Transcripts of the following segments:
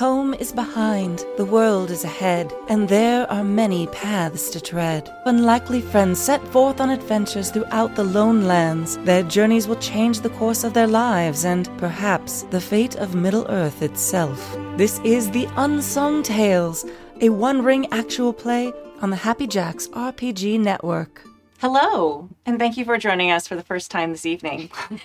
Home is behind, the world is ahead, and there are many paths to tread. Unlikely friends set forth on adventures throughout the lone lands. Their journeys will change the course of their lives and, perhaps, the fate of Middle Earth itself. This is the Unsung Tales, a one ring actual play on the Happy Jacks RPG Network. Hello, and thank you for joining us for the first time this evening.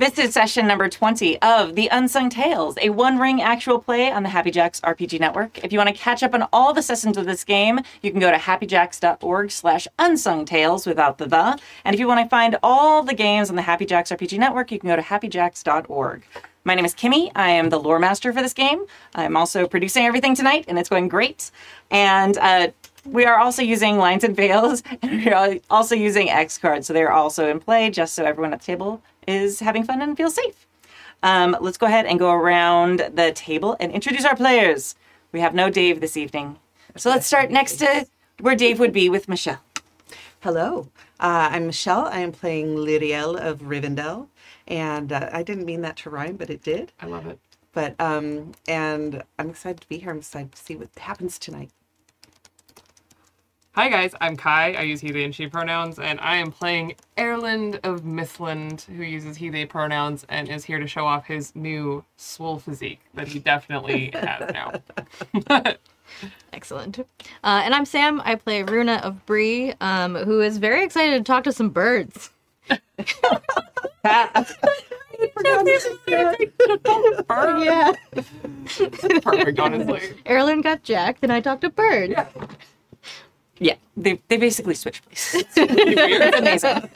this is session number 20 of The Unsung Tales, a one ring actual play on the Happy Jacks RPG Network. If you want to catch up on all the sessions of this game, you can go to happyjacks.org slash unsung tales without the the. And if you want to find all the games on the Happy Jacks RPG Network, you can go to happyjacks.org. My name is Kimi. I am the lore master for this game. I'm also producing everything tonight, and it's going great. And uh, we are also using lines and veils, and we are also using X cards. So they're also in play, just so everyone at the table is having fun and feels safe. Um, let's go ahead and go around the table and introduce our players. We have no Dave this evening. So let's start next to where Dave would be with Michelle. Hello, uh, I'm Michelle. I am playing Lyriel of Rivendell, and uh, I didn't mean that to rhyme, but it did. I love it. But um, and I'm excited to be here. I'm excited to see what happens tonight. Hi guys, I'm Cai. I use he, they, and she pronouns, and I am playing Erland of Mithlond, who uses he, they pronouns, and is here to show off his new swole physique that he definitely has now. Excellent. Uh, and I'm Sam. I play Runa of Bree, um, who is very excited to talk to some birds. yeah. Perfect, honestly. Erland got jacked, and I talked to birds. Yeah, they, they basically switch places. it's amazing.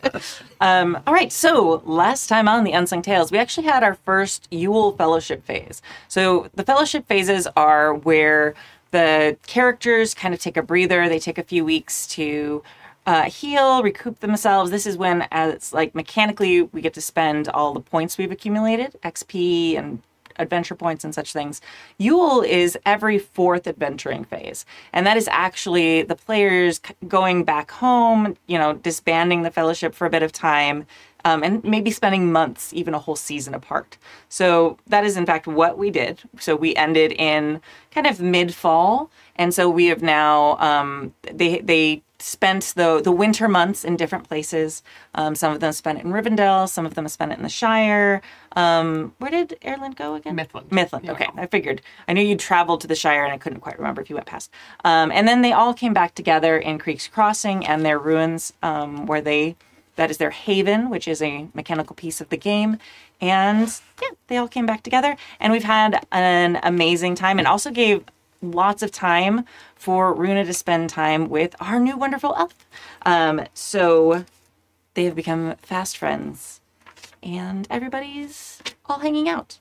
Um, all right, so last time on the Unsung Tales, we actually had our first Yule Fellowship phase. So the Fellowship phases are where the characters kind of take a breather. They take a few weeks to uh, heal, recoup themselves. This is when, as like mechanically, we get to spend all the points we've accumulated, XP and adventure points and such things. Yule is every fourth adventuring phase. And that is actually the players going back home, you know, disbanding the fellowship for a bit of time. Um, and maybe spending months, even a whole season apart. So that is in fact what we did. So we ended in kind of mid fall, and so we have now um, they they spent the the winter months in different places. Um, some of them spent it in Rivendell. Some of them spent it in the Shire. Um, where did Erland go again? Mithlond. Mithlond. Yeah. Okay, I figured. I knew you traveled to the Shire, and I couldn't quite remember if you went past. Um, and then they all came back together in Creek's Crossing and their ruins, um, where they that is their haven, which is a mechanical piece of the game. And yeah, they all came back together, and we've had an amazing time, and also gave lots of time for Runa to spend time with our new wonderful elf. Um, so they have become fast friends, and everybody's all hanging out.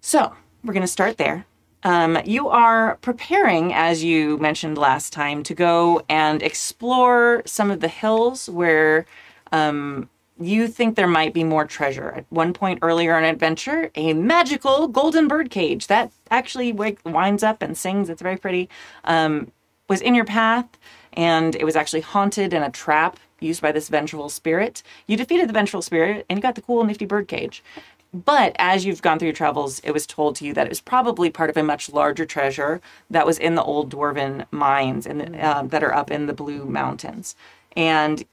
So we're going to start there. Um, you are preparing, as you mentioned last time, to go and explore some of the hills where um, you think there might be more treasure. At one point earlier in adventure, a magical golden bird cage that actually winds up and sings. It's very pretty. Um, was in your path, and it was actually haunted in a trap used by this vengeful spirit. You defeated the vengeful spirit, and you got the cool, nifty bird cage. But as you've gone through your travels, it was told to you that it was probably part of a much larger treasure that was in the old dwarven mines and uh, that are up in the Blue Mountains. And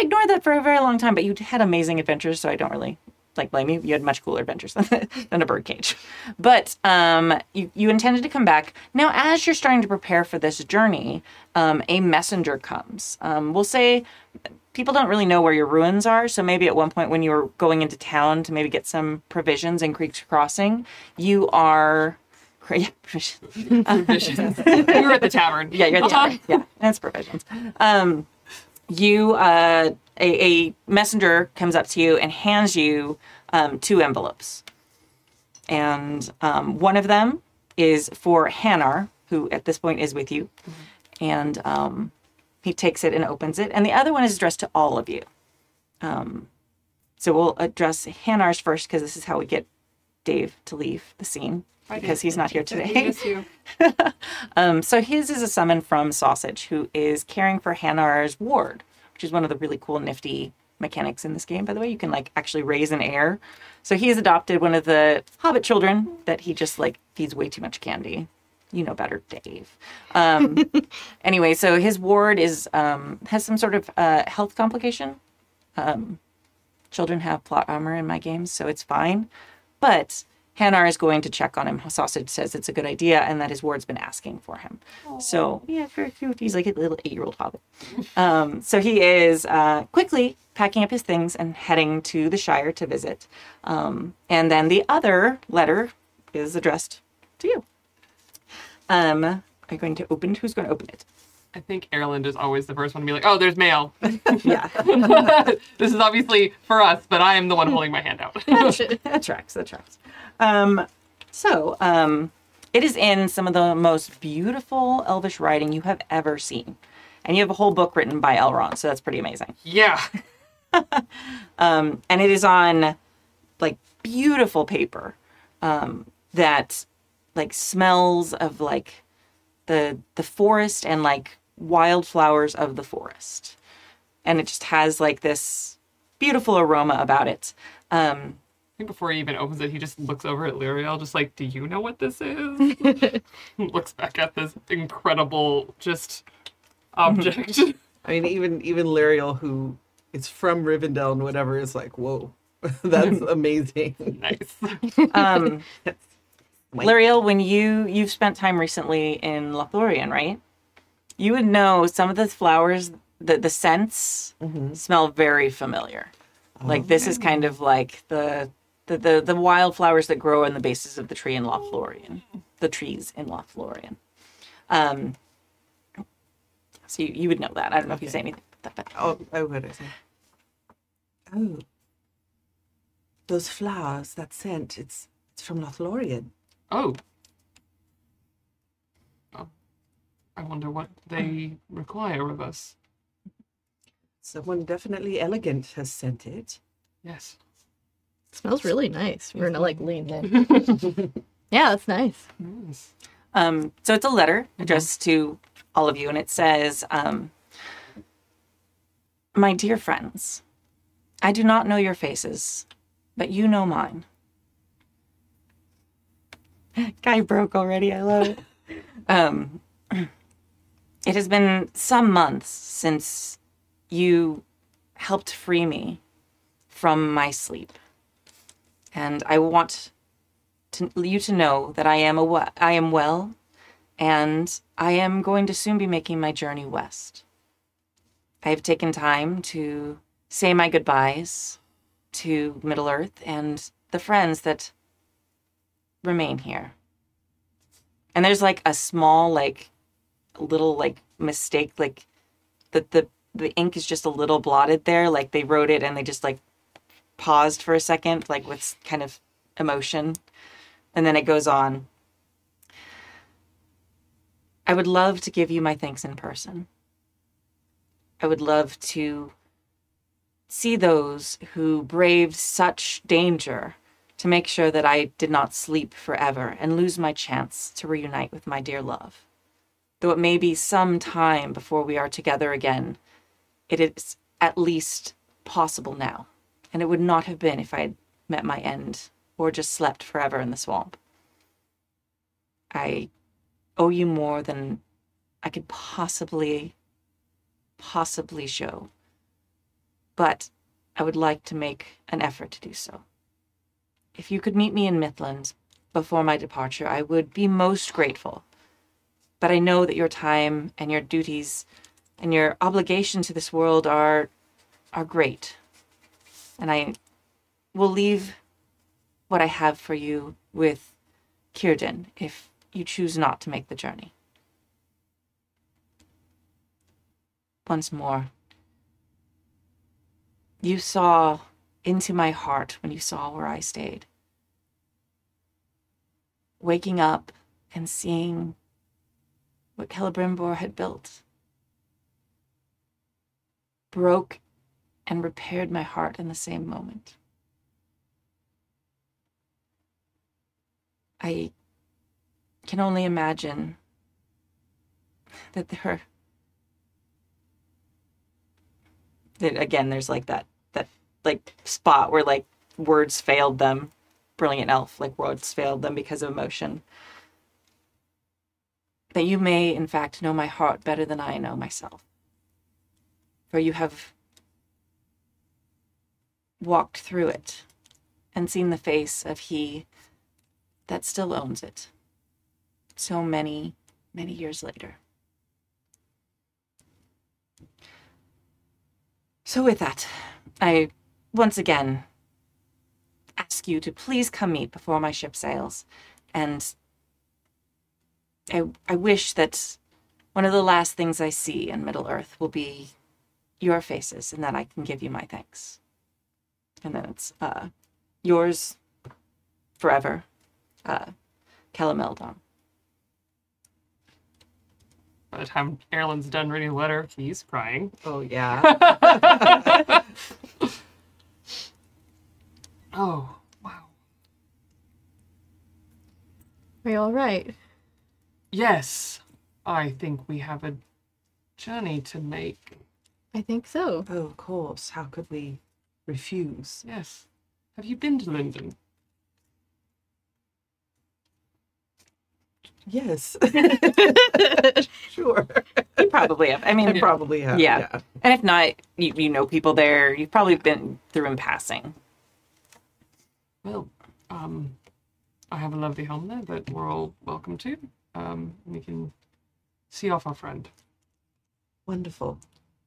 ignored that for a very long time, but you had amazing adventures, so I don't really like blame you. You had much cooler adventures than, than a birdcage. But um, you, you intended to come back. Now, as you're starting to prepare for this journey, um, a messenger comes. Um, we'll say people don't really know where your ruins are, so maybe at one point when you were going into town to maybe get some provisions in Creek's Crossing, you are. Yeah, provisions. Provisions. we were at the tavern. Yeah, you're at the tavern. Yeah, that's provisions. Um, you, uh, a, a messenger comes up to you and hands you um, two envelopes, and um, one of them is for Hanar, who at this point is with you, and um, he takes it and opens it, and the other one is addressed to all of you. Um, so we'll address Hanar's first because this is how we get Dave to leave the scene Because he's not here today. Um, so his is a summon from Sausage, who is caring for Hanar's ward, which is one of the really cool, nifty mechanics in this game, by the way. You can like actually raise an heir. So he's adopted one of the hobbit children that he just like feeds way too much candy. You know better, Dave. Um, anyway, so his ward is um, has some sort of uh, health complication. Um, children have plot armor in my games, so it's fine. But Hanar is going to check on him. Sausage says it's a good idea and that his ward's been asking for him. So, yeah, very cute. He's like a little eight year old hobbit. Um, so he is uh, quickly packing up his things and heading to the Shire to visit. Um, and then the other letter is addressed to you. Um, are you going to open? it? Who's going to open it? I think Erland is always the first one to be like, "Oh, there's mail." Yeah, this is obviously for us, but I am the one holding my hand out. that tracks. That tracks. Um, so, um, it is in some of the most beautiful Elvish writing you have ever seen, and you have a whole book written by Elrond, so that's pretty amazing. yeah, Um, and it is on like beautiful paper um, that like smells of like the the forest and like wildflowers of the forest, and it just has like this beautiful aroma about it. Um, I think before he even opens it, he just looks over at Lyriel, just like, "Do you know what this is?" looks back at this incredible just object. I mean, even even Lyriel, who is from Rivendell and whatever, is like, whoa, that's amazing. nice. um, Wait. Lyriel, when you you've spent time recently in Lothlorien, right? You would know some of the flowers, the the scents smell very familiar. Like this is kind of like the the, the the wildflowers that grow in the bases of the tree in Lothlorien, the trees in Lothlorien. Um, so you, you would know that. I don't know if you say anything about that, but Oh, oh, what is it? Oh, those flowers, that scent, it's it's from Lothlorien. Oh. Oh. I wonder what they require of us. Someone definitely elegant has sent it. Yes. smells really nice. We're gonna like lean in. yeah, that's nice. Yes. Um, so it's a letter addressed to all of you, and it says, um, My dear friends, I do not know your faces, but you know mine. Cai broke already. I love it. um, it has been some months since you helped free me from my sleep. And I want to, you to know that I am a I am well, and I am going to soon be making my journey west. I have taken time to say my goodbyes to Middle Earth and the friends that remain here. And there's like a small, like, little like mistake, like that the the ink is just a little blotted there. Like they wrote it and they just like paused for a second, like with kind of emotion. And then it goes on. I would love to give you my thanks in person. I would love to see those who braved such danger to make sure that I did not sleep forever and lose my chance to reunite with my dear love. Though it may be some time before we are together again, it is at least possible now, and it would not have been if I had met my end or just slept forever in the swamp. I owe you more than I could possibly, possibly show. But I would like to make an effort to do so. If you could meet me in Mithlond before my departure, I would be most grateful. But I know that your time and your duties and your obligation to this world are are great. And I will leave what I have for you with Círdan if you choose not to make the journey. Once more, you saw into my heart when you saw where I stayed. Waking up and seeing what Celebrimbor had built broke and repaired my heart in the same moment. I can only imagine that there that again there's like that like spot where like words failed them. Brilliant elf, like words failed them because of emotion. That you may, in fact, know my heart better than I know myself. For you have walked through it and seen the face of he that still owns it so many, many years later. So, with that, I once again ask you to please come meet before my ship sails. And I, I wish that one of the last things I see in Middle Earth will be your faces and that I can give you my thanks. And then it's uh, yours forever, uh, Calameldon. By the time Erland's done reading the letter, he's crying. Oh yeah. Oh, wow. Are you all right? Yes, I think we have a journey to make. I think so. oh, of course. How could we refuse? Yes. Have you been to Lindon? Yes. sure. You probably have. I mean, I probably have. Yeah. Yeah. And if not, you, you know people there. You've probably been through in passing. Well, um, I have a lovely home there that we're all welcome to. Um, we can see off our friend. Wonderful.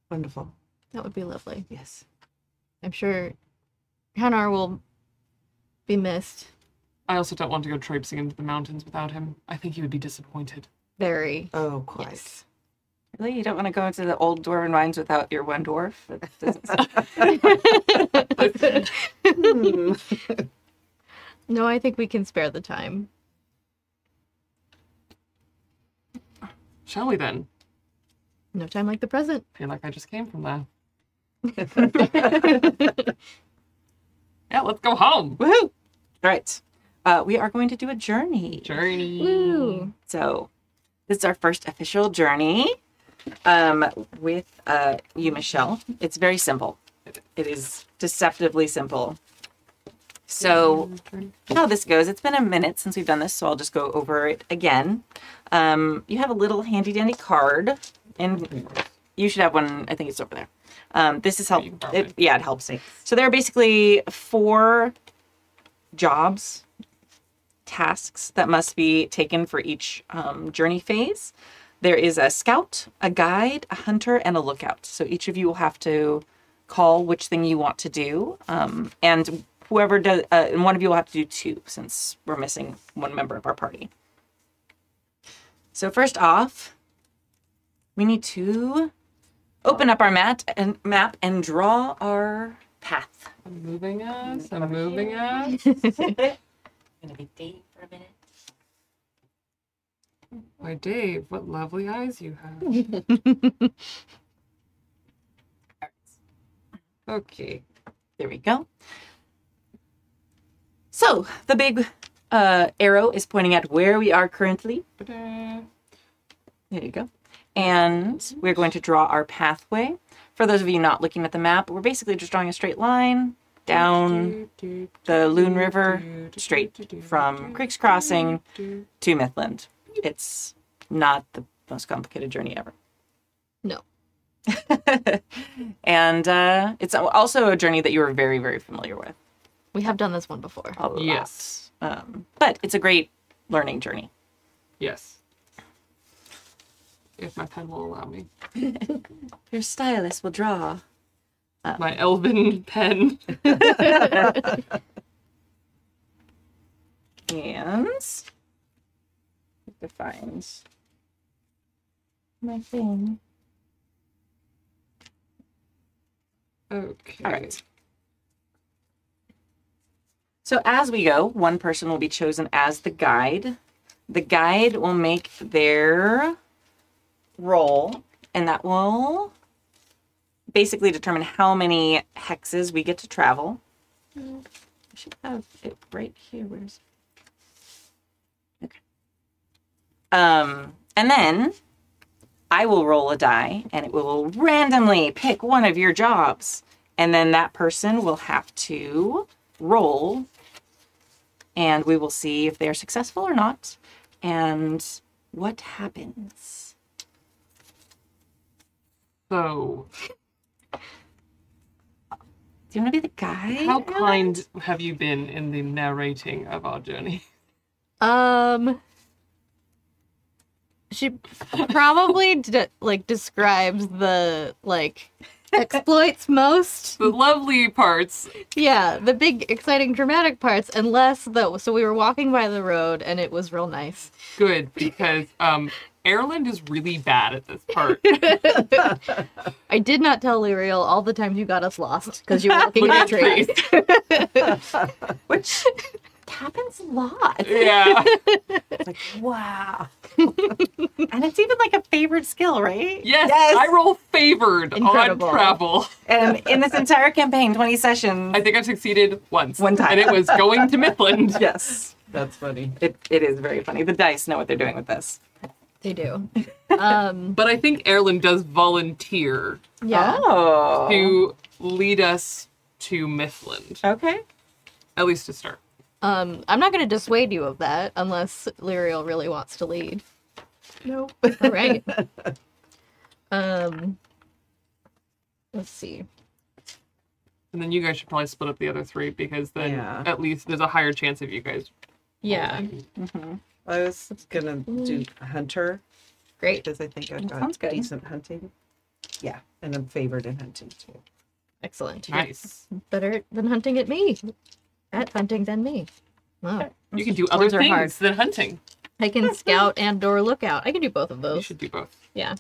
Wonderful. That would be lovely. Yes. I'm sure Hanar will be missed I also don't want to go traipsing into the mountains without him. I think he would be disappointed. very. Oh, quite. Yes. Really? You don't want to go into the old dwarven mines without your one dwarf? That doesn't-. No, I think we can spare the time. Shall we then? No time like the present. feel like I just came from there. Yeah, let's go home. Woohoo! All right. Uh, we are going to do a journey. Journey. Woo. So, this is our first official journey um, with uh, you, Michelle. It's very simple. It is deceptively simple. So, how this goes, it's been a minute since we've done this, so I'll just go over it again. Um, you have a little handy dandy card, and you should have one. I think it's over there. Um, this is help. You can probably- It, yeah, it helps me. So there are basically four jobs, tasks that must be taken for each um, journey phase. There is a scout, a guide, a hunter, and a lookout. So each of you will have to call which thing you want to do, um, and whoever does, uh, and one of you will have to do two since we're missing one member of our party. So first off, we need to open up our mat and map and draw our path. I'm moving us. I'm moving us. gonna be Dave for a minute. Why, Dave, what lovely eyes you have. Okay. There we go. So the big uh, arrow is pointing at where we are currently. There you go. And we're going to draw our pathway. For those of you not looking at the map, we're basically just drawing a straight line down the Lune River, straight from Creek's Crossing to Mithlond. It's not the most complicated journey ever. No. and uh, it's also a journey that you are very, very familiar with. We have done this one before. A lot. Yes. Um, but it's a great learning journey. Yes. If my pen will allow me. Your stylus will draw. My elven pen. And to find my thing. Okay. All right. So as we go, one person will be chosen as the guide. The guide will make their roll, and that will basically determine how many hexes we get to travel. I should have it right here. Where's okay? Um, and then I will roll a die, and it will randomly pick one of your jobs and then that person will have to roll, and we will see if they're successful or not, and what happens. So, Do you want to be the guy? how kind have you been in the narrating of our journey? Um, she probably d- like describes the like exploits most. The lovely parts. Yeah, the big, exciting, dramatic parts, and less though. So we were walking by the road, and it was real nice. Good, because um, Erland is really bad at this part. I did not tell Lyriel all the times you got us lost because you were looking Look at at trees. trees. Which happens a lot. Yeah. It's like, wow. and it's even like a favored skill, right? Yes, Yes. I roll favored Incredible. on travel. And in this entire campaign, 20 sessions. I think I've succeeded once. One time. And it was going to Mithlond. yes. That's funny. It, it is very funny. The dice know what they're doing with this. They do. Um, But I think Erland does volunteer yeah. Oh. to lead us to Mithlond, Okay. at least to start. Um, I'm not going to dissuade you of that unless Lyriel really wants to lead. Nope. All right. um, let's see. And then you guys should probably split up the other three because then Yeah. at least there's a higher chance of you guys. Yeah, I was gonna do hunter great. because I think I've got sounds good. decent hunting. Yeah, and I'm favored in hunting too. Excellent. Nice. Better than hunting at me. At hunting than me. Wow. You can do other Words are things hard. than hunting. I can scout and or lookout. I can do both of those. You those. should do both. Yeah.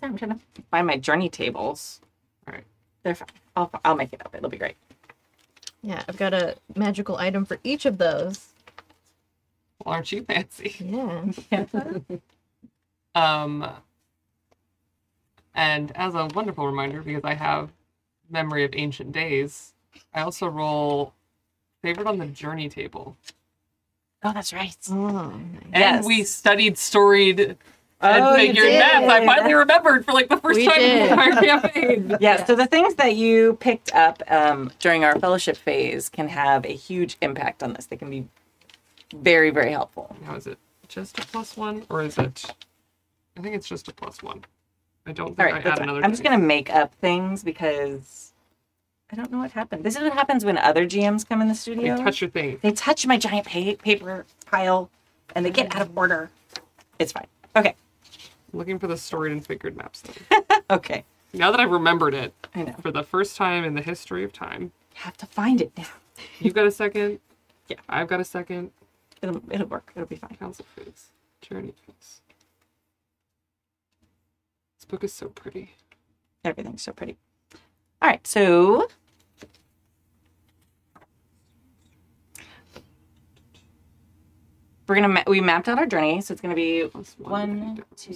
Sorry, I'm trying to find my journey tables. All right. They're fine. I'll, I'll make it up. It'll be great. Yeah, I've got a magical item for each of those. Well, aren't you fancy? Yeah. Um, and as a wonderful reminder, because I have memory of ancient days, I also roll favorite on the journey table. Oh, that's right. Oh, And Yes. we studied storied and Oh, you figured maps. I did. finally remembered for like the first We time in did. the entire campaign. Yeah, so the things that you picked up um, during our fellowship phase can have a huge impact on this. They can be very, very helpful. Now is it just a plus one or is it? I think it's just a plus one. I don't think All I add another. I'm just going to make up things because I don't know what happened. This is what happens when other GMs come in the studio. They touch your thing. they touch my giant pa- paper pile and they get out of order. It's fine. Okay. Looking for the storied and figured maps. Okay. now that I've remembered it I know. for the first time in the history of time, You have to find it now. you've got a second. Yeah. I've got a second. It'll, it'll work. It'll be fine. Council Foods. Journey Foods. This book is so pretty. Everything's so pretty. All right, so we're gonna ma- we mapped out our journey, so it's gonna be Plus one, down. two,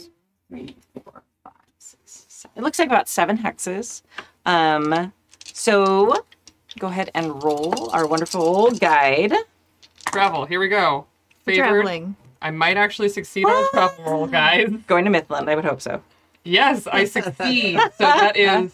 three, four, five, six, seven. It looks like about seven hexes. Um, so go ahead and roll our wonderful guide. Travel. Here we go. Favored. Traveling. I might actually succeed on the travel roll, guys. Going to Mithlond, I would hope so. Yes, I succeed. so that is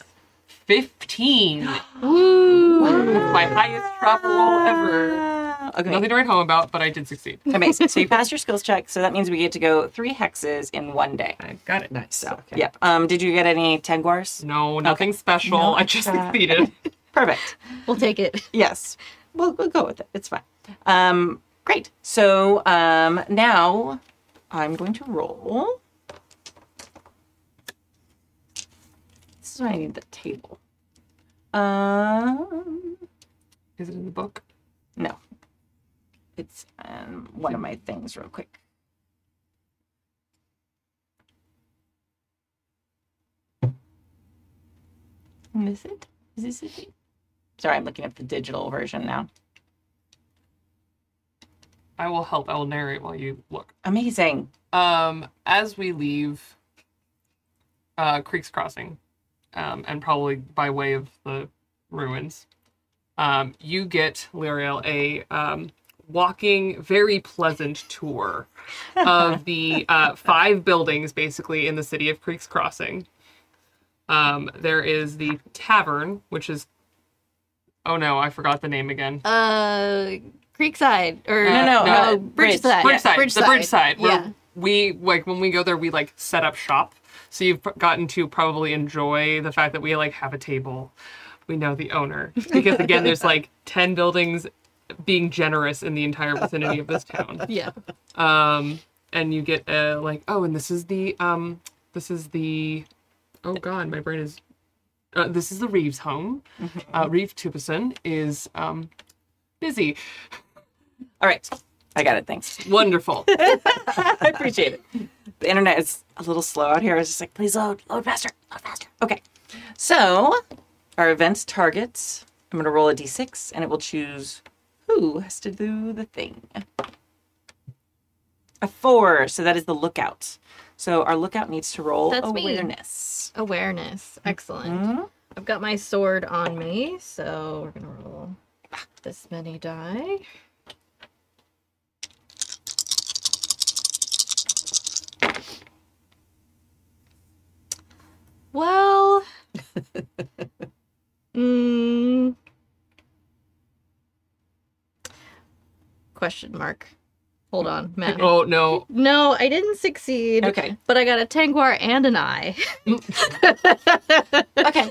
15. Woo! It's my highest travel roll ever. Okay. Nothing to write home about, but I did succeed. Amazing. So you passed your skills check, so that means we get to go three hexes in one day. I got it. Nice. So, okay. yep. Um, did you get any Tengwars? No, nothing special. No I just extra. succeeded. Perfect. We'll take it. Yes. We'll, we'll go with it. It's fine. Um, great. So um, now I'm going to roll. This is why I need the table. Um, Is it in the book? no. It's um, one of my things, real quick. Is it? Is this it? Sorry, I'm looking at the digital version now. I will help. I will narrate while you look. Amazing. Um, as we leave uh, Creek's Crossing, um, and probably by way of the ruins, um, you get Lyriel a um, walking, very pleasant tour of the uh, five buildings, basically in the city of Creek's Crossing. Um, there is the tavern, which is. Oh no, I forgot the name again. Uh, Creekside or No, no, uh, Bridgeside. Bridge. Yeah, Bridgeside, the bridge side. Where Yeah. we like when we go there, we like set up shop. So you've gotten to probably enjoy the fact that we like have a table. We know the owner because again, there's like ten buildings being generous in the entire vicinity of this town. Yeah. Um, and you get uh like oh, and this is the um, this is the oh god, my brain is. Uh, this is the Reeves home. Uh, Reeve Tupison is um, busy. All right. I got it. Thanks. Wonderful. I appreciate it. The internet is a little slow out here. I was just like, please load, load faster, load faster. Okay. So, our events targets. I'm going to roll a d6 and it will choose who has to do the thing. A four. So, that is the lookout. So, our lookout needs to roll That's me. awareness. Awareness. Excellent. Mhm. I've got my sword on me, so we're gonna roll this many die. Well, mm, question mark. Hold on, Matt. oh no. No, I didn't succeed. Okay. But I got a Tengwar and an eye. Okay.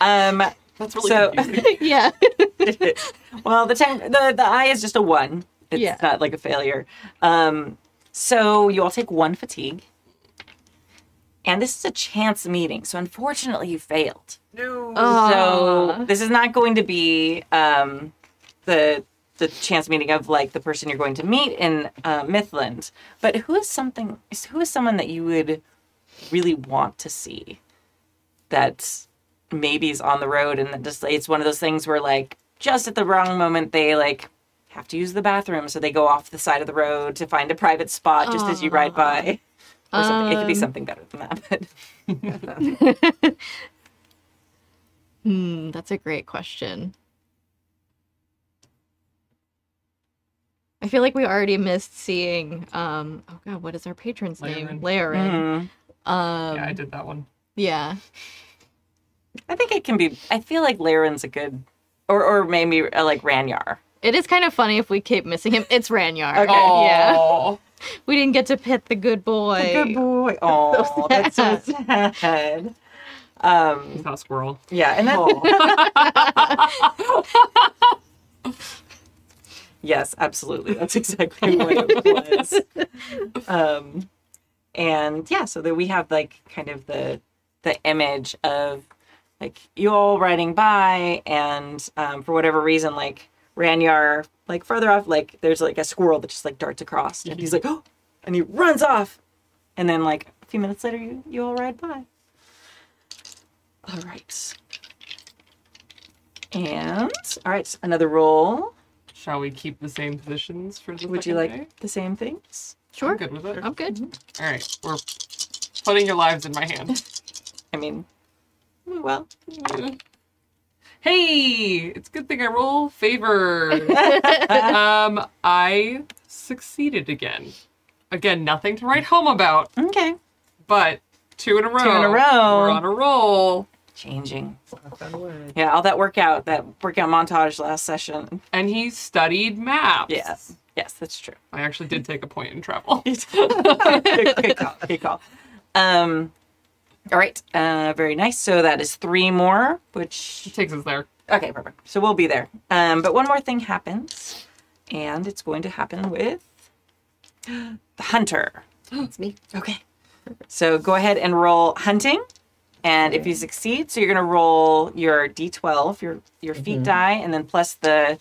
Um, That's really So- yeah. well, the, ten, the the eye is just a one. It's Yeah. not like a failure. Um, so you all take one fatigue, and this is a chance meeting. So unfortunately, you failed. No. Aw. So this is not going to be um, the the chance meeting of like the person you're going to meet in uh, Mithlond. But who is something? Who is someone that you would really want to see? That maybe is on the road and that just it's one of those things where like just at the wrong moment they like have to use the bathroom so they go off the side of the road to find a private spot just as you ride by or something it could be Um. something better than that but Hmm, that's a great question. I feel like we already missed seeing um oh god, what is our patron's name? Laorin. Mhm. Um yeah, I did that one. yeah. I think it can be. I feel like Laren's a good, or or maybe uh, like Ranyar. It is kind of funny if we keep missing him. It's Ranyar. Okay. Yeah. We didn't get to pit the good boy. The Good boy. Oh, that's so sad. Um, It's not squirrel. yeah, and then yes, absolutely. That's exactly what it was. Um, and yeah, so that we have like kind of the the image of like you all riding by, and um, for whatever reason, like Ranyar, like further off, like there's like a squirrel that just like darts across, and he's like, oh, and he runs off, and then like a few minutes later, you you all ride by. All right. And all right, another roll. Shall we keep the same positions for the Would you like day? the same things? Sure. I'm good with it. I'm good. All right, we're putting your lives in my hand. I mean, well, hey, it's a good thing I roll favor. um, I succeeded again. Again, nothing to write home about, okay. but two in a row. Two in a row. We're on a roll. Changing. Knock. Yeah, all that workout, that workout montage last session. And he studied maps. Yes. Yes, that's true. I actually did take a point in travel. good, good call. Good call. Um, all right. Uh, very nice. So that is three more, which takes us there. Okay, perfect. So we'll be there. Um, but one more thing happens, and it's going to happen with the hunter. It's me. Okay. So go ahead and roll hunting, and if you succeed, so you're going to roll your d12, your your feat die, and then plus the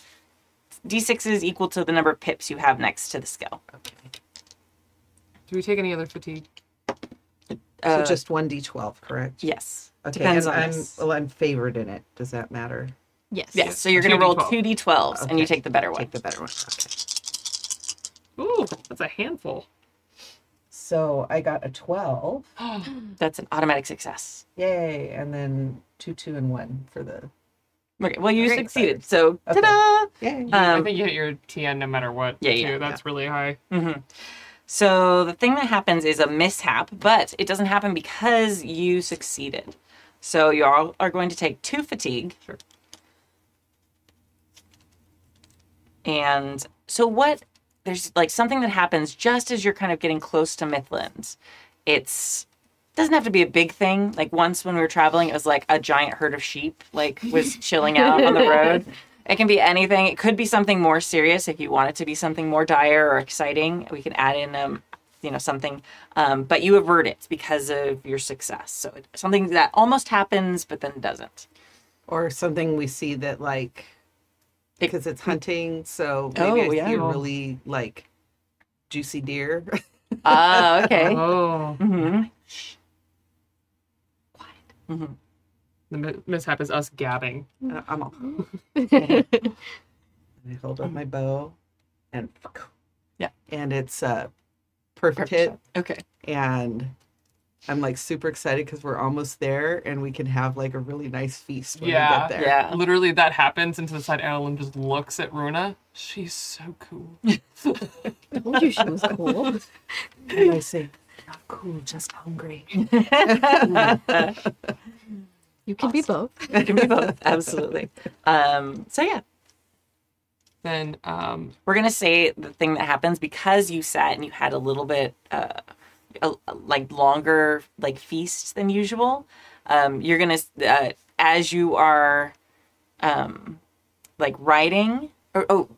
d6 is equal to the number of pips you have next to the skill. Okay. Do we take any other fatigue? So Uh, just one d12, correct? yes. Okay. Depends and on I'm this. well, I'm favored in it. Does that matter? Yes. Yes. So you're going to roll 2d12. two d12s, and you take the better one. Take the better one. Okay. Ooh, that's a handful. So I got a 12. That's an automatic success. Yay. And then two, two, and one for the. Okay. Well, you Great. succeeded. So Okay. ta-da! Yay. I Um, think you hit your TN no matter what. Yeah, too. yeah, That's really high. Mm-hmm. So the thing that happens is a mishap, but it doesn't happen because you succeeded. So you all are going to take two fatigue. Sure. And so what there's like something that happens just as you're kind of getting close to Mithlond. It's doesn't have to be a big thing. Like once when we were traveling, it was like a giant herd of sheep like was chilling out on the road. It can be anything. It could be something more serious if you want it to be something more dire or exciting. We can add in um you know something um, but you avert it because of your success so it, something that almost happens but then doesn't Or something we see that like because it's hunting, so maybe Oh, I yeah. see a really like juicy deer. ah okay Oh. hmm The mishap is us gabbing. And I'm all, and I hold up my bow and Yeah. and it's uh perfect hit okay and I'm like super excited because we're almost there and we can have like a really nice feast when Yeah. we get there. yeah Literally, that happens, and to the side, Ellen just looks at Runa. She's so cool. Told you she was cool. And I say, not cool, just hungry. You can be both. You can be both absolutely um so yeah Then, um, we're gonna say the thing that happens because you sat and you had a little bit uh a, like longer like feast than usual. Um you're gonna uh, as you are um like riding or oh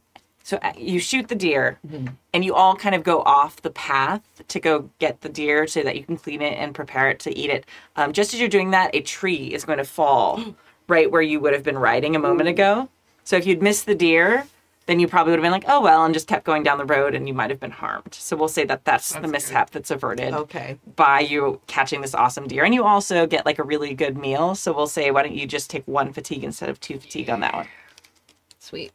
so uh, you shoot the deer and you all kind of go off the path to go get the deer so that you can clean it and prepare it to eat it. Um, just as you're doing that a tree is going to fall right where you would have been riding a moment ago. So if you'd missed the deer then you probably would have been like oh well and just kept going down the road and you might have been harmed so we'll say that that's, the That's good. mishap that's averted Okay. by you catching this awesome deer and you also get like a really good meal so we'll say why don't you just take one fatigue instead of two fatigue on that one Sweet.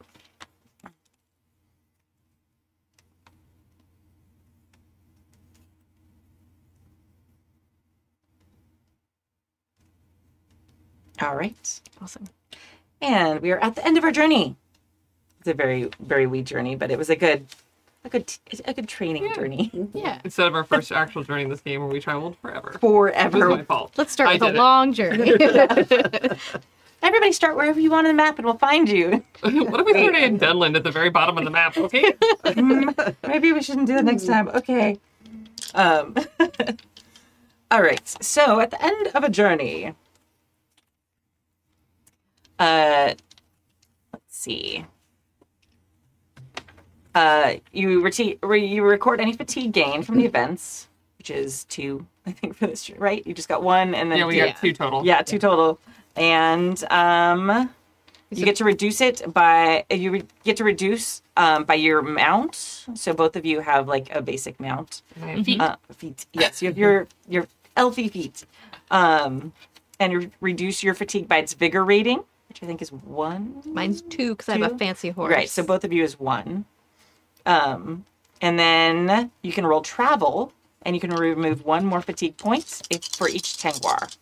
all right Awesome. And we are at the end of our journey. It's a very, very wee journey, but it was a good, a good, a good training journey. Yeah. instead of our first actual journey in this game where we traveled forever. Forever. my fault. Let's start I with a it. long journey. Everybody start wherever you want on the map, and we'll find you. what if we started in Dunland at the very bottom of the map? Okay. Maybe we shouldn't do that next time. Okay. Um. all right. So at the end of a journey, uh, let's see. Uh, you reti- re- you record any fatigue gain from the events, which is two, I think, for this right. You just got one, and then Yeah, we Yeah. got two total. yeah, two total. And um you get to reduce it by you re- get to reduce um by your mount. So both of you have like a basic mount. And I feet. Uh, feet. Yes, you have your your elfy feet. Um and you reduce your fatigue by its vigor rating, which I think is 1. Mine's two because I have a fancy horse. Right, so both of you is 1. Um and then you can roll travel and you can remove one more fatigue point if, for each Tengwar.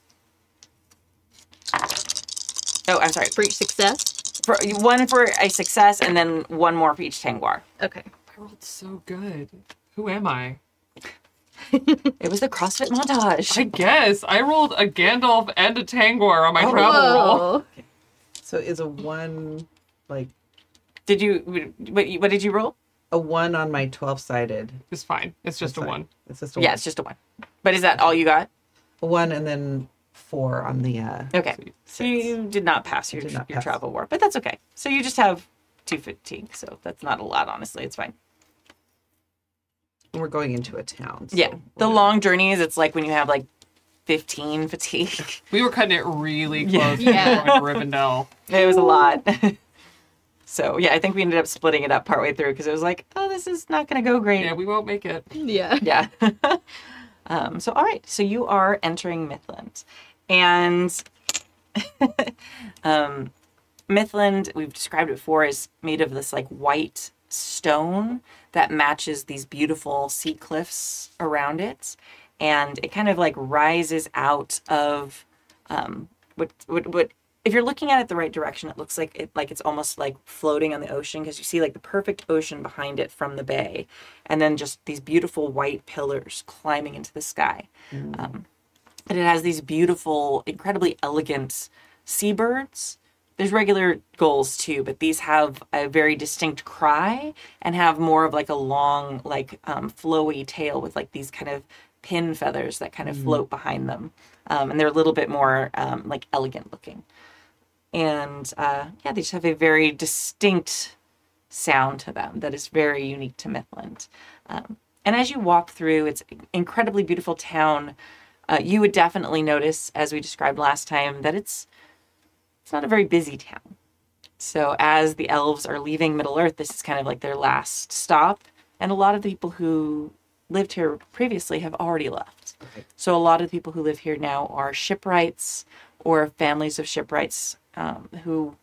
Oh, I'm sorry. for each success. For one for a success, and then one more for each Tengwar. Okay. I rolled so good. Who am I? It was the CrossFit montage. I guess I rolled a Gandalf and a Tangwar on my Oh. travel roll. Whoa. So is a one like Did you? What, what did you roll? A one on my twelve sided? It's fine. It's just a one. It's just a Yeah, one. it's just a one. But is that all you got? a one and then four on the uh Okay. So you did not pass your did not your pass. travel war, but that's okay. So you just have two fatigue, so that's not a lot. Honestly, it's fine. and we're going into a town. so Yeah, the we'll- long journeys. It's like when you have like fifteen fatigue. We were cutting it really Yeah. close Yeah. to going to Rivendell. It was a lot. so yeah, I think we ended up splitting it up partway through because it was like, oh, this is not going to go great. Yeah, we won't make it. Yeah. Yeah. um, so, all right. So you are entering Mithlond. And um, Mithlond, we've described it before, is made of this like white stone that matches these beautiful sea cliffs around it. And it kind of like rises out of um, what, what, what, if you're looking at it the right direction, it looks like it like it's almost like floating on the ocean because you see like the perfect ocean behind it from the bay, and then just these beautiful white pillars climbing into the sky. Um, And it has these beautiful, incredibly elegant seabirds. There's regular gulls too, but these have a very distinct cry and have more of like a long, like um, flowy tail with like these kind of pin feathers that kind of float behind them. Um, and they're a little bit more um, like elegant looking. And uh, yeah, they just have a very distinct sound to them that is very unique to Mithlond. Um, and as you walk through, it's an incredibly beautiful town. Uh, you would definitely notice, as we described last time, that it's it's not a very busy town. So as the elves are leaving Middle Earth, this is kind of like their last stop, and a lot of the people who lived here previously have already left. So a lot of the people who live here now are shipwrights or families of shipwrights um, who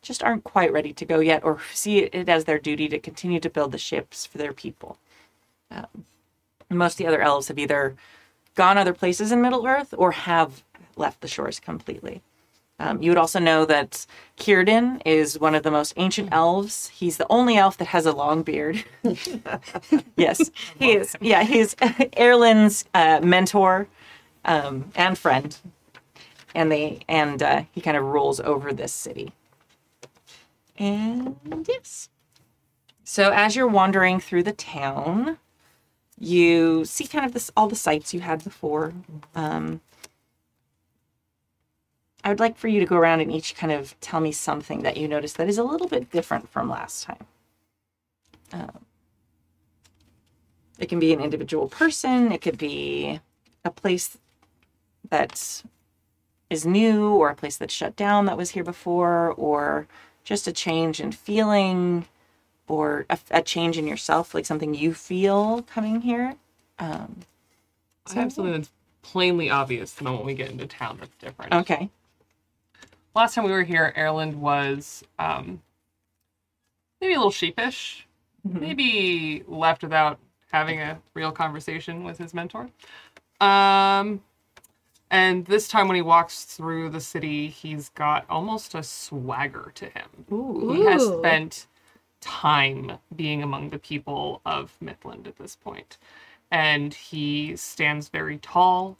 just aren't quite ready to go yet or see it as their duty to continue to build the ships for their people. Um, most of the other elves have either gone other places in Middle Earth or have left the shores completely. Um, you would also know that Círdan is one of the most ancient elves. He's the only elf that has a long beard. yes, he is. Yeah, he's Erland's uh, mentor um, and friend, and they and uh, he kind of rules over this city. And yes, so as you're wandering through the town, you see kind of this all the sights you had before. Um, I would like for you to go around and each kind of tell me something that you noticed that is a little bit different from last time. Um, it can be an individual person, it could be a place that is new, or a place that's shut down that was here before, or just a change in feeling, or a, a change in yourself, like something you feel coming here. Um, I have something that's plainly obvious the moment we get into town that's different. okay. Last time we were here, Erland was um, maybe a little sheepish, maybe left without having a real conversation with his mentor. Um, and this time, when he walks through the city, he's got almost a swagger to him. He has spent time being among the people of Mithlond at this point. And he stands very tall,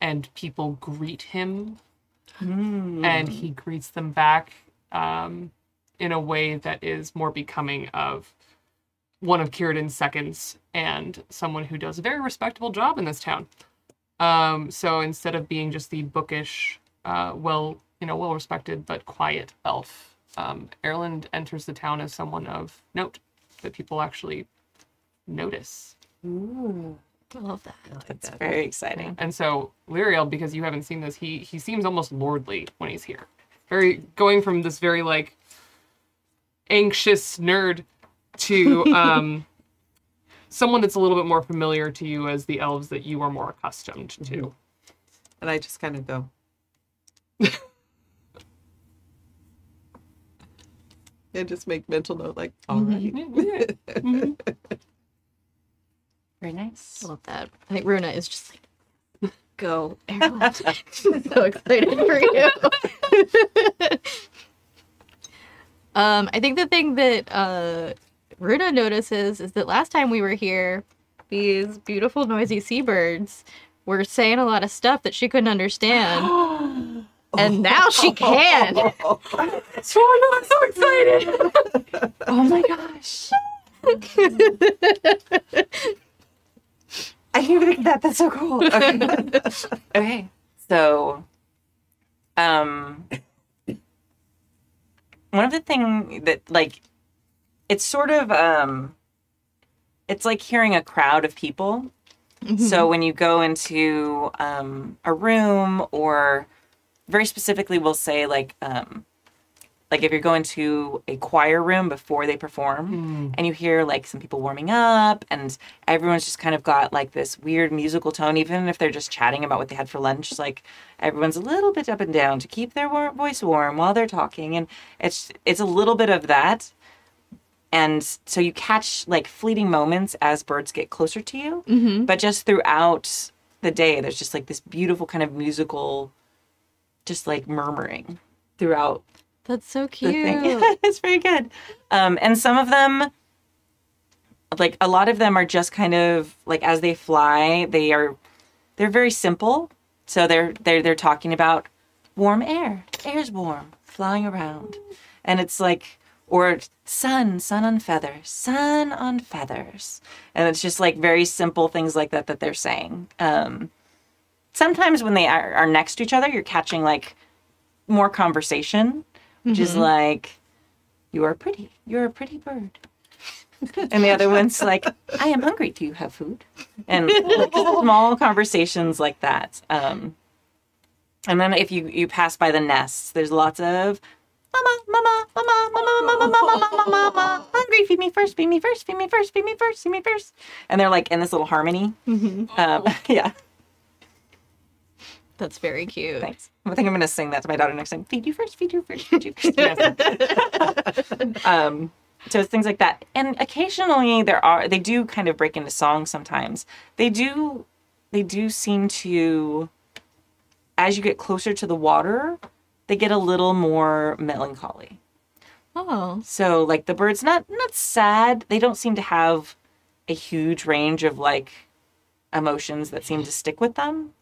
and people greet him and he greets them back um, in a way that is more becoming of one of Círdan's seconds and someone who does a very respectable job in this town. Um, so instead of being just the bookish, uh, well, you know, well respected but quiet elf, um, Erland enters the town as someone of note that people actually notice. Ooh, I love that. That's very exciting. And so Lyriel, because you haven't seen this, he he seems almost lordly when he's here. Very going from this very like anxious nerd to um someone that's a little bit more familiar to you as the elves that you are more accustomed to. And I just kind of go. and just make mental note like, all right. Very nice. I love that. I think Runa is just like, go, Erland. so excited for you. um, I think the thing that uh, Runa notices is that last time we were here, these beautiful, noisy seabirds were saying a lot of stuff that she couldn't understand. and now she can. Oh my god, I'm so excited! oh my gosh. I didn't even think that. That's so cool. Okay. okay. So, um, one of the thing that like, it's sort of um, it's like hearing a crowd of people. So when you go into um, a room, or very specifically, we'll say like um, like if you're going to a choir room before they perform and you hear like some people warming up and everyone's just kind of got like this weird musical tone even if they're just chatting about what they had for lunch like everyone's a little bit up and down to keep their voice warm while they're talking. And it's it's a little bit of that and so you catch like fleeting moments as birds get closer to you but just throughout the day there's just like this beautiful kind of musical just like murmuring throughout That's so cute. thing. it's very good. Um, and some of them, like a lot of them, are just kind of like as they fly, they are they're very simple. so they're they're they're talking about warm air. Air's warm, flying around, and it's like or sun, sun on feathers, sun on feathers, and it's just like very simple things like that that they're saying. Um, sometimes when they are, are next to each other, you're catching like more conversation, which is like, "You are pretty. You're a pretty bird." and the other one's like, "I am hungry. Do you have food?" And like, small conversations like that. Um, and then if you you pass by the nests, there's lots of Mama, mama, mama, mama, mama, mama, mama, mama, hungry. Feed me first. Feed me first. Feed me first. Feed me first. Feed me first. And they're like in this little harmony. Mm-hmm. Um, oh. yeah. That's very cute. Thanks. I think I'm going to sing that to my daughter next time. Feed you first. Feed you first. Feed you first. um, so it's things like that. And occasionally there are they do kind of break into song sometimes. They do they do seem to as you get closer to the water, they get a little more melancholy. Oh, so like the birds not not sad. They don't seem to have a huge range of like emotions that seem to stick with them.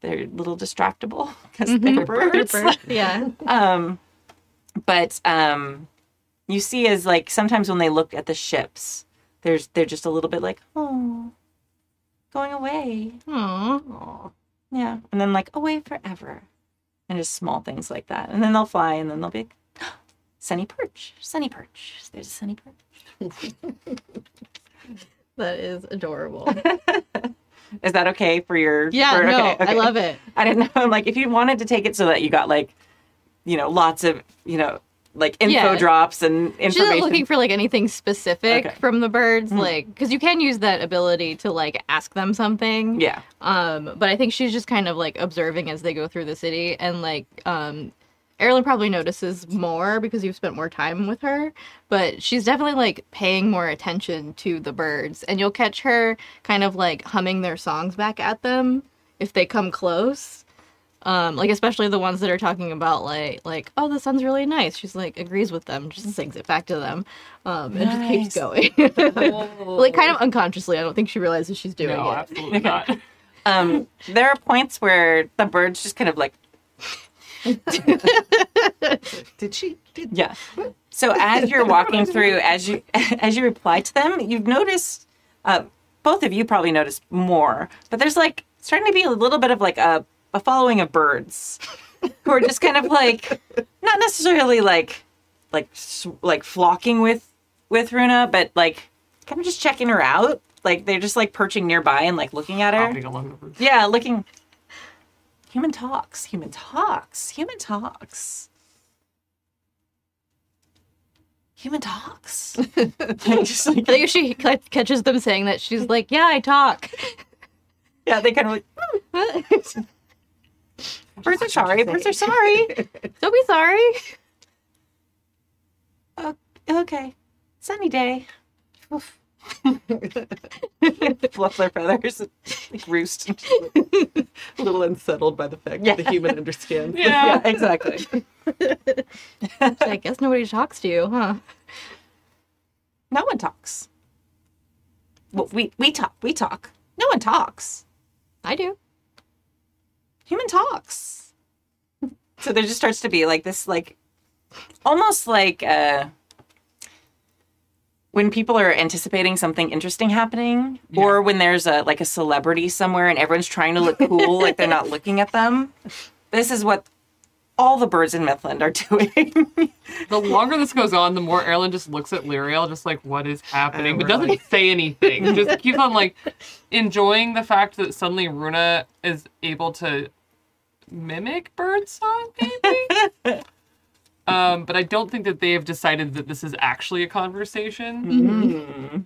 They're a little distractible because they're birds. Bird. yeah. um but um you see as like sometimes when they look at the ships there's they're just a little bit like oh going away. Aw. yeah. And then like away forever and just small things like that and then they'll fly and then they'll be like, sunny perch sunny perch there's a sunny perch That is adorable. is that okay for your Yeah, for- no, okay, I love it. i didn't know I'm like if you wanted to take it so that you got like you know lots of you know like info Yeah. drops and information She's not looking for like anything specific Okay. from the birds, Mhm. like because you can use that ability to like ask them something. yeah Um, but I think she's just kind of like observing as they go through the city, and like um, Erland probably notices more because you've spent more time with her. But she's definitely like paying more attention to the birds, and you'll catch her kind of like humming their songs back at them if they come close. Um, like especially the ones that are talking about like like oh the sun's really nice. She's like agrees with them, just sings it back to them, um, and just keeps going. like kind of unconsciously. I don't think she realizes she's doing No, it. absolutely not. Um, there are points where the birds just kind of like, Did she? Did yeah. So as you're walking through, as you as you reply to them, you've noticed, uh, both of you probably noticed more, but there's like starting to be a little bit of like a, a following of birds who are just kind of like not necessarily like like like flocking with with Runa, but like kind of just checking her out. Like they're just like perching nearby and like looking at her. Along the roof. Yeah, looking. Human talks. Human talks. Human talks. Human talks. Just like- I think she catches them saying that, she's like, "Yeah, I talk." yeah, they kind of like. Birds are sorry. Birds are sorry. Don't be sorry. Oh, okay. Sunny day. Oof. Fluff their feathers, and, like roost. a little unsettled by the fact that the human understands. yeah, exactly. I guess nobody talks to you, huh? No one talks. Well, we we talk. We talk. No one talks. I do. Human talks. So there just starts to be like this, like almost like uh, when people are anticipating something interesting happening, or when there's a like a celebrity somewhere and everyone's trying to look cool, like they're not looking at them. This is what all the birds in Mithlond are doing. The longer this goes on, the more Erland just looks at Lyriel, just like, what is happening? But doesn't say anything. Just keeps on like enjoying the fact that suddenly Runa is able to mimic birdsong, maybe. um, but I don't think that they have decided that this is actually a conversation. Mm-hmm.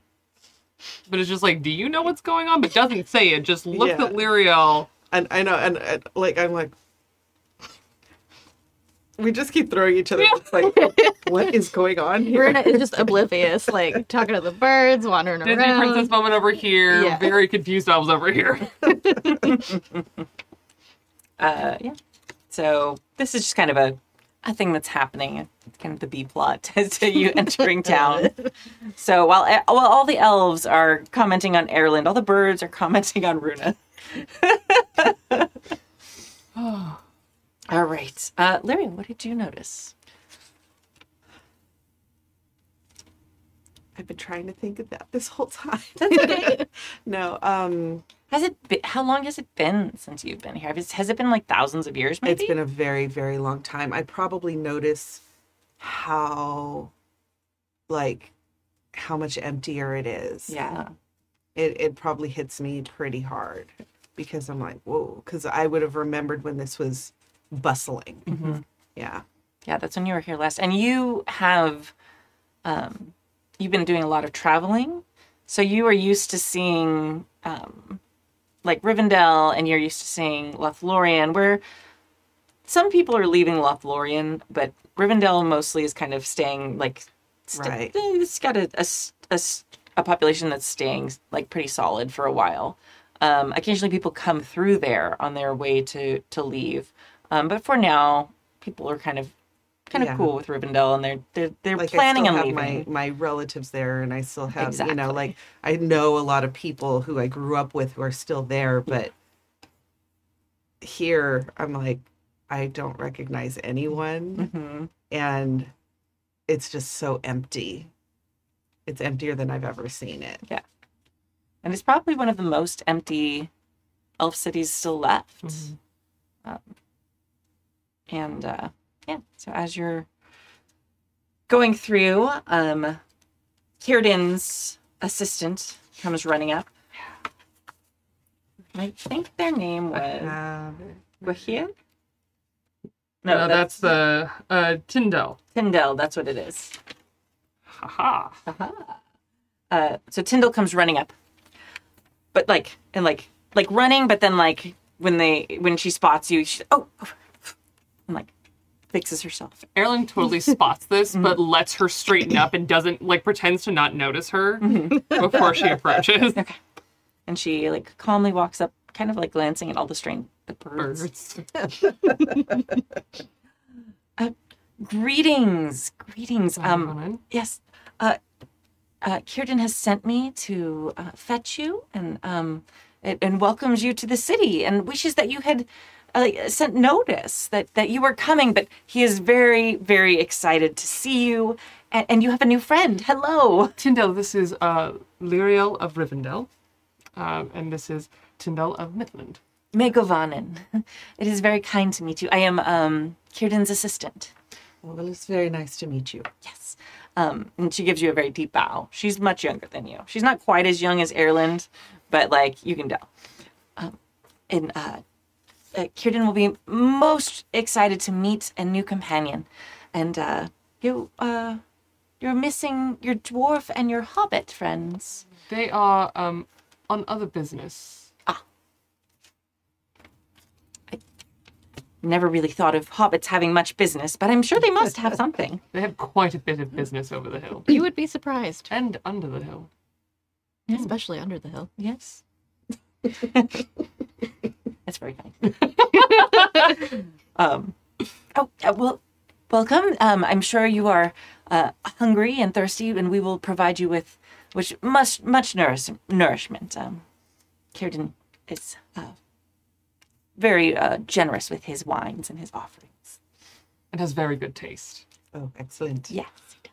But it's just like, do you know what's going on? But doesn't say it. Just looks Yeah. at Lyriel. And I know, and, and like I'm like, we just keep throwing each other. It's like, what is going on here? Runa is just oblivious, like talking to the birds, wandering Disney around. princess moment over here. Yeah. Very confused. I was over here. uh, yeah. So this is just kind of a a thing that's happening, It's kind of the B plot as to you entering town. So while e, while all the elves are commenting on Erland, all the birds are commenting on Runa. All right. Uh, Larry, what did you notice? I've been trying to think of that this whole time. That's okay. no, um, has it been, how long has it been since you've been here? Has it- has it been like thousands of years maybe? it's been a very, very long time. I probably notice how, like, how much emptier it is. yeah. It it probably hits me pretty hard because I'm like, whoa, because I would have remembered when this was bustling. Mhm. Yeah. Yeah, that's when you were here last. And you have um you've been doing a lot of traveling. So you are used to seeing um like Rivendell and you're used to seeing Lothlorien where some people are leaving Lothlorien, but Rivendell mostly is kind of staying like st- Right. it's got a a a population that's staying like pretty solid for a while. Um, occasionally people come through there on their way to to leave. Um, but for now, people are kind of kind of Yeah. cool with Rivendell, and they're they're they're like planning I still on have leaving. my my relatives there, and I still have you know like I know a lot of people who I grew up with who are still there, but here I'm like I don't recognize anyone, hmm and it's just so empty. It's emptier than I've ever seen it. Yeah, and it's probably one of the most empty elf cities still left. Mm-hmm. Um, and uh, yeah, so as you're going through, um, Círdan's assistant comes running up. I think their name was Uh, Gwaihir? No, that's, the uh, Tyndall. Tyndall. That's what it is. Haha. Uh, so Tyndall comes running up, but like and like like running, but then like when they when she spots you, she oh, and like fixes herself. Erland totally spots this, but lets her straighten up and doesn't like pretends to not notice her before she approaches. And she like calmly walks up, kind of like glancing at all the strange the birds. Birds. Greetings, greetings. Um, yes, uh, uh, Círdan has sent me to uh, fetch you and um, and welcomes you to the city and wishes that you had uh, sent notice that that you were coming. But he is very, very excited to see you, and, and you have a new friend. Hello. Tyndall, this is uh, Lyriel of Rivendell, um, and this is Tyndall of Mithlond. Megovanen. It is very kind to meet you. I am um, Círdan's assistant. well, it's very nice to meet you. Yes. Um, and she gives you a very deep bow. She's much younger than you. She's not quite as young as Erland, but like you can tell. Um, and uh, uh, Círdan will be most excited to meet a new companion. And uh, you, uh, you're missing your dwarf and your hobbit friends. They are um, on other business. Ah. I never really thought of hobbits having much business, but I'm sure they must have something. They have quite a bit of business over the hill You would be surprised, and under the hill. especially under the hill. Yes. That's very kind. um, oh, uh, well, welcome. Um, I'm sure you are uh, hungry and thirsty, and we will provide you with which much much nourish, nourishment. Um, Círdan is uh, very uh, generous with his wines and his offerings. It has very good taste. Oh, excellent. Yes. he does.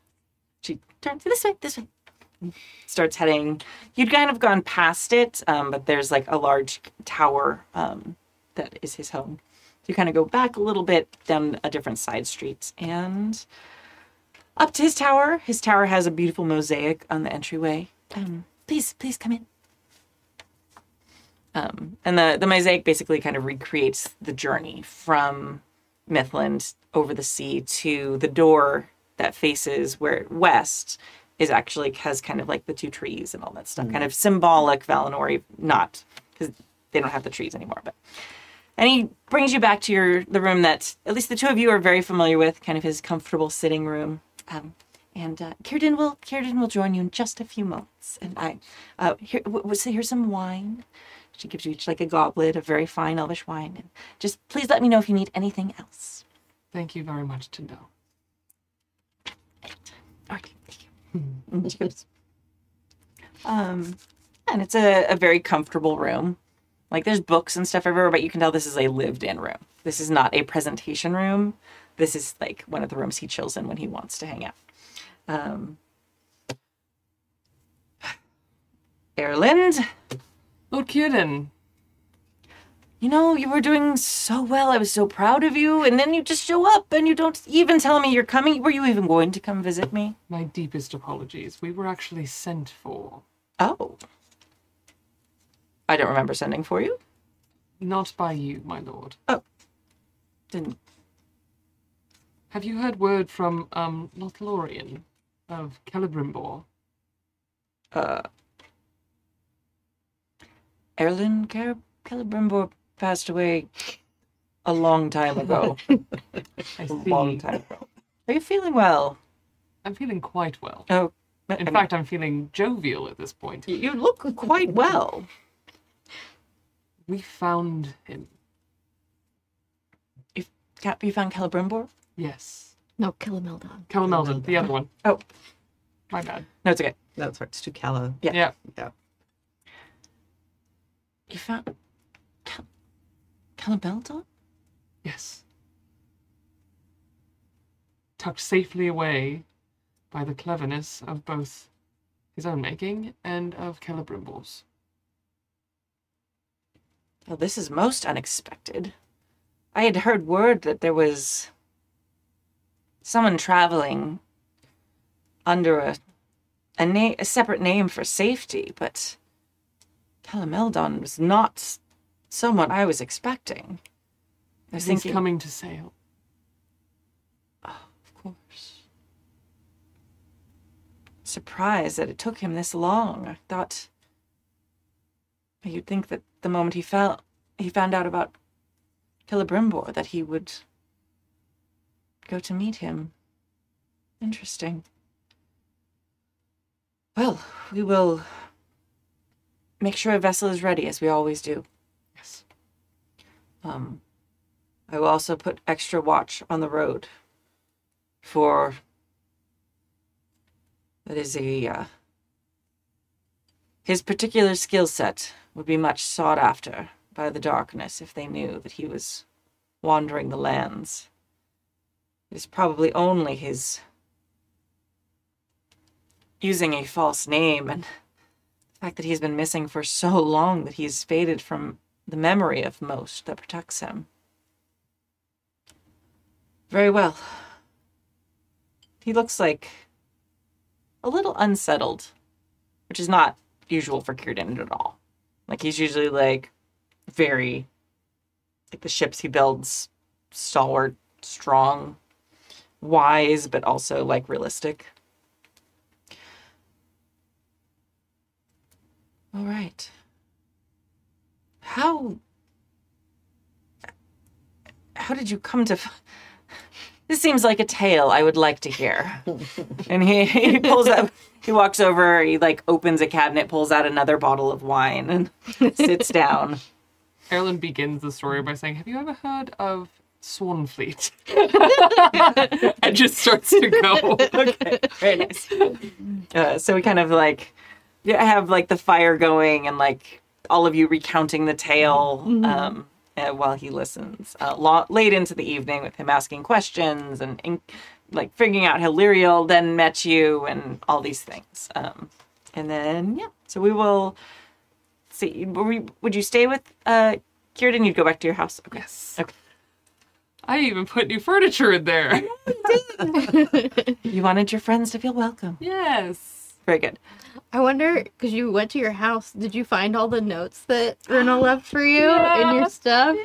She turns this way, this way. Starts heading. You'd kind of gone past it, um, but there's like a large tower um, that is his home. You kind of go back a little bit down a different side street and up to his tower. His tower has a beautiful mosaic on the entryway. Um, please, please come in. Um, and the, the mosaic basically kind of recreates the journey from Mithlond over the sea to the door that faces where west is actually has kind of like the two trees and all that stuff, kind of symbolic Valinori, not because they don't have the trees anymore. But and he brings you back to your the room that at least the two of you are very familiar with, kind of his comfortable sitting room. Um, and uh, Círdan will Círdan will join you in just a few moments. And I uh, here w- w- so here's some wine. She gives you each like a goblet of very fine elvish wine. And just please let me know if you need anything else. Thank you very much, Tyndall. Okay, thank um, and it's a, a very comfortable room. Like there's books and stuff everywhere, but you can tell this is a lived-in room. This is not a presentation room. This is like one of the rooms he chills in when he wants to hang out. Um, Erland, Lord Círdan, you know, you were doing so well. I was so proud of you. And then you just show up and you don't even tell me you're coming. Were you even going to come visit me? my deepest apologies. We were actually sent for. Oh. I don't remember sending for you. Not by you, my lord. Oh. Didn't. Have you heard word from um Lothlorien of Celebrimbor? Uh. Erland Car- Celebrimbor passed away a long time ago. I a see. long time ago. Are you feeling well? I'm feeling quite well. Oh. I In mean, fact, I'm feeling jovial at this point. you look quite well. We found him. If Cap, you found Celebrimbor? Yes. No, Killameldon. Calameldon, the other one. Oh. My bad. No, it's okay. No, sorry, it's too Calla. Yeah. Yeah. Yeah. You found Cal- Celebeldon? Yes. Tucked safely away by the cleverness of both his own making and of Celebrimbor's. Well, this is most unexpected. I had heard word that there was someone traveling under a a, na- a separate name for safety, but Calameldon was not s- someone I was expecting. I was He's thinking, coming to sail. Oh, of course. Surprised that it took him this long. I thought you'd think that the moment he felt he found out about Celebrimbor that he would go to meet him. Interesting. Well, we will make sure a vessel is ready as we always do. Um, I will also put extra watch on the road for that is a uh, his particular skill set would be much sought after by the darkness if they knew that he was wandering the lands. It is probably only his using a false name and the fact that he's been missing for so long that he's faded from the memory of most that protects him. Very well. He looks like a little unsettled, which is not usual for Círdan at all. Like he's usually like very like the ships he builds stalwart, strong, wise, but also like realistic. All right. How how did you come to f- this seems like a tale I would like to hear. and he, he pulls up, he walks over, he like opens a cabinet, pulls out another bottle of wine, and sits down. Erland begins the story by saying, Have you ever heard of Swanfleet? and just starts to go. okay, very nice. Uh, so we kind of like yeah, have like the fire going and all of you recounting the tale um, uh, while he listens. Uh, lo- late into the evening with him asking questions and, and like figuring out how Lyriel then met you and all these things. Um, and then yeah, so we will see. Were we, would you stay with uh, Círdan? You'd go back to your house. Okay. Yes. Okay. I even put new furniture in there. You wanted your friends to feel welcome. yes. Very good. I wonder, because you went to your house, did you find all the notes that Runa left for you in your stuff?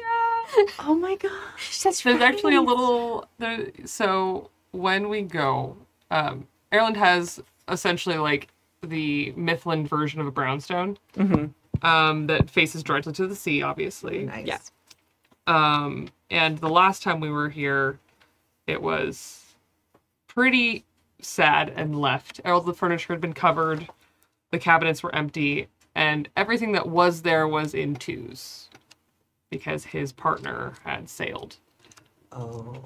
Oh my gosh, that's There's actually a little. There, so when we go, um, Erland has essentially like the Mithlond version of a brownstone um, that faces directly to the sea, obviously. Nice. Yeah. Um, and the last time we were here, it was pretty sad and left. All the furniture had been covered, the cabinets were empty, and everything that was there was in twos because his partner had sailed. Oh.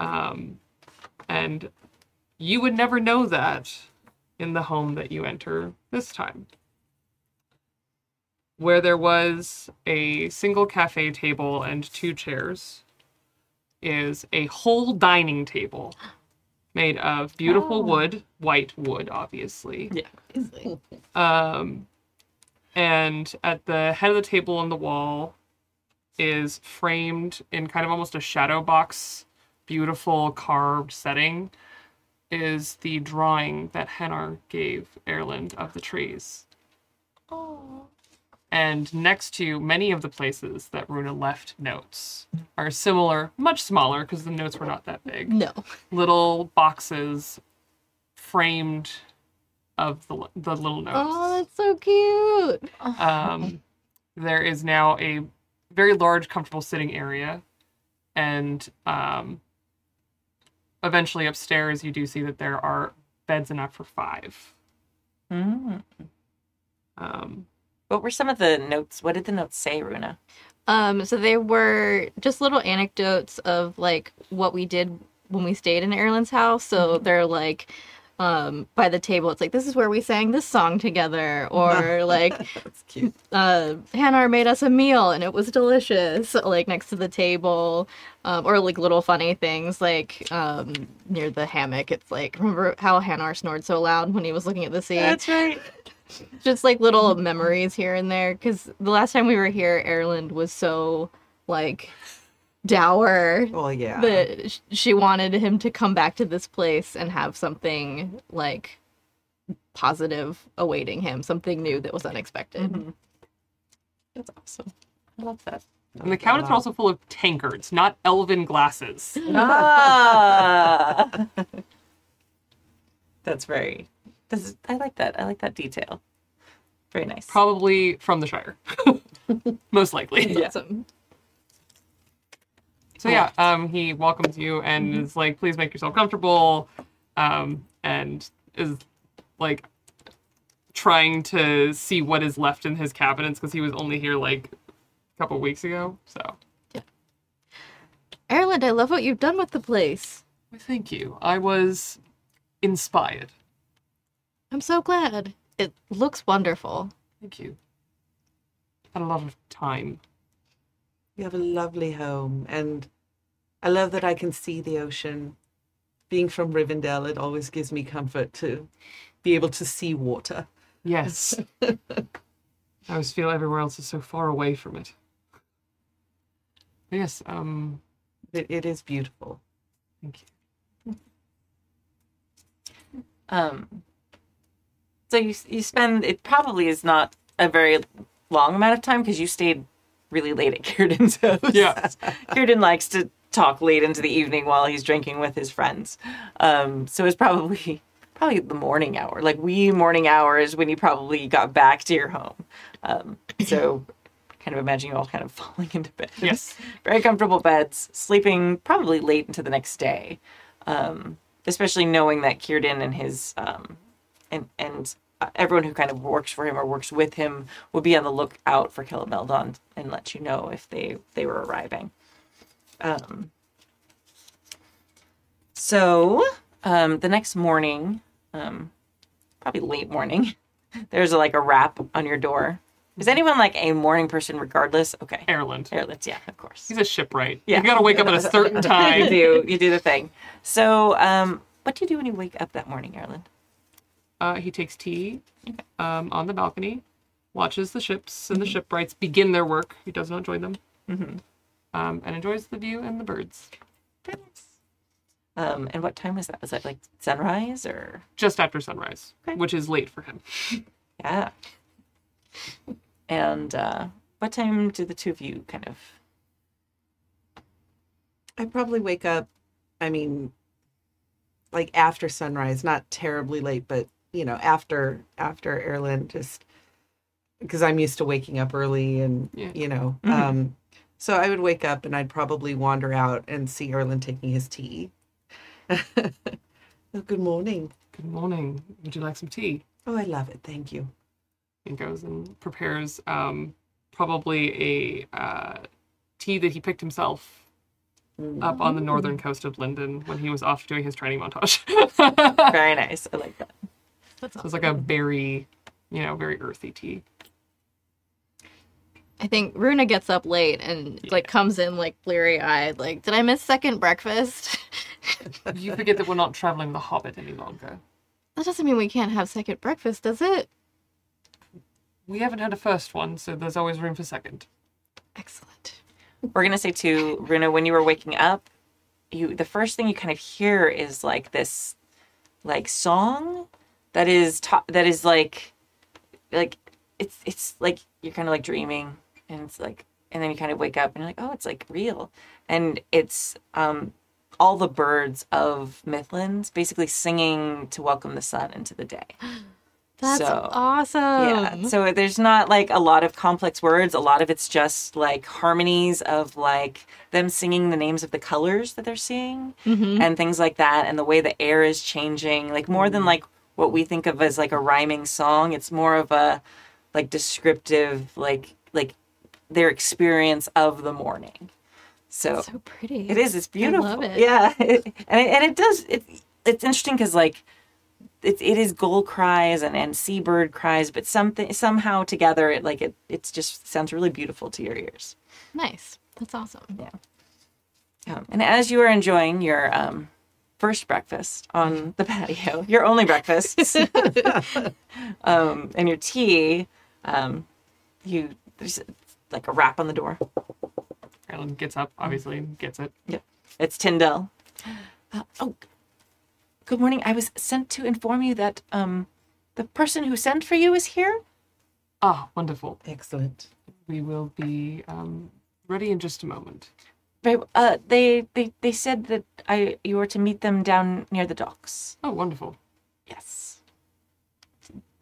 Um, and you would never know that in the home that you enter this time. where there was a single cafe table and two chairs is a whole dining table made of beautiful wood, white wood, obviously. Yeah. Um, and at the head of the table on the wall is framed in kind of almost a shadow box, beautiful carved setting, is the drawing that Hennar gave Erland of the trees. And next to many of the places that Runa left notes are similar, much smaller because the notes were not that big No. little boxes framed of the, the little notes. Oh, that's so cute. Um, there is now a very large, comfortable sitting area, and um, eventually upstairs you do see that there are beds enough for five. Mm. Um, What were some of the notes? What did the notes say, Runa? Um, so they were just little anecdotes of like what we did when we stayed in Erland's house. So they're like, um, by the table, it's like this is where we sang this song together, or like, uh, Hannah made us a meal and it was delicious, like next to the table, um, or like little funny things like um, near the hammock. It's like remember how Hannah snored so loud when he was looking at the sea That's right. Just like little memories here and there because the last time we were here Erland was so like dour Well, yeah. that she wanted him to come back to this place and have something like positive awaiting him something new that was unexpected That's awesome. I love that. and the cabinets are also full of tankards, not elven glasses. ah. That's very. This is, I like that. I like that detail. Very nice. Probably from the Shire. Most likely. Yeah. awesome So yeah, um, he welcomes you and is like, "Please make yourself comfortable," um, and is like trying to see what is left in his cabinets because he was only here like a couple weeks ago. So yeah. Erland, I love what you've done with the place Why, thank you. I was inspired. I'm so glad it looks wonderful Thank you. Had a lot of time. You have a lovely home, and I love that I can see the ocean. Being from Rivendell, it always gives me comfort to be able to see water. Yes. I always feel everywhere else is so far away from it. But yes. Um. It, it is beautiful. Thank you. Um, so you you spend it probably is not a very long amount of time because you stayed really late at Círdan's house. Yeah. Círdan likes to talk late into the evening while he's drinking with his friends. Um, so it's probably probably the morning hour, like wee morning hours when you probably got back to your home. Um, so kind of imagine you all kind of falling into bed. Yes. Very comfortable beds, sleeping probably late into the next day. Um, especially knowing that Círdan and his um, and and uh, everyone who kind of works for him or works with him will be on the lookout for Killameldon and let you know if they they were arriving. Um, so um, the next morning, um, probably late morning, there's like a rap on your door. Is anyone like a morning person regardless? Okay. Erland. Airlets, yeah, of course. He's a shipwright. Yeah. You gotta wake up at a certain time. you do. You do the thing. So, um, what do you do when you wake up that morning, Erland? Uh, he takes tea um, on the balcony, watches the ships and the shipwrights begin their work. He does not join them. Um, and enjoys the view and the birds. Um, and what time was that? Was that like sunrise or? Just after sunrise, Okay. which is late for him. Yeah. And uh, what time do the two of you kind of? I probably wake up, I mean, like after sunrise, not terribly late, but you know, after after Erland, just because I'm used to waking up early and Yeah. you know, Mhm. um, so I would wake up and I'd probably wander out and see Erland taking his tea. oh, good morning. Good morning. Would you like some tea? Oh, I love it. Thank you. He goes and prepares um, probably a uh, tea that he picked himself up on the northern coast of Lindon when he was off doing his training montage. Very nice. I like that. That's it's like a very, you know, very earthy tea. I think Runa gets up late and like comes in like bleary eyed. Like, did I miss second breakfast? You forget that we're not traveling the Hobbit any longer. that doesn't mean we can't have second breakfast, does it? We haven't had a first one, so there's always room for second. Excellent. We're gonna say to Runa, when you were waking up, you the first thing you kind of hear is like this, like song, that is ta- that is like, like it's it's like you're kind of like dreaming, and it's like, and then you kind of wake up and you're like, oh, it's like real, and it's um all the birds of Mithlonds basically singing to welcome the sun into the day. That's So, awesome. Yeah. So there's not like a lot of complex words. A lot of it's just like harmonies of like them singing the names of the colors that they're seeing and things like that. And the way the air is changing, like more than like what we think of as like a rhyming song, it's more of a like descriptive, like, like their experience of the morning. So, so pretty. it is. It's beautiful. I love it. Yeah, and it, and it does. It, it's interesting because like it, it is gull cries and, and seabird cries, but something somehow together it like it it's just sounds really beautiful to your ears. Nice. That's awesome. Yeah. Um, and as you are enjoying your um, first breakfast on the patio, your only breakfast, um, and your tea, um, you there's like a rap on the door. Ellen gets up, obviously, gets it. Yep. It's Tyndall. Uh, oh, good morning. I was sent to inform you that um, the person who sent for you is here. Ah, wonderful. Excellent. We will be um, ready in just a moment. Very, uh, they, they, they said that I you were to meet them down near the docks. Oh, wonderful. Yes.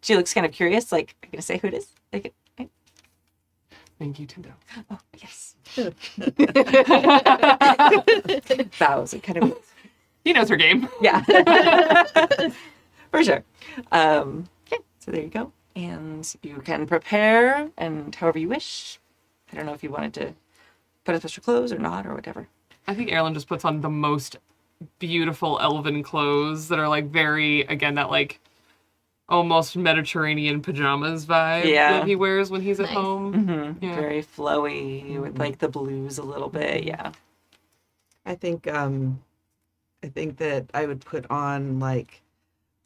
She looks kind of curious. Like, are you gonna say who it is? Like, Thank you, Tyndall. oh, yes. Bows and kind of He knows her game. Yeah. For sure. Um, okay, so there you go. And you can prepare and however you wish. I don't know if you wanted to put on special clothes or not or whatever. I think Erland just puts on the most beautiful elven clothes that are like very, again, that like almost Mediterranean pajamas vibe Yeah. that he wears when he's at home. Mm-hmm. Yeah. Very flowy with like the blues a little bit. Yeah. I think um I think that I would put on like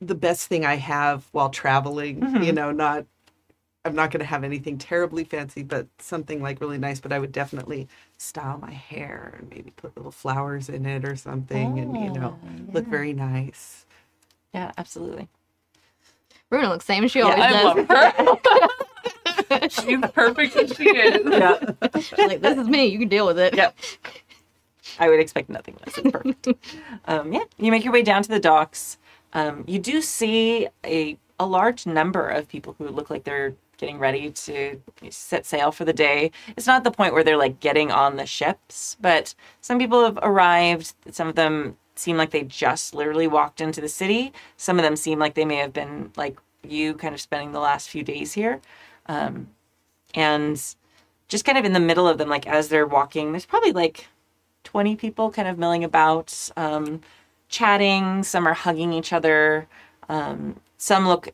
the best thing I have while traveling, you know, not I'm not going to have anything terribly fancy, but something like really nice, but I would definitely style my hair and maybe put little flowers in it or something and you know, look very nice. Yeah, absolutely. Runa looks same as she Yeah, always I does. love her. She's perfect as she is. Yeah. like, this is me. You can deal with it. Yep. I would expect nothing less. It's perfect. um, yeah, you make your way down to the docks. Um, you do see a a large number of people who look like they're getting ready to set sail for the day. It's not the point where they're like getting on the ships, but some people have arrived. Some of them seem like they just literally walked into the city. Some of them seem like they may have been like you, kind of spending the last few days here. Um, and just kind of in the middle of them, like as they're walking, there's probably like 20 people kind of milling about, um, chatting. Some are hugging each other. Um, some look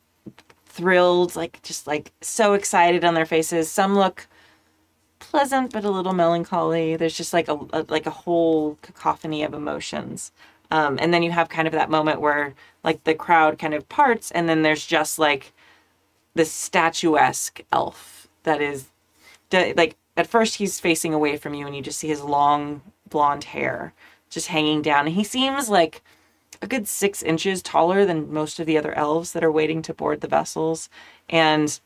thrilled, like just like so excited on their faces. Some look pleasant but a little melancholy. There's just like a, a like a whole cacophony of emotions. Um, and then you have kind of that moment where like the crowd kind of parts, and then there's just like this statuesque elf that is d- like at first he's facing away from you and you just see his long blonde hair just hanging down and he seems like a good six inches taller than most of the other elves that are waiting to board the vessels. And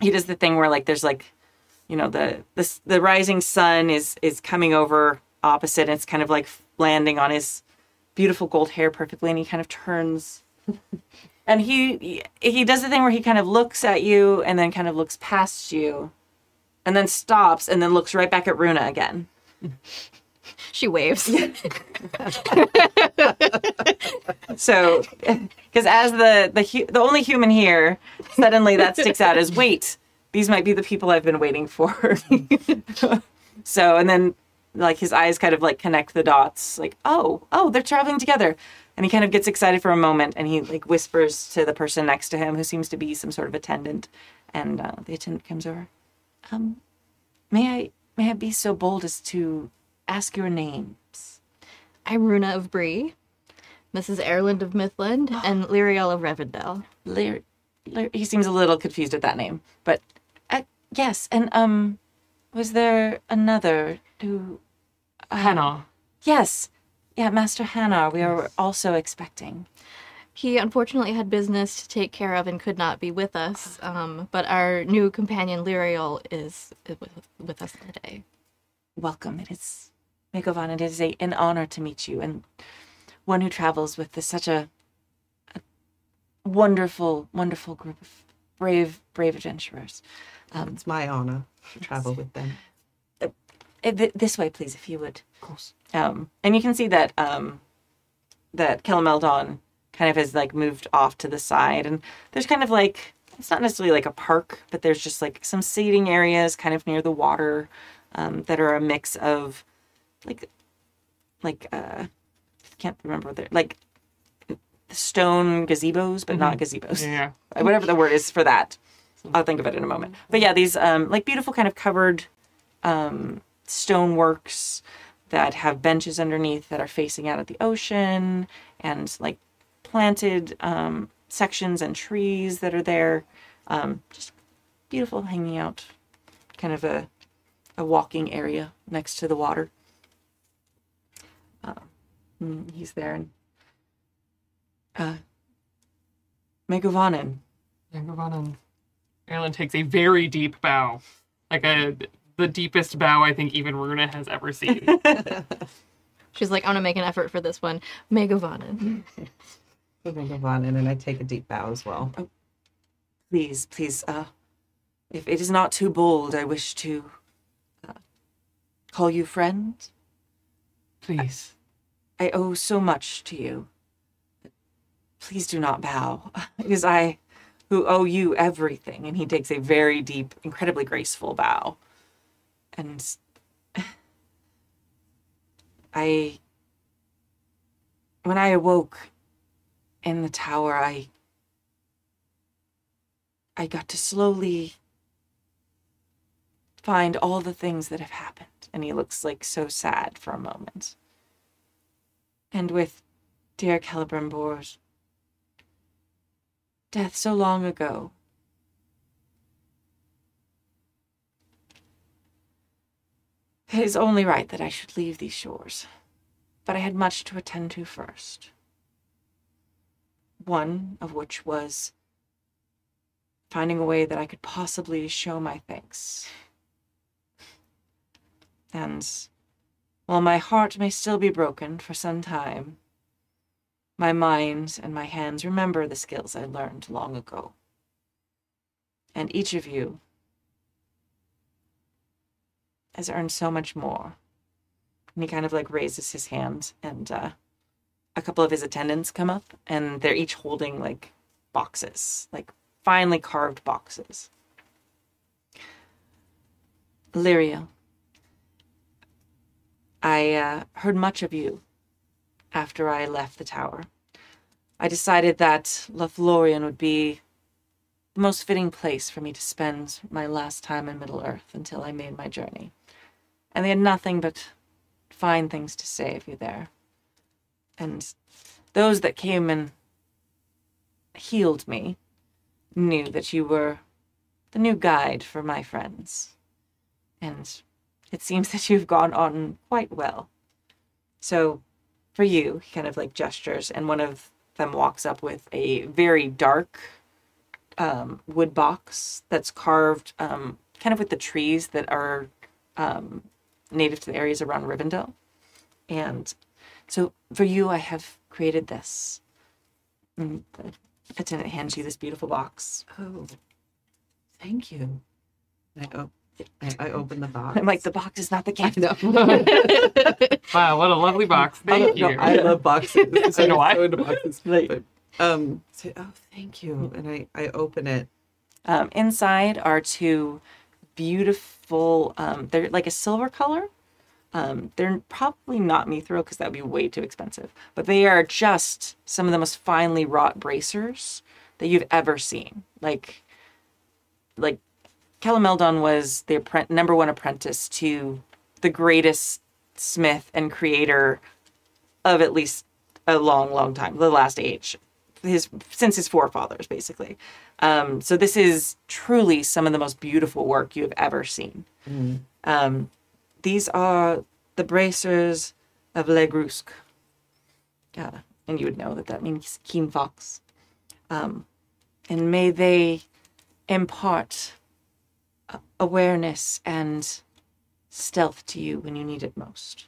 he does the thing where like there's like you know the the, the rising sun is is coming over opposite. And it's kind of like landing on his beautiful gold hair perfectly and he kind of turns. And he he does the thing where he kind of looks at you and then kind of looks past you and then stops and then looks right back at Runa again. She waves. So, because as the the hu- the only human here, suddenly that sticks out as wait, these might be the people I've been waiting for. so, and then like his eyes kind of like connect the dots, like oh oh they're traveling together, and he kind of gets excited for a moment, and he like whispers to the person next to him, who seems to be some sort of attendant, and uh, the attendant comes over. Um, may I may I be so bold as to ask your names? I'm Runa of Bree, Mrs. Erland of Mithlond, and Lyriel of Rivendell. Lear, Lear, he seems a little confused at that name, but uh, yes. And um, was there another who? Hannah. Yes, yeah, Master Hannah. We are also expecting. He unfortunately had business to take care of and could not be with us, um, but our new companion Lyriel is is with, with us today. Welcome. It is Megovan. It is a, an honor to meet you, and one who travels with this, such a, a wonderful, wonderful group of brave, brave adventurers. It's my honor to travel with them. Uh, th- this way, please, if you would. Of course. Um, and you can see that um, that Kelameldon kind of has like moved off to the side, and there's kind of like it's not necessarily like a park, but there's just like some seating areas kind of near the water um, that are a mix of like like uh, I can't remember what they're like stone gazebos, but not gazebos Yeah. whatever the word is for that. I'll think of it in a moment. But yeah, these um, like beautiful kind of covered um, stoneworks that have benches underneath that are facing out at the ocean, and like planted um, sections and trees that are there. Um, just beautiful hanging out, kind of a a walking area next to the water. Um, mm, he's there and uh, Mae govannen. Yangovanen. Erland takes a very deep bow. Like a the deepest bow I think even Runa has ever seen. She's like, I'm gonna make an effort for this one. Mae govannen. I move on in and I take a deep bow as well. please, please, uh, if it is not too bold, I wish to uh, call you friend. Please. I owe so much to you. Please do not bow. It is I who owe you everything. And he takes a very deep, incredibly graceful bow. And I, when I awoke in the tower, I, I got to slowly find all the things that have happened. And he looks like so sad for a moment. And with dear Celebrimbor's, death so long ago, it is only right that I should leave these shores. But I had much to attend to first. One of which was finding a way that I could possibly show my thanks. And while my heart may still be broken for some time, my mind and my hands remember the skills I learned long ago. And each of you has earned so much more. And he kind of like raises his hand, and uh, a couple of his attendants come up, and they're each holding like boxes, like finely carved boxes. Lyriel, I uh, heard much of you after I left the tower. I decided that Lothlorien would be the most fitting place for me to spend my last time in Middle Earth until I made my journey. And they had nothing but fine things to say of you there. And those that came and healed me knew that you were the new guide for my friends. And it seems that you've gone on quite well. So, for you, he kind of like gestures, and one of them walks up with a very dark um, wood box that's carved um, kind of with the trees that are um, native to the areas around Rivendell. And so, for you, I have created this. And the attendant hands you this beautiful box. Oh, thank you. And I, op- I, I open the box. I'm like, the box is not the gift. No. Wow, what a lovely box. Thank no, you. I love boxes. So I'm I. so into boxes. Like- But, um, so, oh, thank you. And I, I open it. Um, inside are two beautiful. Um, they're like a silver color. Um, they're probably not mithril because that would be way too expensive. But they are just some of the most finely wrought bracers that you've ever seen. Like, like Calameldon was the number one apprentice to the greatest smith and creator of at least a long, long time, the last age, his since his forefathers, basically. Um, so this is truly some of the most beautiful work you have ever seen. Um, these are the bracers of Le Grusque. Uh, and you would know that that means keen fox. Um, and may they impart awareness and stealth to you when you need it most.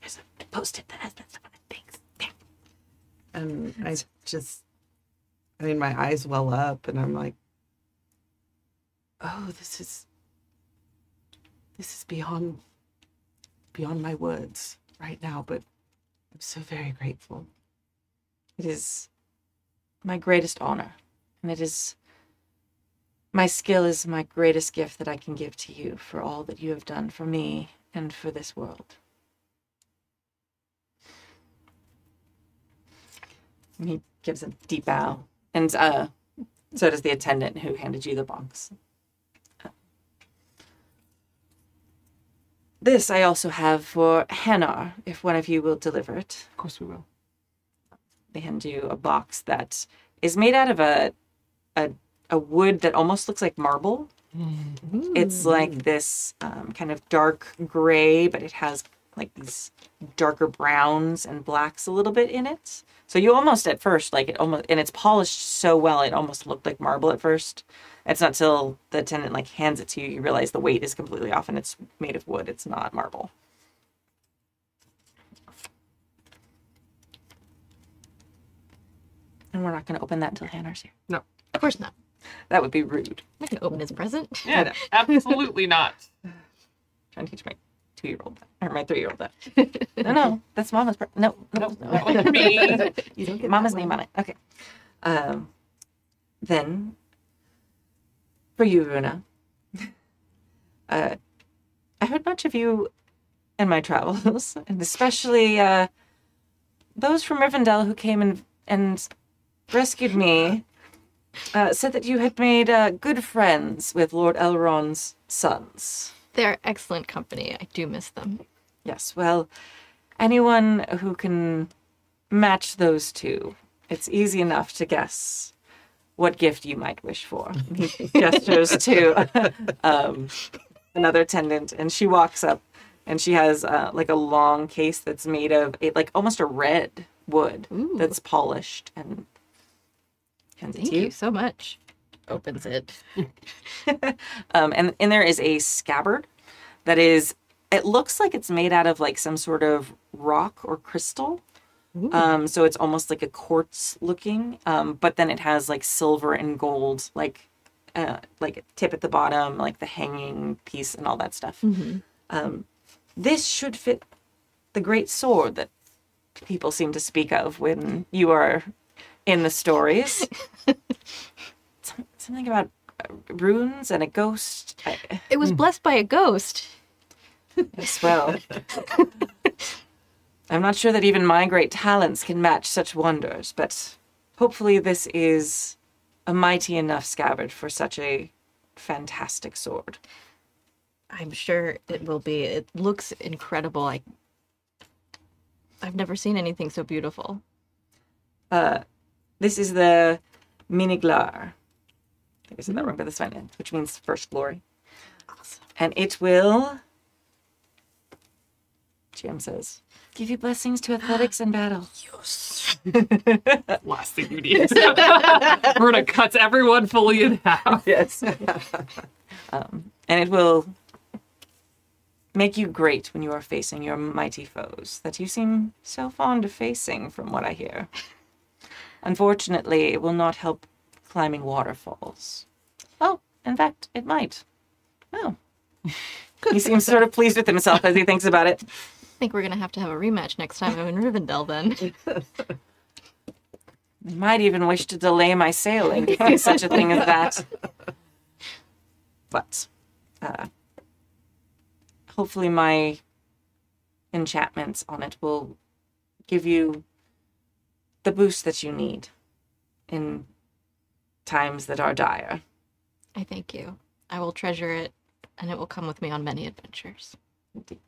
There's a post-it that has of the things. There. And I just, I mean, my eyes well up, and I'm like, oh, this is, this is beyond, beyond my words right now. But I'm so very grateful. It is my greatest honor, and it is my skill is my greatest gift that I can give to you for all that you have done for me and for this world. And he gives a deep bow, and uh, so does the attendant who handed you the box. This I also have for Hanar, if one of you will deliver it Of course we will. they hand you a box that is made out of a a, a wood that almost looks like marble. It's like this um, kind of dark gray, but it has like these darker browns and blacks a little bit in it. So you almost at first like it almost and it's polished so well it almost looked like marble at first. It's not till the attendant like hands it to you you realize the weight is completely off and it's made of wood. It's not marble. And we're not going to open that until Hanar's here. No, of course not. That would be rude. I can open his present. Yeah, absolutely not. trying to teach my two year old that. or my three year old that. no, no, that's mama's. Pre- no, no, no. that me. You don't get mama's name on it. Okay. Um, then for you, Runa, uh, I heard much of you in my travels, and especially uh, those from Rivendell who came and and rescued me. Uh, said that you had made uh, good friends with Lord Elrond's sons. They're excellent company. I do miss them. Yes, well, anyone who can match those two, it's easy enough to guess what gift you might wish for. He gestures to um, another attendant, and she walks up, and she has uh, like a long case that's made of a, like almost a red wood Ooh. that's polished and hands Thank you so much. Opens it. um, and and there is a scabbard that is it looks like it's made out of like some sort of rock or crystal. Um, so it's almost like a quartz looking um, but then it has like silver and gold like uh, like tip at the bottom like the hanging piece and all that stuff. Um, this should fit the great sword that people seem to speak of when you are in the stories something about uh, runes and a ghost It was blessed by a ghost. as well. I'm not sure that even my great talents can match such wonders, but hopefully this is a mighty enough scabbard for such a fantastic sword. I'm sure it will be. It looks incredible. I I've never seen anything so beautiful. This is the Miniglar. I think I said that wrong, but that's fine. Which means first glory. And it will, GM says, give you blessings to athletics and battle. Yes. Last thing you need. Runa cuts everyone fully in half. Yes. um, and it will make you great when you are facing your mighty foes that you seem so fond of facing, from what I hear. Unfortunately, it will not help climbing waterfalls. Oh, in fact, it might. Oh. he seems sort of pleased with himself as he thinks about it. I think we're gonna have to have a rematch next time I'm in Rivendell then. I might even wish to delay my sailing if such a thing as that. But uh, hopefully, my enchantments on it will give you the boost that you need in times that are dire. I thank you. I will treasure it, and it will come with me on many adventures. Indeed.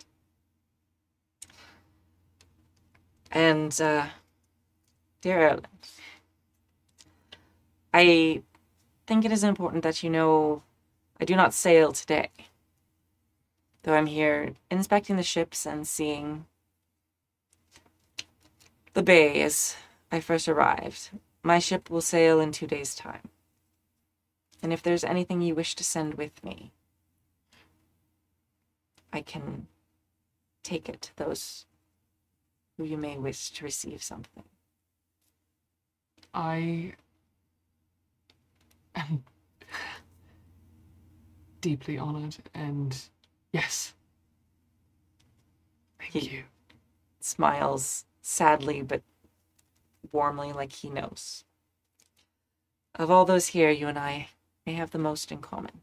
And, uh, dear Erland, I think it is important that you know I do not sail today. Though I'm here inspecting the ships and seeing the bay as I first arrived. My ship will sail in two days' time. And if there's anything you wish to send with me, I can take it to those who you may wish to receive something. I am deeply honored and yes. Thank He- you. Smiles sadly but warmly, like he knows. Of all those here, you and I may have the most in common.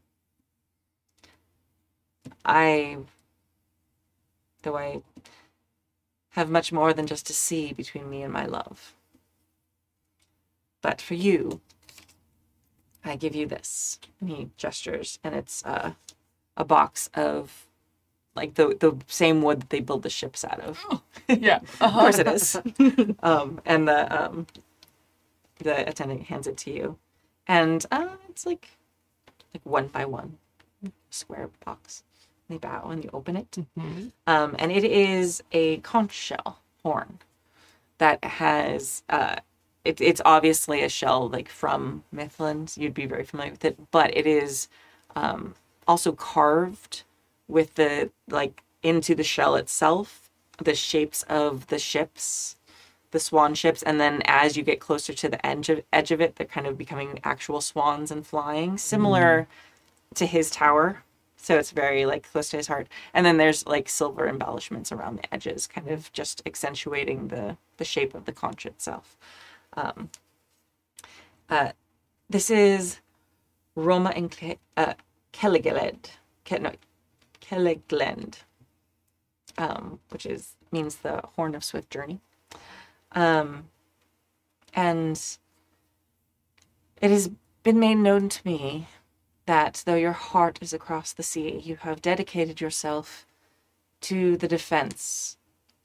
I, though I have much more than just a sea between me and my love. But for you, I give you this. And he gestures, and it's uh, a box of like the the same wood that they build the ships out of. Yeah. Of course it is. um, and the um, the attendant hands it to you, and uh, it's like like one by one, square box. You bow and you open it, Mhm. um, and it is a conch shell horn that has. Uh, it, it's obviously a shell like from Mithlond. You'd be very familiar with it, but it is um, also carved with the like into the shell itself the shapes of the ships the swan ships and then as you get closer to the edge of, edge of it they're kind of becoming actual swans and flying similar to his tower. So it's very like close to his heart. And then there's like silver embellishments around the edges kind of just accentuating the the shape of the conch itself. Um, uh, this is Roma and Ke- uh, Kelligeled. Ke- no, Kelliglend, um, which is means the horn of swift journey. Um, and it has been made known to me that though your heart is across the sea, you have dedicated yourself to the defense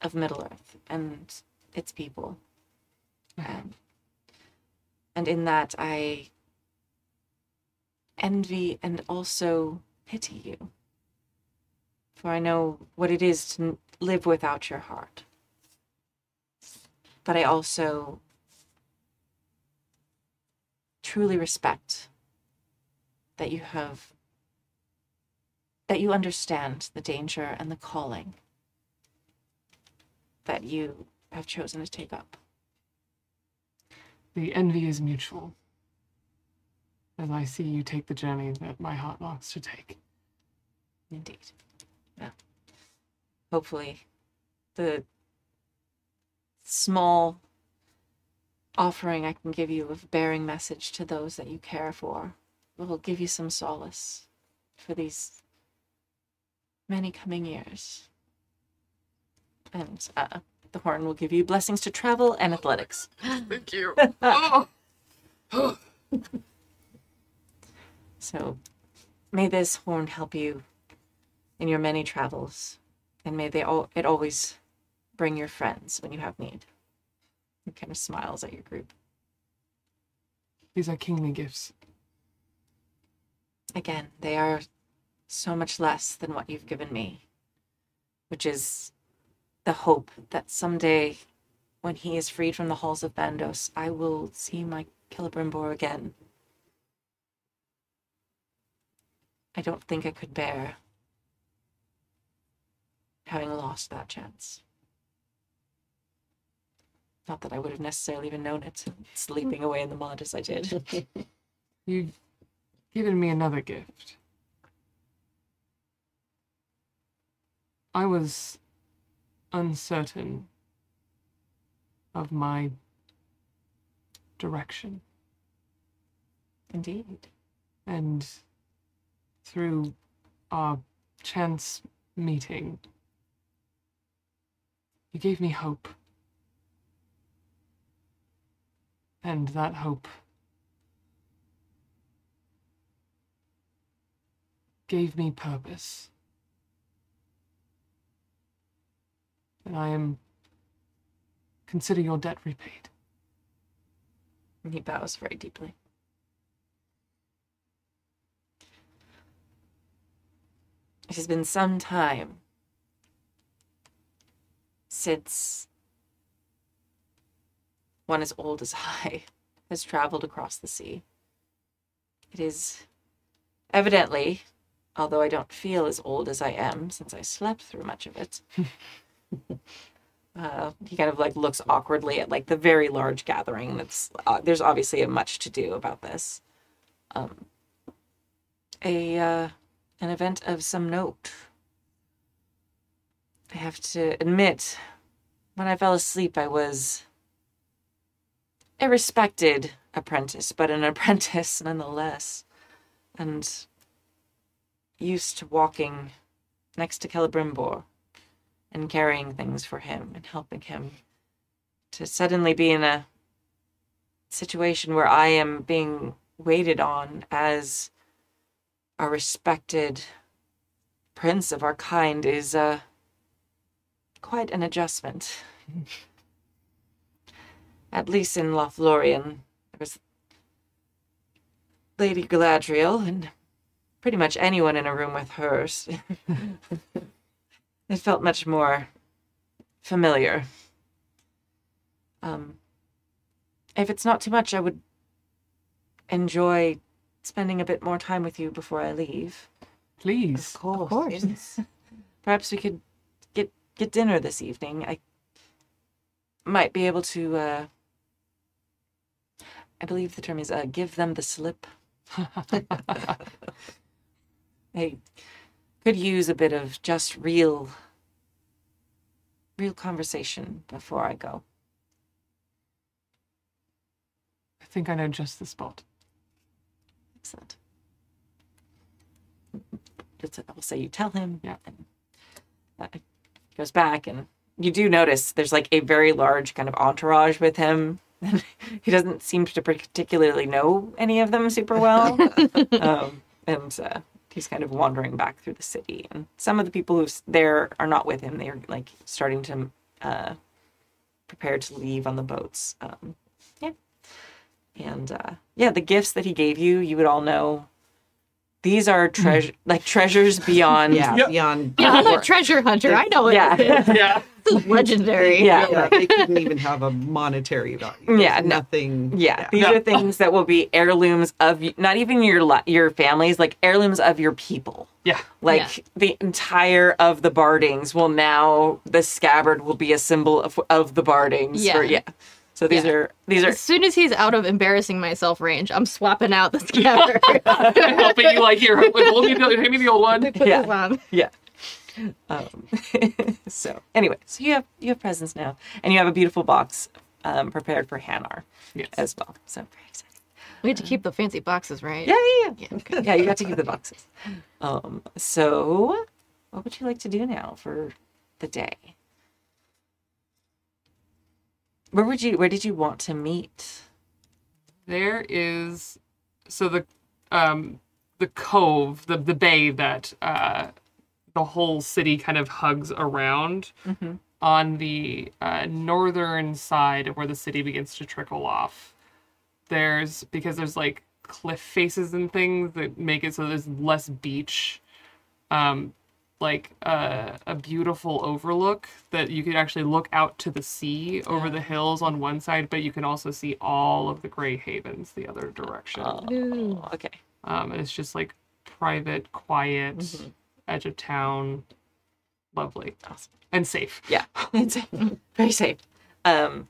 of Middle Earth and its people. Um, and in that, I envy and also pity you. For I know what it is to live without your heart. But I also truly respect that you have, that you understand the danger and the calling that you have chosen to take up. The envy is mutual. As I see you take the journey that my heart longs to take. Indeed. Yeah. Hopefully, the small offering I can give you of bearing message to those that you care for will give you some solace for these many coming years. And uh, the horn will give you blessings to travel and athletics. Thank you. oh. So may this horn help you in your many travels, and may they all it always bring your friends when you have need. He kind of smiles at your group. These are kingly gifts. Again, they are so much less than what you've given me, which is the hope that someday, when he is freed from the halls of Mandos, I will see my Celebrimbor again. I don't think I could bear having lost that chance. Not that I would have necessarily even known it, sleeping away in the mud as I did. You've given me another gift. I was uncertain of my direction, Indeed. and through our chance meeting, you gave me hope. And that hope gave me purpose. And I am consider your debt repaid. And he bows very deeply. It has been some time since one as old as I has traveled across the sea. It is evidently, although I don't feel as old as I am since I slept through much of it. uh, he kind of like looks awkwardly at like the very large gathering. That's uh, there's obviously a much to do about this. Um, a uh, an event of some note. I have to admit, when I fell asleep, I was a respected apprentice, but an apprentice nonetheless, and used to walking next to Celebrimbor and carrying things for him and helping him to suddenly be in a situation where I am being waited on as a respected prince of our kind is uh, quite an adjustment. At least in Lothlorien, there was Lady Galadriel and pretty much anyone in a room with hers. it felt much more familiar. Um, if it's not too much, I would enjoy spending a bit more time with you before I leave. Please. Of course. course. yes. Perhaps we could get dinner this evening. I might be able to. Uh, I believe the term is uh, give them the slip. I could use a bit of just real, real conversation before I go. I think I know just the spot. Excellent. Just, I'll say you tell him. Yeah. And uh, goes back, and you do notice there's like a very large kind of entourage with him. he doesn't seem to particularly know any of them super well. um, and uh, he's kind of wandering back through the city. And some of the people who's there are not with him. They're like starting to uh, prepare to leave on the boats. Um, yeah. And uh, yeah, the gifts that he gave you, you would all know. These are mm. treasure, like treasures beyond. Yeah, Yep. beyond. Yeah, I'm a treasure hunter. I know it. Yeah. Yeah. This is legendary. Yeah. Yeah, they couldn't even have a monetary value. Yeah, There's no. nothing. Yeah, these Yeah. are things that will be heirlooms of not even your your families, like heirlooms of your people. Yeah. Like Yeah. the entire of the Bardings will now the scabbard will be a symbol of of the Bardings. Yeah. For, yeah. So these Yeah. are these are As soon as he's out of embarrassing myself range, I'm swapping out the scabbard. Helping you like here. Hold me, the- hand me the old one. Put Yeah. on. yeah. Um, so anyway, so you have you have presents now, and you have a beautiful box um, prepared for Hanar Yes. as well. So very exciting. We had to keep the fancy boxes, right? Yeah, yeah, yeah. Yeah, okay. yeah, you got to keep the boxes. Um, so, what would you like to do now for the day? Where would you? Where did you want to meet? There is so the um the cove, the the bay that uh the whole city kind of hugs around Mm-hmm. on the uh, northern side of where the city begins to trickle off. There's because there's like cliff faces and things that make it so there's less beach. Um, like uh, a beautiful overlook that you could actually look out to the sea over the hills on one side, but you can also see all of the Grey Havens the other direction. Oh, okay. Um, and it's just like private, quiet, Mhm. edge of town, lovely Awesome. and safe. Yeah, it's very safe. Um,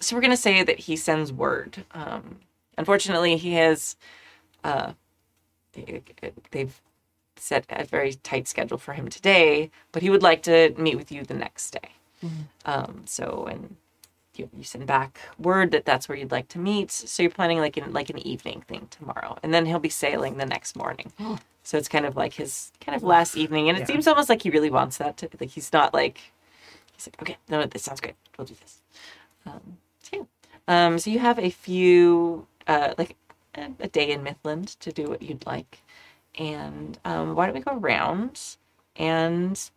so we're gonna say that he sends word. Um, unfortunately, he has. Uh, they, they've set a very tight schedule for him today, but he would like to meet with you the next day. Um, so and you, you send back word that that's where you'd like to meet. So you're planning like an like an evening thing tomorrow, and then he'll be sailing the next morning. so it's kind of like his kind of last evening, and it Yeah. seems almost like he really wants that. To, like he's not like he's like okay, no, this sounds great. We'll do this. Um, so yeah. Um, so you have a few uh, like a, a day in Mithlond to do what you'd like, and um, why don't we go around and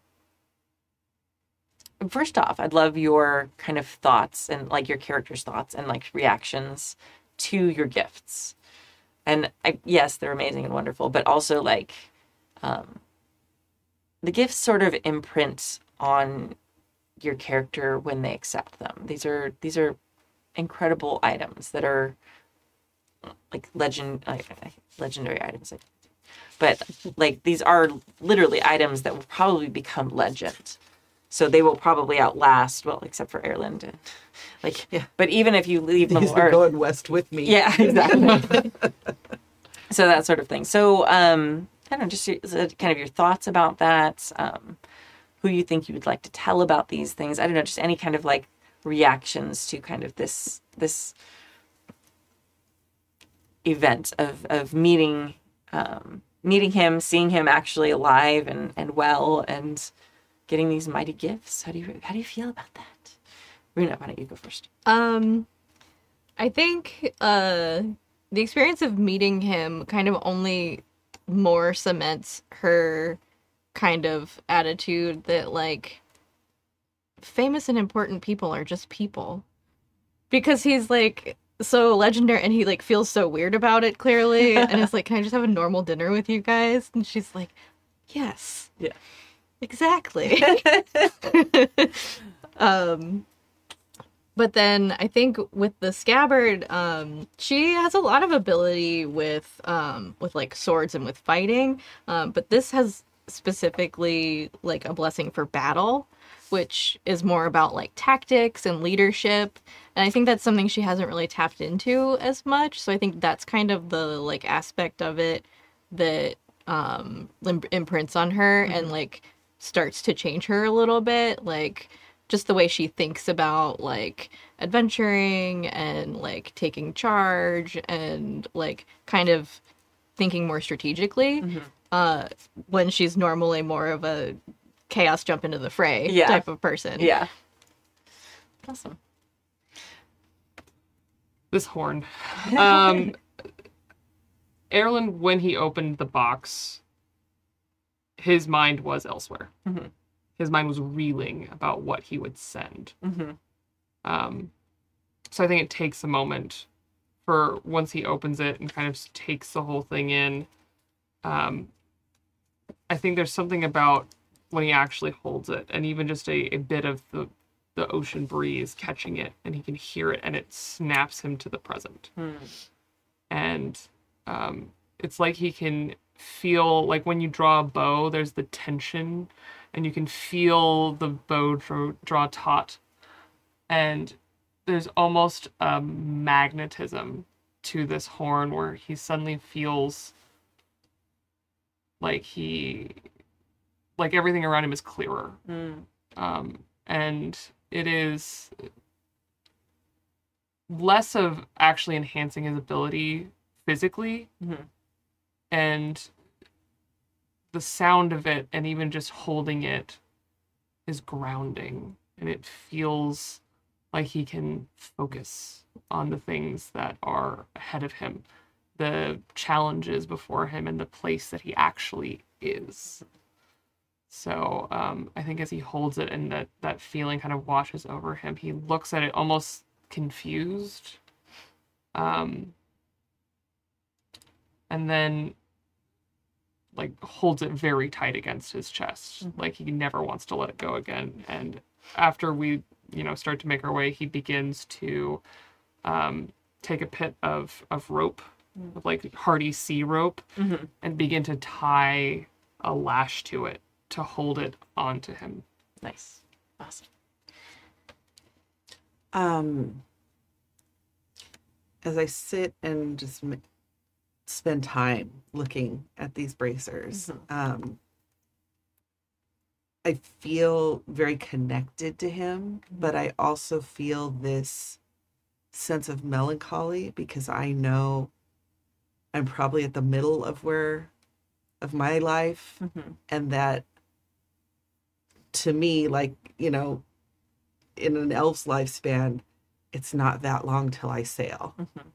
first off, I'd love your kind of thoughts and like your character's thoughts and like reactions to your gifts. And I, yes, they're amazing and wonderful, but also like um, the gifts sort of imprint on your character when they accept them. These are these are incredible items that are like legend like, legendary items. But like these are literally items that will probably become legend. So they will probably outlast well except for Erland and like Yeah. but even if you leave them He's going west with me. yeah exactly. So that sort of thing. So um i don't know just kind of your thoughts about that? Um who you think you would like to tell about these things? I don't know just any kind of like reactions to kind of this this event of of meeting um meeting him seeing him actually alive and and well and getting these mighty gifts. How do you how do you feel about that? Runa, why don't you go first? Um, I think uh, the experience of meeting him kind of only more cements her kind of attitude that like famous and important people are just people. Because he's like so legendary and he like feels so weird about it clearly and it's like can i just have a normal dinner with you guys and she's like yes Yeah. exactly um but then I think with the scabbard, um, she has a lot of ability with um, with like swords and with fighting. Um, but this has specifically like a blessing for battle, which is more about like tactics and leadership. And I think that's something she hasn't really tapped into as much. So I think that's kind of the like aspect of it that um, im- imprints on her and like starts to change her a little bit. Like just the way she thinks about like adventuring and like taking charge and like kind of thinking more strategically uh when she's normally more of a chaos jump into the fray Yeah. type of person yeah awesome this horn. Um, Erland, when he opened the box, his mind was elsewhere. Mhm. His mind was reeling about what he would send. mm-hmm. Um, so I think it takes a moment for once he opens it and kind of takes the whole thing in. Um, I think there's something about when he actually holds it, and even just a, a bit of the the ocean breeze catching it, and he can hear it, and it snaps him to the present. And um, it's like he can feel like when you draw a bow, there's the tension, and you can feel the bow draw, draw taut and there's almost a magnetism to this horn where he suddenly feels like he like everything around him is clearer Mm. um, and it is less of actually enhancing his ability physically Mhm. and the sound of it and even just holding it is grounding and it feels like he can focus on the things that are ahead of him the challenges before him and the place that he actually is so um, I think as he holds it and that that feeling kind of washes over him, he looks at it almost confused, um, and then like holds it very tight against his chest, like he never wants to let it go again. And after we, you know, start to make our way, he begins to um, take a pit of of rope, of like hardy sea rope, Mhm. and begin to tie a lash to it to hold it onto him. nice awesome Um, as I sit and just m- spend time looking at these bracers, um, I feel very connected to him, but I also feel this sense of melancholy because I know I'm probably at the middle of where of my life Mhm. and that to me like you know in an elf's lifespan it's not that long till i sail mm-hmm.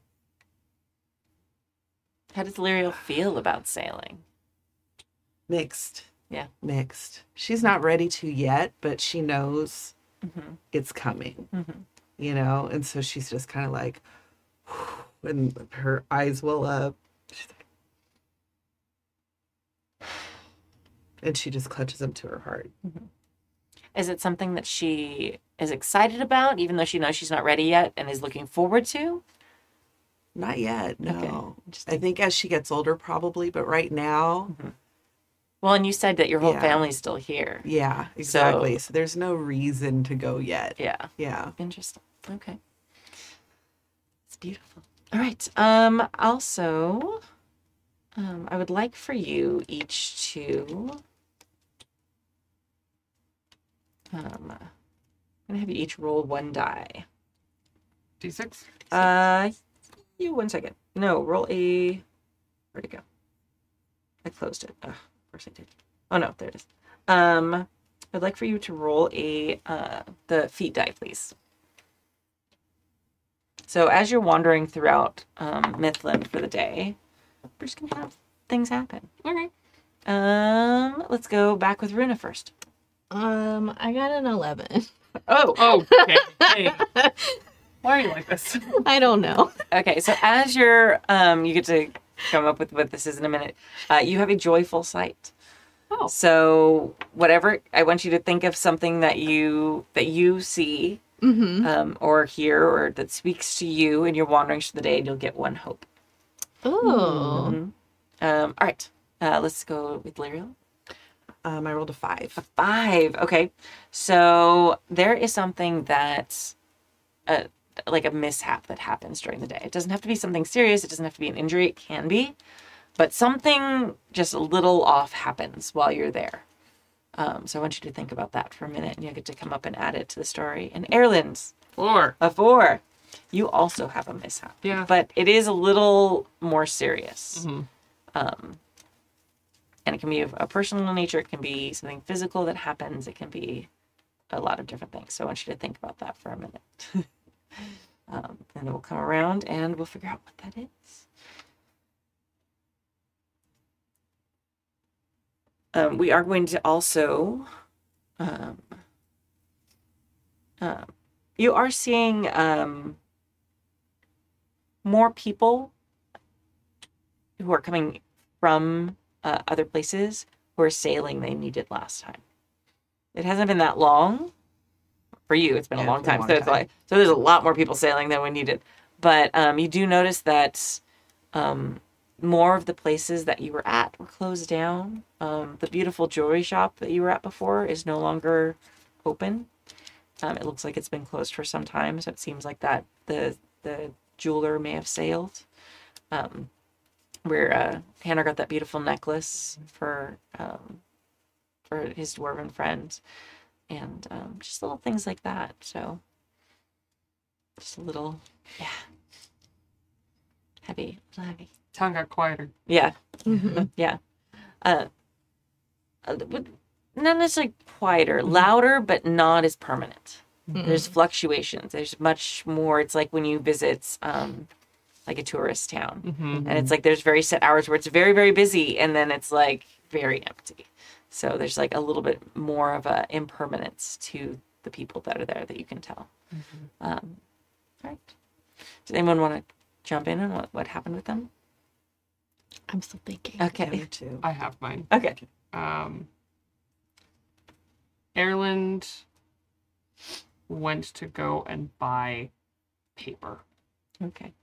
how does Lyriel feel about sailing Mixed. Yeah. Mixed. She's not ready to yet, but she knows mm-hmm. it's coming. Mm-hmm. You know, and so she's just kind of like, and her eyes will up. Like, and she just clutches them to her heart. Is it something that she is excited about, even though she knows she's not ready yet and is looking forward to? Not yet. No. Okay, I think as she gets older, probably, but right now, Well, and you said that your whole Yeah. family's still here. yeah, exactly. So, there's no reason to go yet. Yeah. Yeah. Interesting. Okay. It's beautiful. All right. Um also um I would like for you each to um I'm gonna have you each roll one die. D6. Uh you one second. No, roll a where'd it go? I closed it. Ugh, of course I did. Oh no, there it is. Um I'd like for you to roll a uh the feat die, please. So as you're wandering throughout um, Mithlond for the day, we're just gonna have things happen. Okay. Um, let's go back with Runa first. Um, I got an 11. Oh, Oh, okay. Hey. Why are you like this? I don't know. okay. So as you're, um, you get to come up with what this is in a minute. Uh, you have a joyful sight. Oh. So whatever, I want you to think of something that you that you see Mm-hmm. um, or hear or that speaks to you, and you're wandering through the day, and you'll get one hope. Oh. Mhm. Um, all right. Uh, let's go with Lyriel. Um, I rolled a five. A Five. Okay. So there is something that, uh, like a mishap that happens during the day. It doesn't have to be something serious. It doesn't have to be an injury. It can be, but something just a little off happens while you're there. Um, so I want you to think about that for a minute, and you'll get to come up and add it to the story. And Erland's Four. a four. You also have a mishap. Yeah. But it is a little more serious. Mhm. Um, and it can be of a personal nature. It can be something physical that happens. It can be a lot of different things. So I want you to think about that for a minute. um, and then we'll come around and we'll figure out what that is. Um, we are going to also. Um, um, you are seeing um, more people who are coming from uh, other places who are sailing they needed last time. It hasn't been that long for you. It's been a long it's a time. long so it's like so there's a lot more people sailing than we needed. But um, you do notice that um, more of the places that you were at were closed down. Um, the beautiful jewelry shop that you were at before is no longer open. Um, it looks like it's been closed for some time, so it seems like that the the jeweler may have sailed. Um, where uh, Hanar got that beautiful necklace for um, for his dwarven friend, and um, just little things like that. So, just a little, yeah, heavy, little heavy. Tongue got quieter. Yeah, Mm-hmm. yeah. Uh, uh, but not necessarily quieter, louder, but not as permanent. There's fluctuations. There's much more. It's like when you visit, um, like a tourist town, Mm-hmm. and it's like there's very set hours where it's very very busy, and then it's like very empty. So there's like a little bit more of a impermanence to the people that are there that you can tell. Um, all right. Does anyone want to jump in on what, what happened with them? I'm still thinking. Okay. me too. I have mine. Okay. Um, Erland went to go and buy paper, Okay.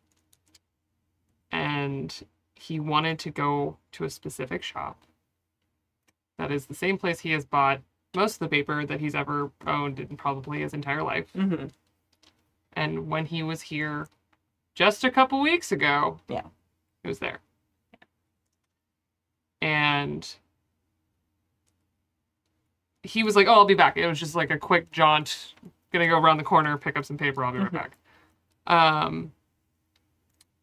And he wanted to go to a specific shop. That is the same place he has bought most of the paper that he's ever owned in probably his entire life. Mm-hmm. And when he was here just a couple weeks ago, Yeah. it was there. And he was like, "Oh, I'll be back." It was just like a quick jaunt, gonna go around the corner, pick up some paper. I'll be right Mhm. back. Um,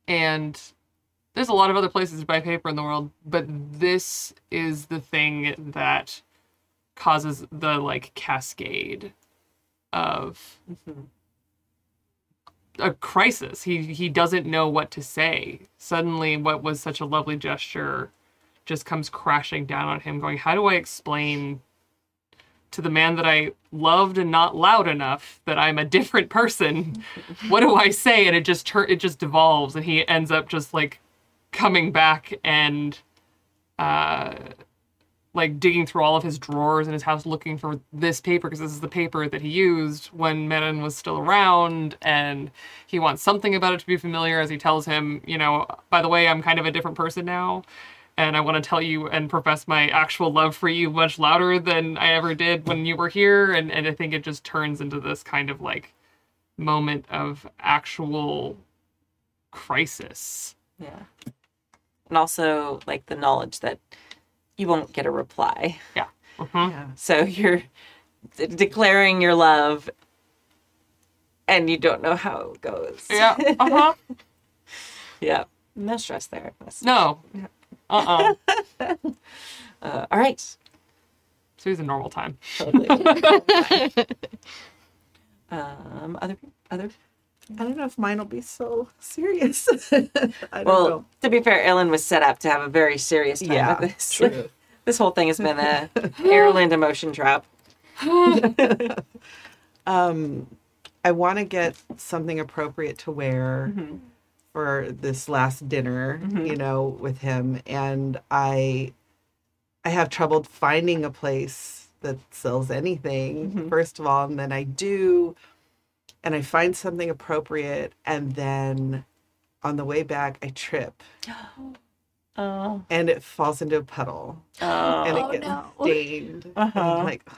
and there's a lot of other places to buy paper in the world, but this is the thing that causes the like cascade of Mhm. a crisis. He he doesn't know what to say. Suddenly, what was such a lovely gesture just comes crashing down on him, going, How do I explain to the man that I loved and not loud enough that I'm a different person? what do I say? And it just tur- it just devolves, and he ends up just like coming back and uh like digging through all of his drawers in his house looking for this paper because this is the paper that he used when Menon was still around and he wants something about it to be familiar as he tells him, you know, by the way, I'm kind of a different person now and I want to tell you and profess my actual love for you much louder than I ever did when you were here and and I think it just turns into this kind of like moment of actual crisis. Yeah. And also like the knowledge that you won't get a reply. Yeah. Mhm. Yeah. So you're d- declaring your love and you don't know how it goes. Yeah. Uh-huh. yeah. No stress there. No. Uh-uh. Uh, all right. So he's a normal time. Totally. um, other other I don't know if mine will be so serious. I don't Well, know. to be fair, Ellen was set up to have a very serious time Yeah, with this. true. this whole thing has been a Erland emotion trap. um, I want to get something appropriate to wear Mm-hmm. for this last dinner, you know, with him, and I, I have trouble finding a place that sells anything. Mm-hmm. First of all, and then I do, and I find something appropriate, and then on the way back I trip Oh, and it falls into a puddle. oh. and Oh, it gets no. stained. Uh-huh. I'm like, ugh.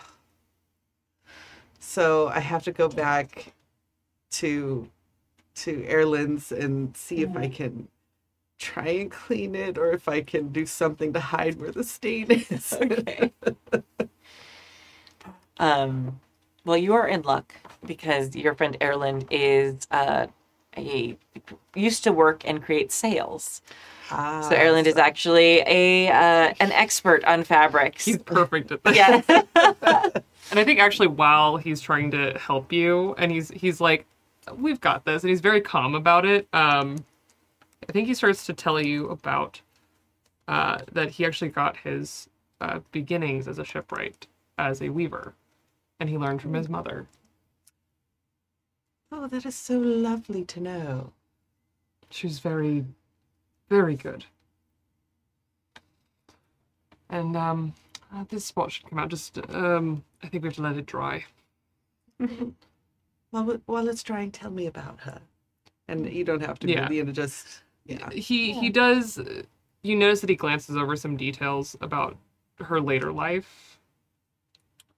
so I have to go back to to Erland's and see if Mm-hmm. I can try and clean it or if I can do something to hide where the stain is. okay. um, well, you are in luck because your friend Erland is uh, a used to work and create sails. ah, So Erland is actually a uh, an expert on fabrics. He's perfect at that. yeah. And I think actually while he's trying to help you and he's he's like, We've got this and he's very calm about it. Um I think he starts to tell you about uh that he actually got his uh beginnings as a shipwright, as a weaver. And he learned from his mother. Oh, that is so lovely to know. She's very very good. And um uh, this spot should come out just um I think we have to let it dry. Well, w- well, let's try and tell me about her. And you don't have to Yeah. be, you know, just yeah. he he does you notice that he glances over some details about her later life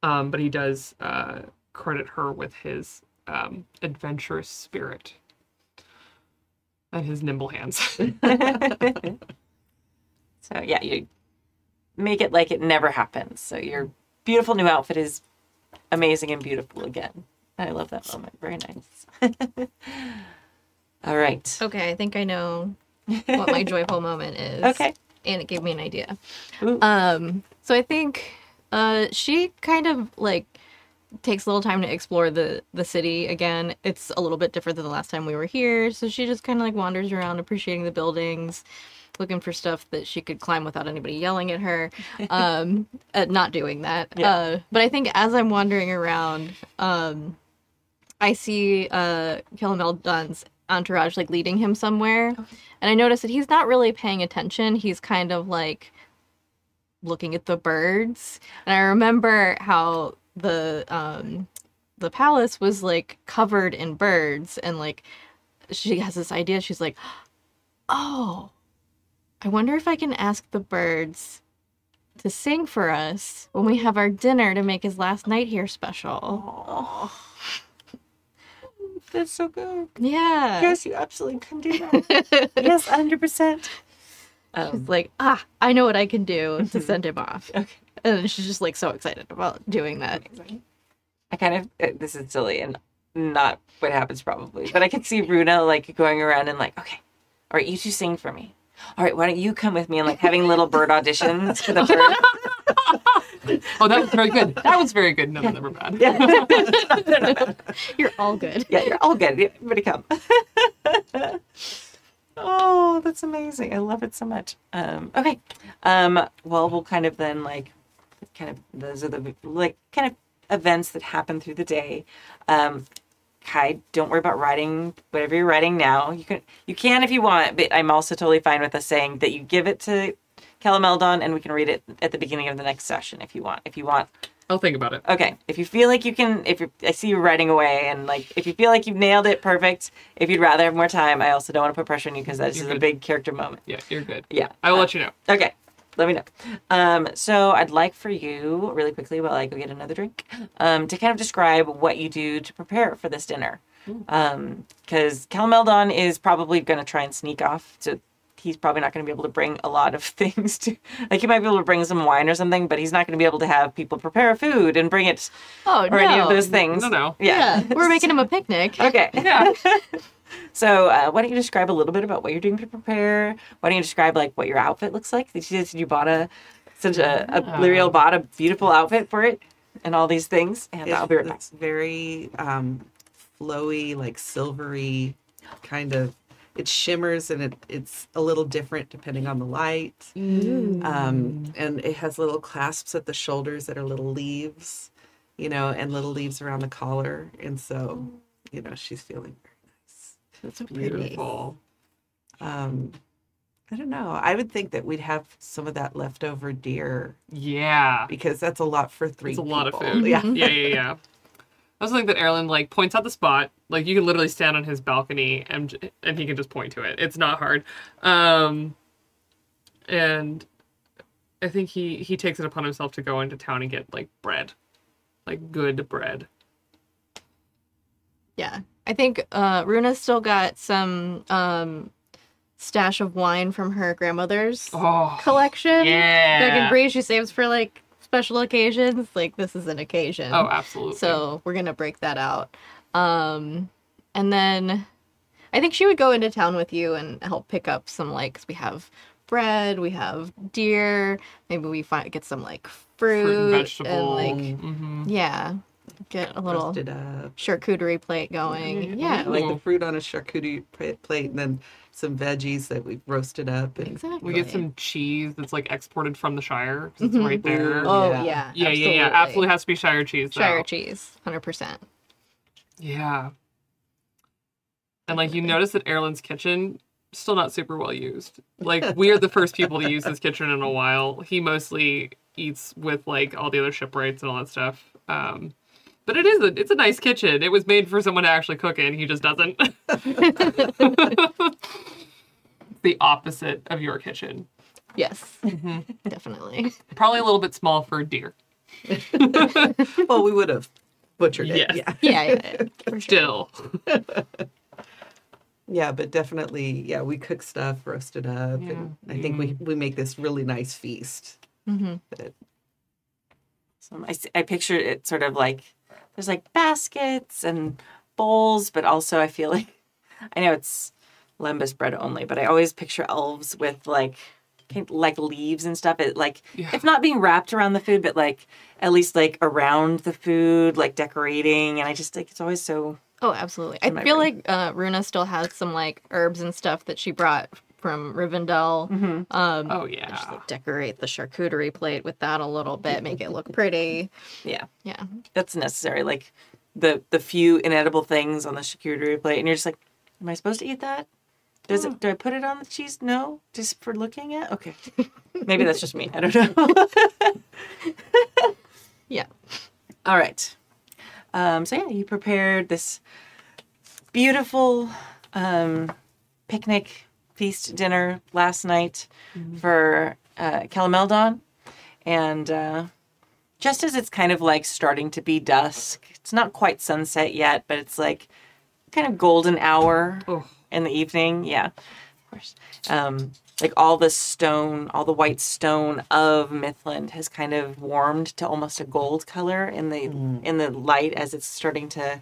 um but he does uh credit her with his um adventurous spirit and his nimble hands so yeah, you make it like it never happens. So your beautiful new outfit is amazing and beautiful again. I love that moment. Very nice. All right. Okay, I think I know what my joyful moment is. Okay. And it gave me an idea. Ooh. Um, so I think uh she kind of like takes a little time to explore the the city again. It's a little bit different than the last time we were here, so she just kind of like wanders around appreciating the buildings, looking for stuff that she could climb without anybody yelling at her. Um uh, not doing that. Yeah. Uh but I think as I'm wandering around, um I see uh Calameldon's entourage like leading him somewhere. And I notice that he's not really paying attention. He's kind of like looking at the birds. And I remember how the um the palace was like covered in birds and like she has this idea. She's like, "Oh, I wonder if I can ask the birds to sing for us when we have our dinner to make his last night here special." That's so good. Yeah. Yes, you absolutely can do that. yes, 100%. She's Um, like, "Ah, I know what I can do to send him off." okay. And she's just like so excited about doing that. I kind of, uh, this is silly and not what happens probably, but I could see Runa like going around and like, okay, all right, you two sing for me. All right, why don't you come with me and like having little bird auditions for the bird? oh that was very good that was very good None of no never bad You're all good. Yeah, you're all good. Everybody come. Oh, that's amazing. I love it so much. Um, okay. Um, well, we'll kind of then like, kind of, those are the like kind of events that happen through the day. Um, Cai, don't worry about writing whatever you're writing now. You can, you can if you want, but I'm also totally fine with us saying that you give it to Calameldon and we can read it at the beginning of the next session if you want. If you want, I'll think about it. Okay. If you feel like you can, if you I see you writing away, and like if you feel like you've nailed it, perfect. If you'd rather have more time, I also don't want to put pressure on you because that is You're a good. big character moment. Yeah, you're good. Yeah. I will Uh, let you know. Okay. Let me know. Um, so I'd like for you, really quickly, while I go get another drink, um, to kind of describe what you do to prepare for this dinner. Because Calameldon is probably going to try and sneak off. So he's probably not going to be able to bring a lot of things to. Like he might be able to bring some wine or something, but he's not going to be able to have people prepare food and bring it Oh or no. any of those things. No, no. Yeah, we're making him a picnic. Okay. Yeah. So, uh, why don't you describe a little bit about what you're doing to prepare? Why don't you describe like what your outfit looks like? Did you, did you bought a such a, a Yeah. Lyriel bought a beautiful outfit for it and all these things? And I'll be right back. It's very um, flowy, like silvery, kind of. It shimmers and it, it's a little different depending on the light. Um, and it has little clasps at the shoulders that are little leaves, you know, and little leaves around the collar. And so, you know, she's feeling very nice. That's so pretty. Beautiful. Um, I don't know. I would think that we'd have some of that leftover deer Yeah. because that's a lot for three. It's a lot of food. Yeah. yeah, yeah, yeah. I also think that Erland like points out the spot. Like you can literally stand on his balcony and and he can just point to it. It's not hard. Um, and I think he he takes it upon himself to go into town and get like bread, like good bread. Yeah. I think uh Runa's still got some um stash of wine from her grandmother's Oh, collection. yeah. That can bring she saves for like special occasions. Like this is an occasion. oh, absolutely. So we're gonna break that out. Um and then I think she would go into town with you and help pick up some like 'cause we have bread, we have deer, maybe we find get some like fruit, fruit and and vegetable. like hmm yeah. Get a little Roasted up. charcuterie plate going. Yeah. Yeah. like the fruit on a charcuterie pa- plate and then some veggies that we've roasted up and Exactly. We get some cheese that's like exported from the Shire. it's Mhm. right there. Oh Yeah. yeah. yeah, yeah, yeah. Absolutely has to be Shire cheese. Though. Shire cheese, hundred percent. Yeah. And like you notice that Erland's kitchen still not super well used. Like we are the first people to use his kitchen in a while. He mostly eats with like all the other shipwrights and all that stuff. Um but it is a it's a nice kitchen. It was made for someone to actually cook in. He just doesn't. the opposite of your kitchen. Yes, Mm-hmm. definitely. Probably a little bit small for a deer. well we would have butchered it Yes. yeah Yeah, yeah, yeah, sure. Still. yeah but definitely yeah we cook stuff roast it up and i think we we make this really nice feast Mhm. that So I, s- I picture it sort of like there's like baskets and bowls, but also I feel like I know it's lembas bread only, but I always picture elves with like like leaves and stuff. It like Yeah. if not being wrapped around the food, but like at least like around the food, like decorating. And I just like it's always so Oh, absolutely. I feel brain. like uh, Runa still has some like herbs and stuff that she brought from Rivendell. Um, Oh yeah. Just like decorate the charcuterie plate with that a little bit, make it look pretty. yeah. Yeah. That's necessary. Like the the few inedible things on the charcuterie plate, and you're just like, am I supposed to eat that? Does it? Do I put it on the cheese? No, just for looking at. Okay, maybe that's just me. I don't know. Yeah. All right. Um, so yeah, you prepared this beautiful um, picnic feast dinner last night for uh, Calameldon, and uh, just as it's kind of like starting to be dusk, it's not quite sunset yet, but it's like kind of golden hour Oh. in the evening. Yeah, of course. Um, like all the stone, all the white stone of Mithlond has kind of warmed to almost a gold color in the in the light as it's starting to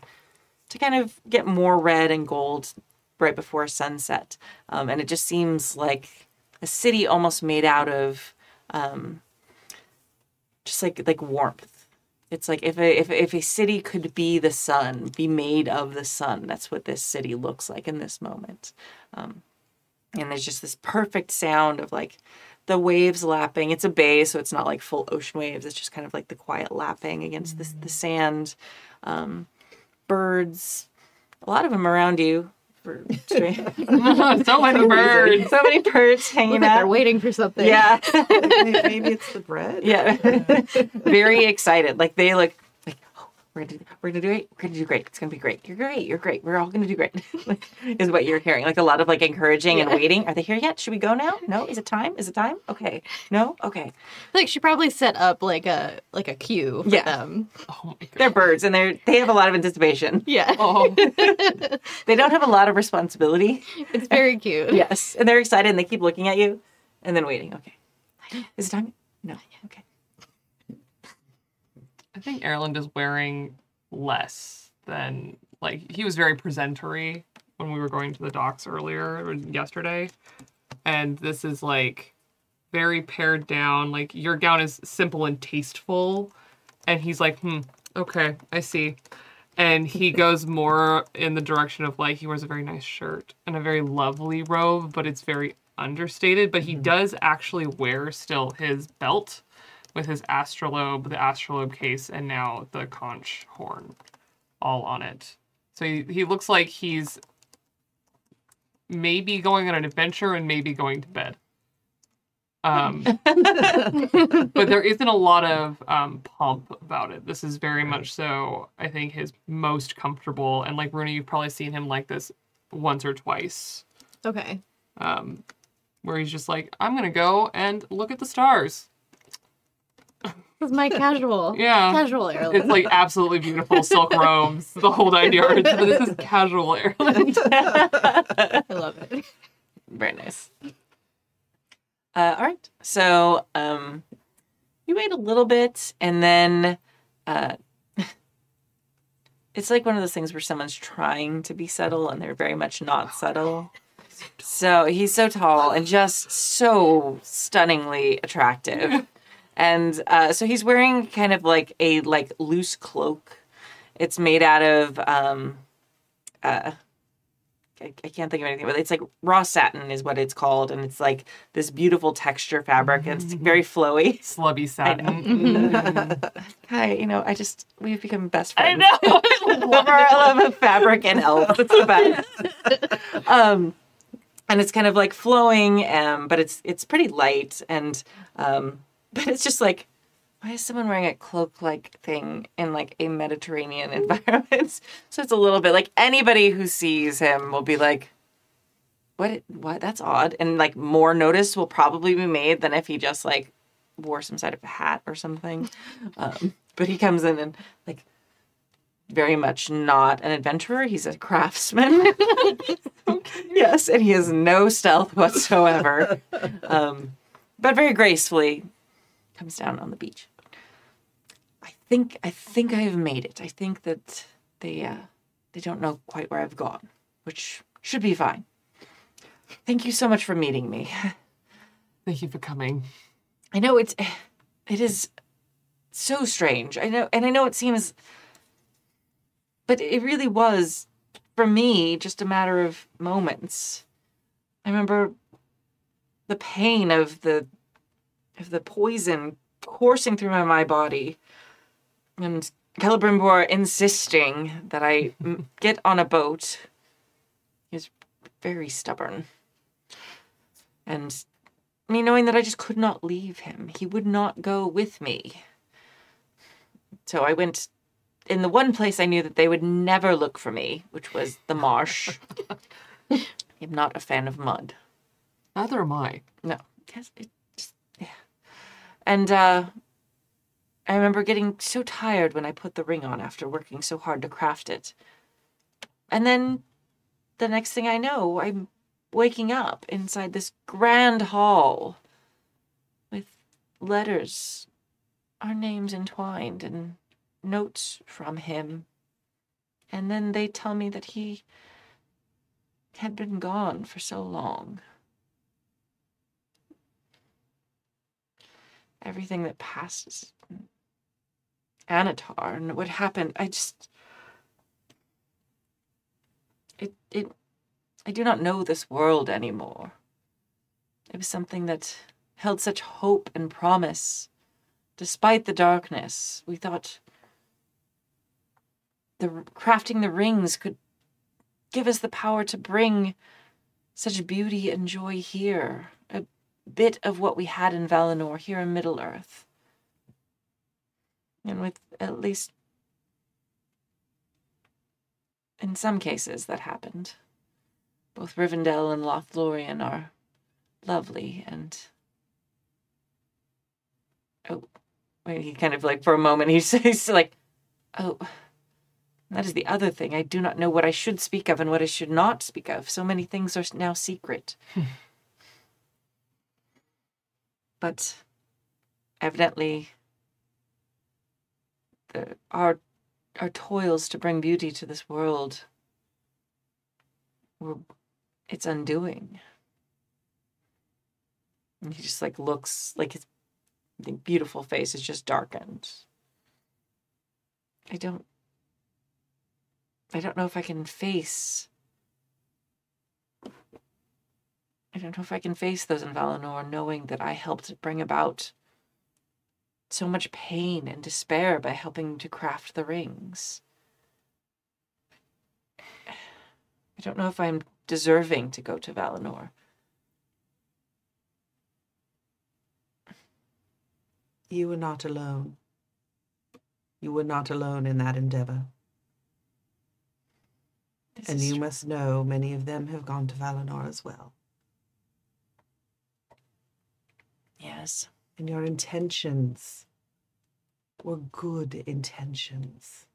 to kind of get more red and gold right before sunset. Um, and it just seems like a city almost made out of um, just like like warmth. It's like if a if, if a city could be the sun, be made of the sun. That's what this city looks like in this moment. Um, and there's just this perfect sound of like the waves lapping. It's a bay, so it's not like full ocean waves. It's just kind of like the quiet lapping against the the sand. Um, birds, a lot of them around you. For, so many birds. so many birds Look hanging like they're out. waiting for something. Yeah. Maybe maybe it's the bread. Yeah. Very excited. Like they look like, we're gonna do we're gonna do great. We're gonna do great. It's gonna be great. You're great. You're great. We're all gonna do great. is what you're hearing. Like a lot of like encouraging and waiting. Are they here yet? Should we go now? No? Is it time? Is it time? Okay. No? Okay. Like she probably set up like a like a queue for Yeah. them. Oh my god. They're birds and they're they have a lot of anticipation. Yeah. Oh, They don't have a lot of responsibility. It's very cute. Yes. And they're excited and they keep looking at you and then waiting. Okay. Is it time? No. Okay. I think Erland is wearing less than like he was very presentory when we were going to the docks earlier yesterday, and this is like very pared down. Like your gown is simple and tasteful, and he's like, hmm, okay, I see. And he goes more in the direction of like he wears a very nice shirt and a very lovely robe, but it's very understated. But he does actually wear still his belt with his astrolabe, the astrolabe case, and now the conch horn all on it. So he, he looks like he's maybe going on an adventure and maybe going to bed. Um, but there isn't a lot of um, pomp about it. This is very much so, I think, his most comfortable. And like Runa, you've probably seen him like this once or twice, Okay. um, where he's just like, I'm going to go and look at the stars. This is my casual. Yeah. Casual Erland. It's like absolutely beautiful silk robes, the whole nine yards. But this is casual Erland. I love it. Very nice. Uh, all right. So um, you wait a little bit, and then uh, it's like one of those things where someone's trying to be subtle, and they're very much not subtle. So he's so tall and just so stunningly attractive, and uh, so he's wearing kind of like a like loose cloak. It's made out of um, uh, I, I can't think of anything, but it's like raw satin is what it's called, and it's like this beautiful texture fabric, and it's very flowy. Slubby satin. Hi, you know, I just we've become best friends. I know. love our love fabric and elves. It's the best. um, and it's kind of like flowing, um, but it's it's pretty light, and um, but it's just like, why is someone wearing a cloak like thing in like a Mediterranean environment? so it's a little bit like anybody who sees him will be like. What? What? That's odd. And like more notice will probably be made than if he just like wore some side of a hat or something. Um, but he comes in and like very much not an adventurer. He's a craftsman. yes, and he has no stealth whatsoever. Um, but very gracefully comes down on the beach. I think I think I have made it. I think that they uh, they don't know quite where I've gone, which should be fine. Thank you so much for meeting me. Thank you for coming. I know it's it is so strange. I know and I know it seems but it really was for me just a matter of moments. I remember the pain of the of the poison coursing through my, my body and Celebrimbor insisting that I m- get on a boat. He was very stubborn. And me knowing that I just could not leave him. He would not go with me. So I went in the one place I knew that they would never look for me, which was the marsh. I'm not a fan of mud. Neither am I. No. Yes, it just yeah. And uh I remember getting so tired when I put the ring on after working so hard to craft it. And then the next thing I know, I'm waking up inside this grand hall with letters, our names entwined, and notes from him. And then they tell me that he had been gone for so long. Everything that passes, Annatar, and what happened, I just. It, it, I do not know this world anymore. It was something that held such hope and promise. Despite the darkness, we thought the crafting the rings could give us the power to bring such beauty and joy here. Bit of what we had in Valinor here in Middle Earth. And with at least in some cases that happened. Both Rivendell and Lothlorien are lovely and oh wait, he kind of like for a moment he says like oh that is the other thing. I do not know what I should speak of and what I should not speak of. So many things are now secret. but evidently, the, our our toils to bring beauty to this world were its undoing. And he just like looks like his beautiful face is just darkened. I don't I don't know if I can face. I don't know if I can face those in Valinor knowing that I helped bring about so much pain and despair by helping to craft the rings. I don't know if I'm deserving to go to Valinor. You were not alone. You were not alone in that endeavor. This And you true. must know many of them have gone to Valinor as well. Yes. And your intentions were good intentions.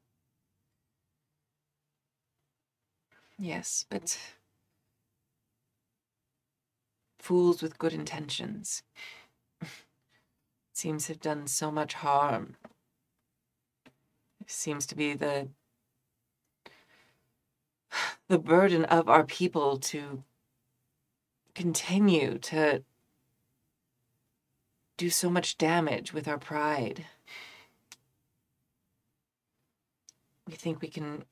Yes, but fools with good intentions seems to have done so much harm. It seems to be the the burden of our people to continue to do so much damage with our pride. We think we can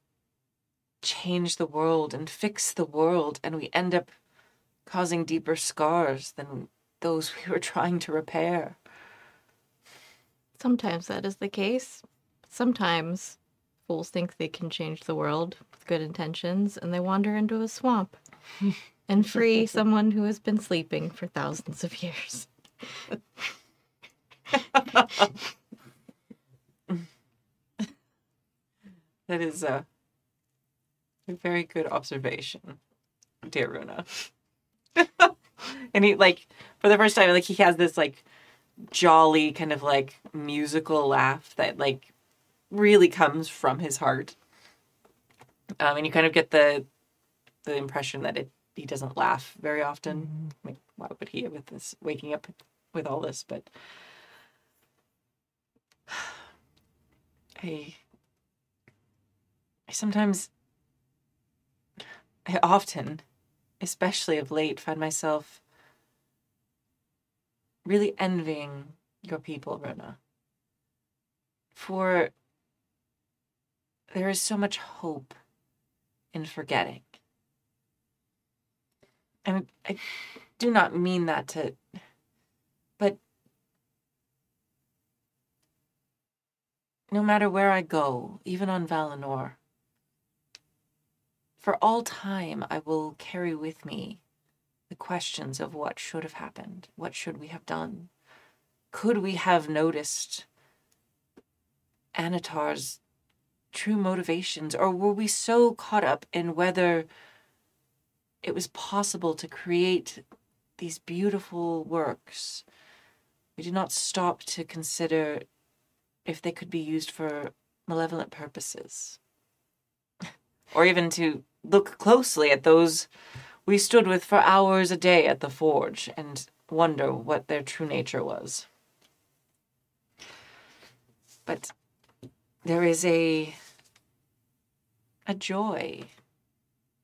change the world and fix the world, and we end up causing deeper scars than those we were trying to repair. Sometimes that is the case. Sometimes fools think they can change the world with good intentions and they wander into a swamp and free someone who has been sleeping for thousands of years. That is a, a very good observation, dear Runa. and he like for the first time, like he has this like jolly kind of like musical laugh that like really comes from his heart. Um, and you kind of get the the impression that it he doesn't laugh very often. Mm-hmm. Like, why would he with this waking up with all this? But I I sometimes, I often, especially of late, find myself really envying your people, Runa. For there is so much hope in forgetting. And I do not mean that to, but no matter where I go, even on Valinor, for all time, I will carry with me the questions of what should have happened. What should we have done? Could we have noticed Annatar's true motivations, or were we so caught up in whether it was possible to create these beautiful works? We did not stop to consider if they could be used for malevolent purposes or even to look closely at those we stood with for hours a day at the forge and wonder what their true nature was. But there is a a joy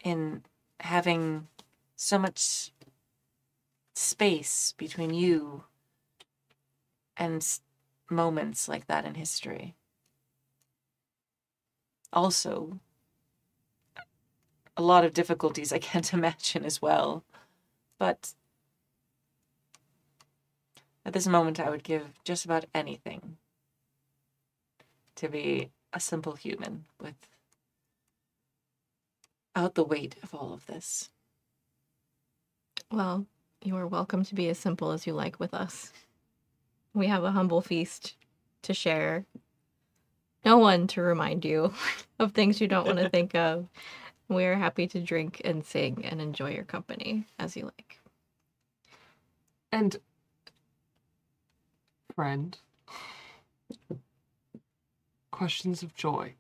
in having so much space between you and moments like that in history. Also, a lot of difficulties I can't imagine as well. But At this moment, I would give just about anything to be a simple human without the weight of all of this. Well, you are welcome to be as simple as you like with us. We have a humble feast to share. No one to remind you of things you don't want to think of. We are happy to drink and sing and enjoy your company as you like. And friend, questions of joy,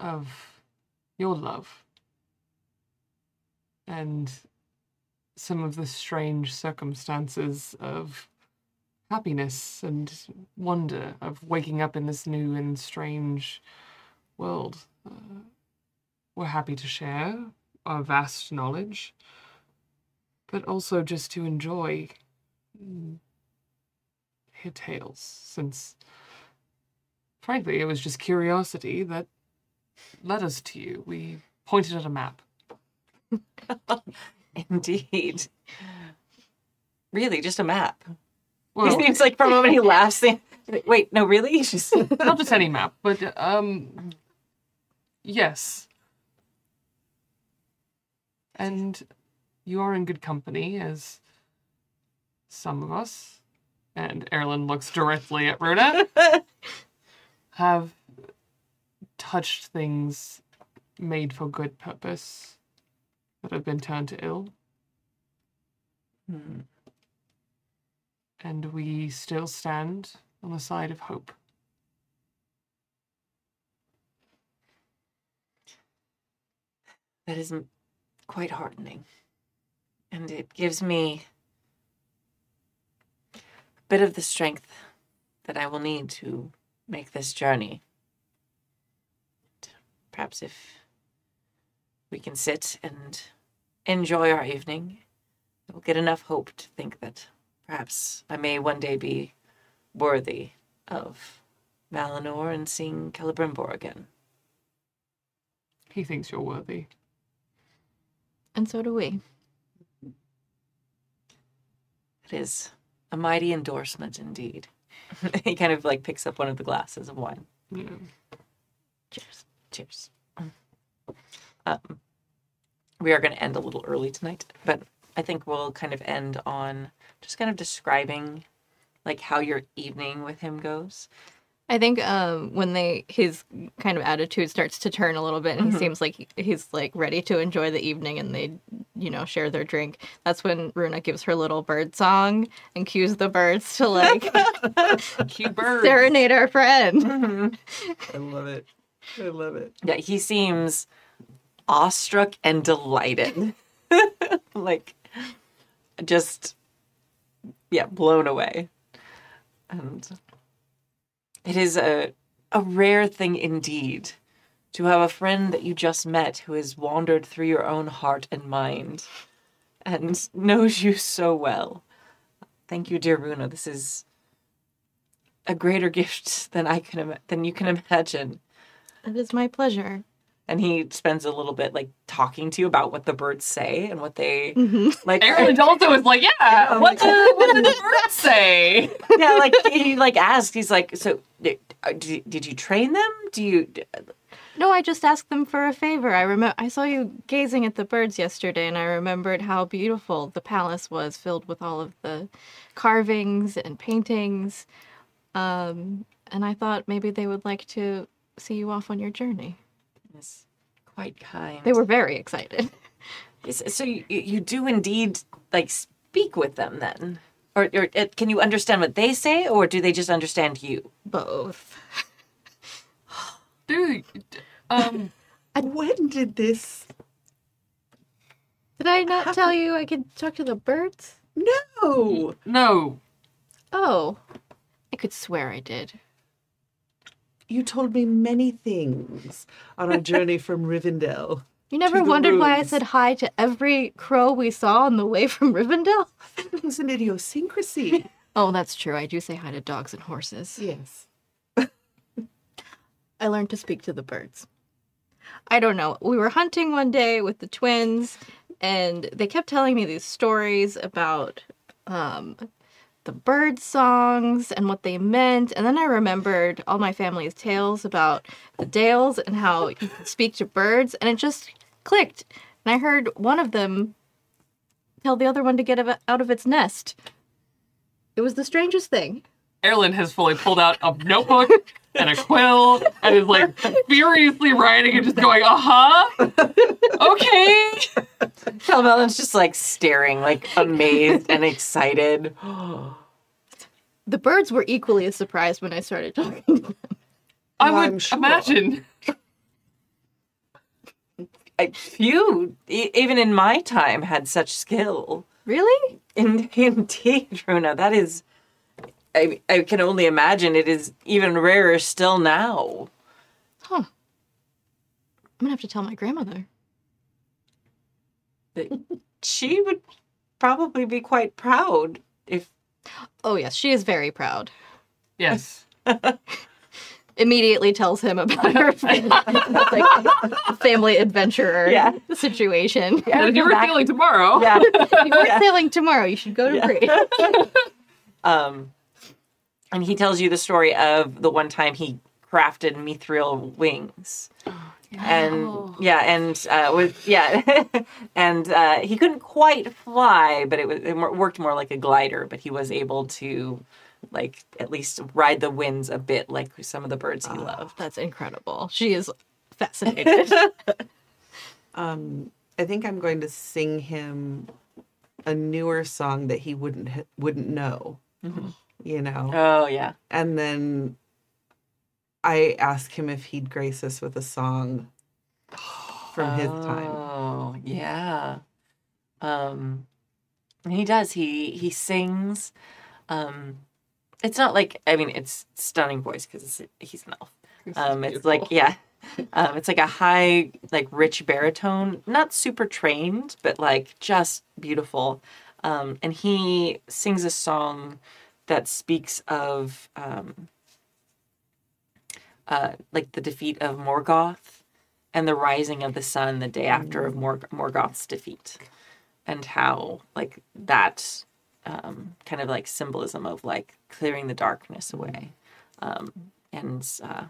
of your love, and some of the strange circumstances of happiness and wonder of waking up in this new and strange world. Uh, we're happy to share our vast knowledge, but also just to enjoy hear tales, since frankly it was just curiosity that led us to you. We pointed at a map. Indeed. Really, just a map. Well, he seems like for a moment he laughs. and- Wait, no, really? Just not just any map, but um, yes. And you are in good company, as some of us, and Erland looks directly at Runa, have touched things made for good purpose that have been turned to ill. Hmm. And we still stand on the side of hope. That is m- quite heartening. And it gives me a bit of the strength that I will need to make this journey. Perhaps if we can sit and enjoy our evening, we'll get enough hope to think that perhaps I may one day be worthy of Valinor and seeing Celebrimbor again. He thinks you're worthy. And so do we. It is a mighty endorsement indeed. he kind of like picks up one of the glasses of wine. Yeah. Cheers. Cheers. Um, we are going to end a little early tonight, but I think we'll kind of end on just kind of describing like how your evening with him goes. I think um, when they his kind of attitude starts to turn a little bit, and he Mhm. seems like he- he's like ready to enjoy the evening, and they, you know, share their drink. That's when Runa gives her little bird song and cues the birds to like Cute bird. serenade our friend. I love it. I love it. Yeah, he seems awestruck and delighted. like just yeah, blown away. And it is a a rare thing indeed to have a friend that you just met who has wandered through your own heart and mind and knows you so well. Thank you, dear Runa. This is a greater gift than I can ima- than you can imagine It is my pleasure. and he spends a little bit like talking to you about what the birds say and what they Mhm. like Aaron also was like, yeah, what, did, what did the birds say? yeah like he like asked he's like so did, uh, did, did you train them do you No, I just asked them for a favor. I remember I saw you gazing at the birds yesterday, and I remembered how beautiful the palace was, filled with all of the carvings and paintings. Um, and I thought maybe they would like to see you off on your journey. is quite kind They were very excited. So you, you do indeed like speak with them then or, or uh, can you understand what they say or do they just understand you Both. Dude, um, When did this? Did I not tell you I could talk to the birds? No. no. Oh, I could swear I did. You told me many things on our journey from Rivendell. You never wondered why I said hi to every crow we saw on the way from Rivendell? It was an idiosyncrasy. Oh, that's true. I do say hi to dogs and horses. yes. I learned to speak to the birds. I don't know. We were hunting one day with the twins, and they kept telling me these stories about um, the bird songs and what they meant. And then I remembered all my family's tales about the Dales and how you could speak to birds. And it just clicked. And I heard one of them tell the other one to get out of its nest. It was the strangest thing. Erland has fully pulled out a notebook and a quill and is like furiously writing and just going, uh huh. Okay. Calameldon's just like staring, like amazed and excited. The birds were equally as surprised when I started talking. to them. I Well, would sure. imagine. I, few, e- even in my time, had such skill. really? In, indeed, Runa, that is. I, I can only imagine it is even rarer still now. Huh. I'm gonna have to tell my grandmother. She would probably be quite proud if. Oh yes, she is very proud. Yes. Immediately tells him about her like, family adventurer Yeah. situation. And if you were sailing tomorrow, Yeah. If you're sailing tomorrow, you should go to Crete. Um, and he tells you the story of the one time he crafted mithril wings. And yeah, and uh, with yeah, and uh, he couldn't quite fly, but it was it worked more like a glider. But he was able to, like, at least ride the winds a bit, like some of the birds he loved. That's incredible. She is fascinated. Um, I think I'm going to sing him a newer song that he wouldn't wouldn't know. You know, Oh yeah, and then I ask him if he'd grace us with a song from his time. Oh yeah. Um he does. He he sings. Um it's not like I mean it's stunning voice because he's an elf. Um it's like yeah. Um it's like a high like rich baritone, not super trained, but like just beautiful. Um and he sings a song that speaks of um uh like the defeat of Morgoth and the rising of the sun the day after of Mor- Morgoth's defeat, and how like that um, kind of like symbolism of like clearing the darkness away, um, and uh,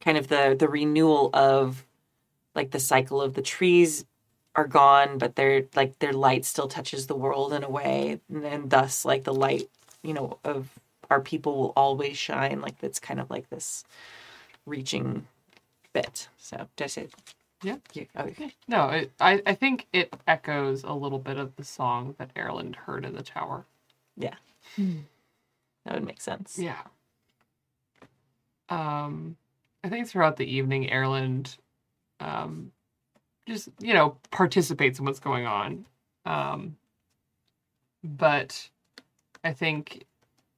kind of the the renewal of like the cycle of the trees are gone, but their like their light still touches the world in a way, and, then thus like the light, you know, of our people will always shine. Like that's kind of like this reaching bit. So did I say? Yeah. You, okay. No, it, I, I think it echoes a little bit of the song that Erland heard in the tower. Yeah. That would make sense. Yeah. Um, I think throughout the evening, Erland, um, just you know participates in what's going on. Um, but I think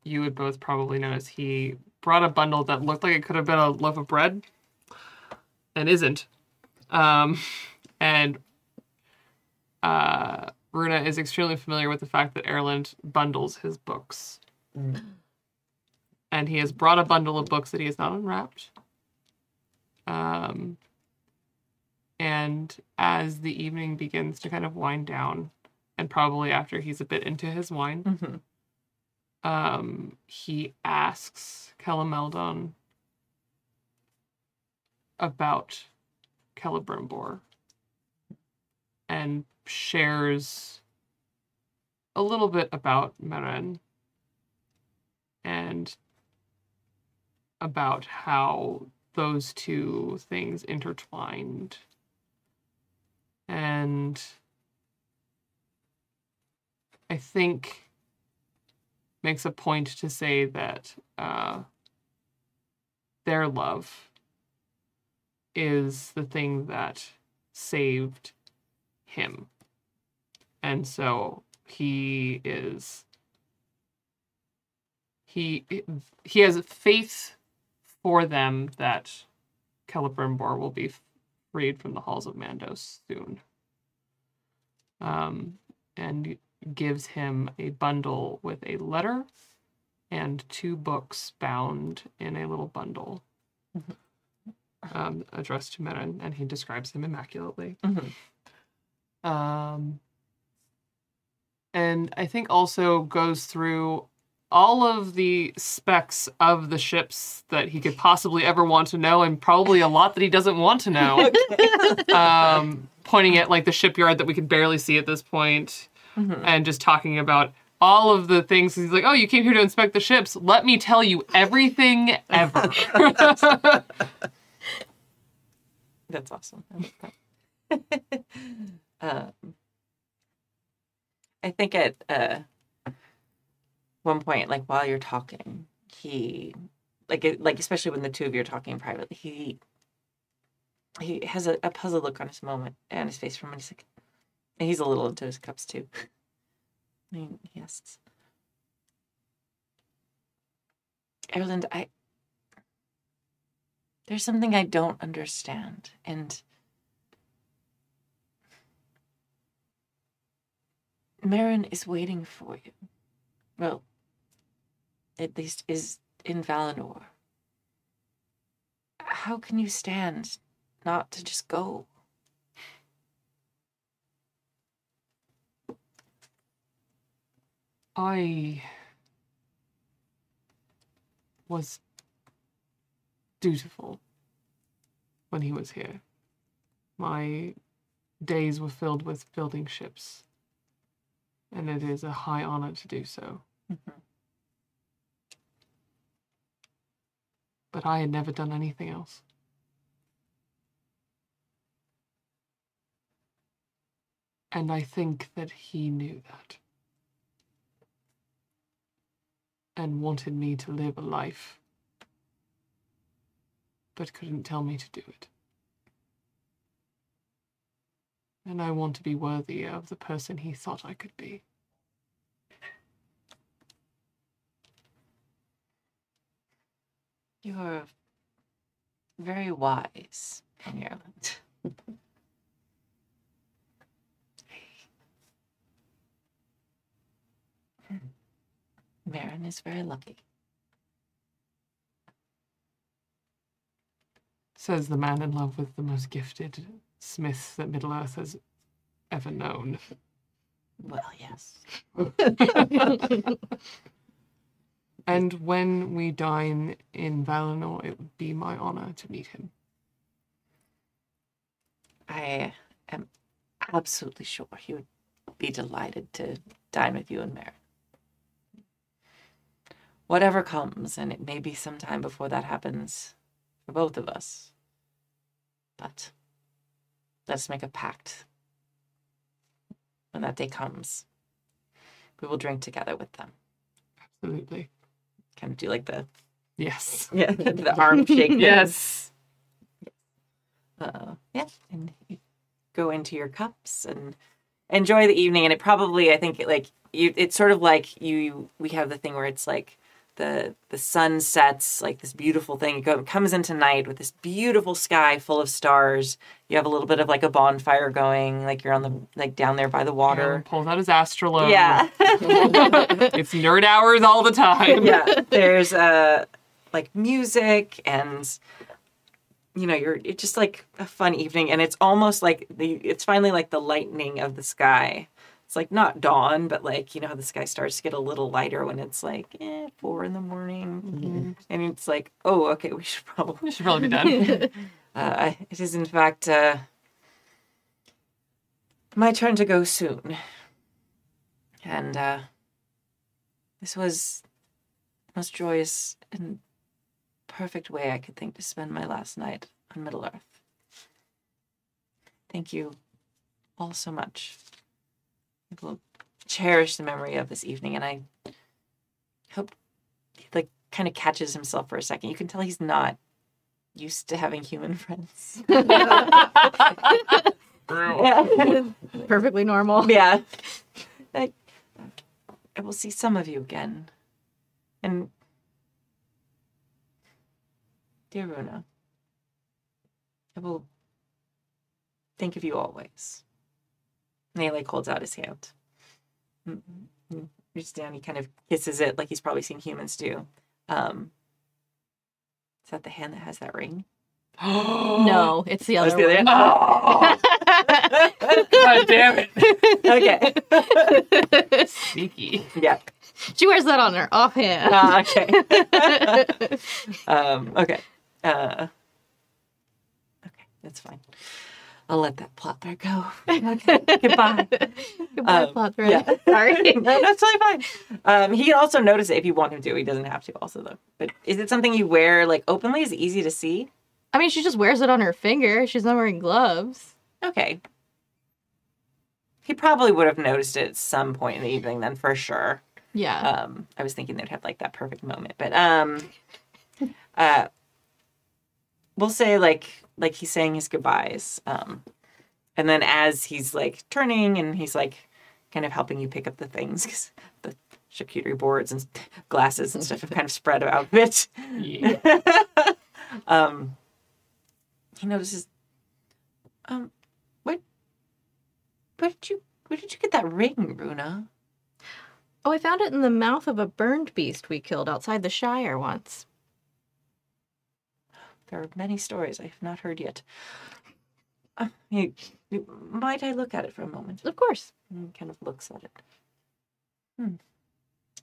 you would both probably notice he brought a bundle that looked like it could have been a loaf of bread, and isn't. Um, and uh, Runa is extremely familiar with the fact that Erland bundles his books and he has brought a bundle of books that he has not unwrapped. Um, and as the evening begins to kind of wind down, and probably after he's a bit into his wine, hmm um, he asks Calameldon about Celebrimbor and shares a little bit about Meren and about how those two things intertwined. And I think makes a point to say that uh, their love is the thing that saved him. And so he is he he has faith for them that Celebrimbor will be freed from the halls of Mandos soon. Um, and gives him a bundle with a letter and two books bound in a little bundle um, addressed to Meren, and he describes him immaculately. Mhm. Um, and I think also goes through all of the specs of the ships that he could possibly ever want to know, and probably a lot that he doesn't want to know. um, pointing at like the shipyard that we could barely see at this point, and just talking about all of the things. He's like, "Oh, you came here to inspect the ships. Let me tell you everything ever." That's awesome. I um, I think at uh, one point, like while you're talking, he, like, it, like especially when the two of you are talking privately, he he has a, a puzzled look on his moment and his face from when he's like, he's a little into his cups too. I mean, he asks, Erland, I there's something I don't understand, and Marin is waiting for you. Well, at least is in Valinor. How can you stand not to just go? I was dutiful when he was here. My days were filled with building ships, and it is a high honor to do so. Mm-hmm. But I had never done anything else. And I think that he knew that. And wanted me to live a life, but couldn't tell me to do it. And I want to be worthy of the person he thought I could be. You are very wise in Marin is very lucky. Says the man in love with the most gifted smith that Middle Earth has ever known. Well, yes. And when we dine in Valinor, it would be my honor to meet him. I am absolutely sure he would be delighted to dine with you and Marin. Whatever comes, and it may be some time before that happens for both of us. But let's make a pact. When that day comes, we will drink together with them. Absolutely. Kind of do like the Yes. yeah the arm shake. Yes. uh, yeah, and you go into your cups and enjoy the evening. And it probably, I think, like you, it's sort of like you. We have the thing where it's like the the sun sets, like this beautiful thing. It, go, it comes into night with this beautiful sky full of stars. You have a little bit of like a bonfire going, like you're on the like down there by the water. pulls out his astrolabe. Yeah, it's nerd hours all the time. yeah. There's uh like music and you know you're it's just like a fun evening and it's almost like the it's finally like the lightening of the sky it's like not dawn but like you know how the sky starts to get a little lighter when it's like eh, four in the morning and it's like oh okay we should probably We should probably be done. uh, it is in fact uh, my turn to go soon and uh, this was the most joyous and perfect way I could think to spend my last night on Middle Earth. Thank you all so much. I will cherish the memory of this evening, and I hope he like kind of catches himself for a second. You can tell he's not used to having human friends. yeah. Perfectly normal. yeah. I, I will see some of you again. And dear Runa, I will think of you always. And he like holds out his hand. Mm, mm, Reaches down, he kind of kisses it like he's probably seen humans do. Um, is that the hand that has that ring? No, it's the Oh, other it's the one. Oh! God damn it. okay. Sneaky. Yeah. She wears that on her offhand. Ah, okay. um, okay. Uh, okay, that's fine. I'll let that plot there go. Okay. Goodbye. Goodbye, um, plot thread. yeah. Sorry. no, that's totally fine. Um, he can also notice it if you want him to. He doesn't have to, also though. But is it something you wear like openly? Is it easy to see? I mean, she just wears it on her finger. She's not wearing gloves. Okay. He probably would have noticed it at some point in the evening, then for sure. Yeah. um i was thinking they'd have like that perfect moment but um uh we'll say like like he's saying his goodbyes um and then as he's like turning and he's like kind of helping you pick up the things because the charcuterie boards and glasses and stuff have kind of spread out a bit Yeah. um he notices um what where did you where did you get that ring runa oh, I found it in the mouth of a burned beast we killed outside the Shire once. There are many stories I have not heard yet. Uh, you, you- might I look at it for a moment? Of course. And kind of looks at it. Hmm.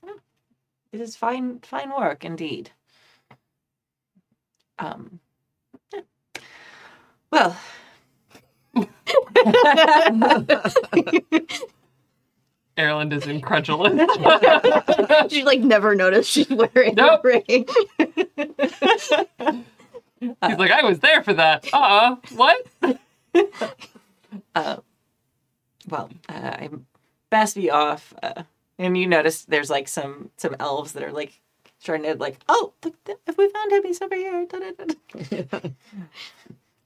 Yeah. It is fine, fine work indeed. Um. yeah. Well. Erland is incredulous. she like never noticed she's wearing Nope. a ring. He's like, I was there for that. Uh, uh. what? uh, well, uh, I best be off. Uh, and you notice there's like some some elves that are like trying to like, oh, look, if we found him, he's over here.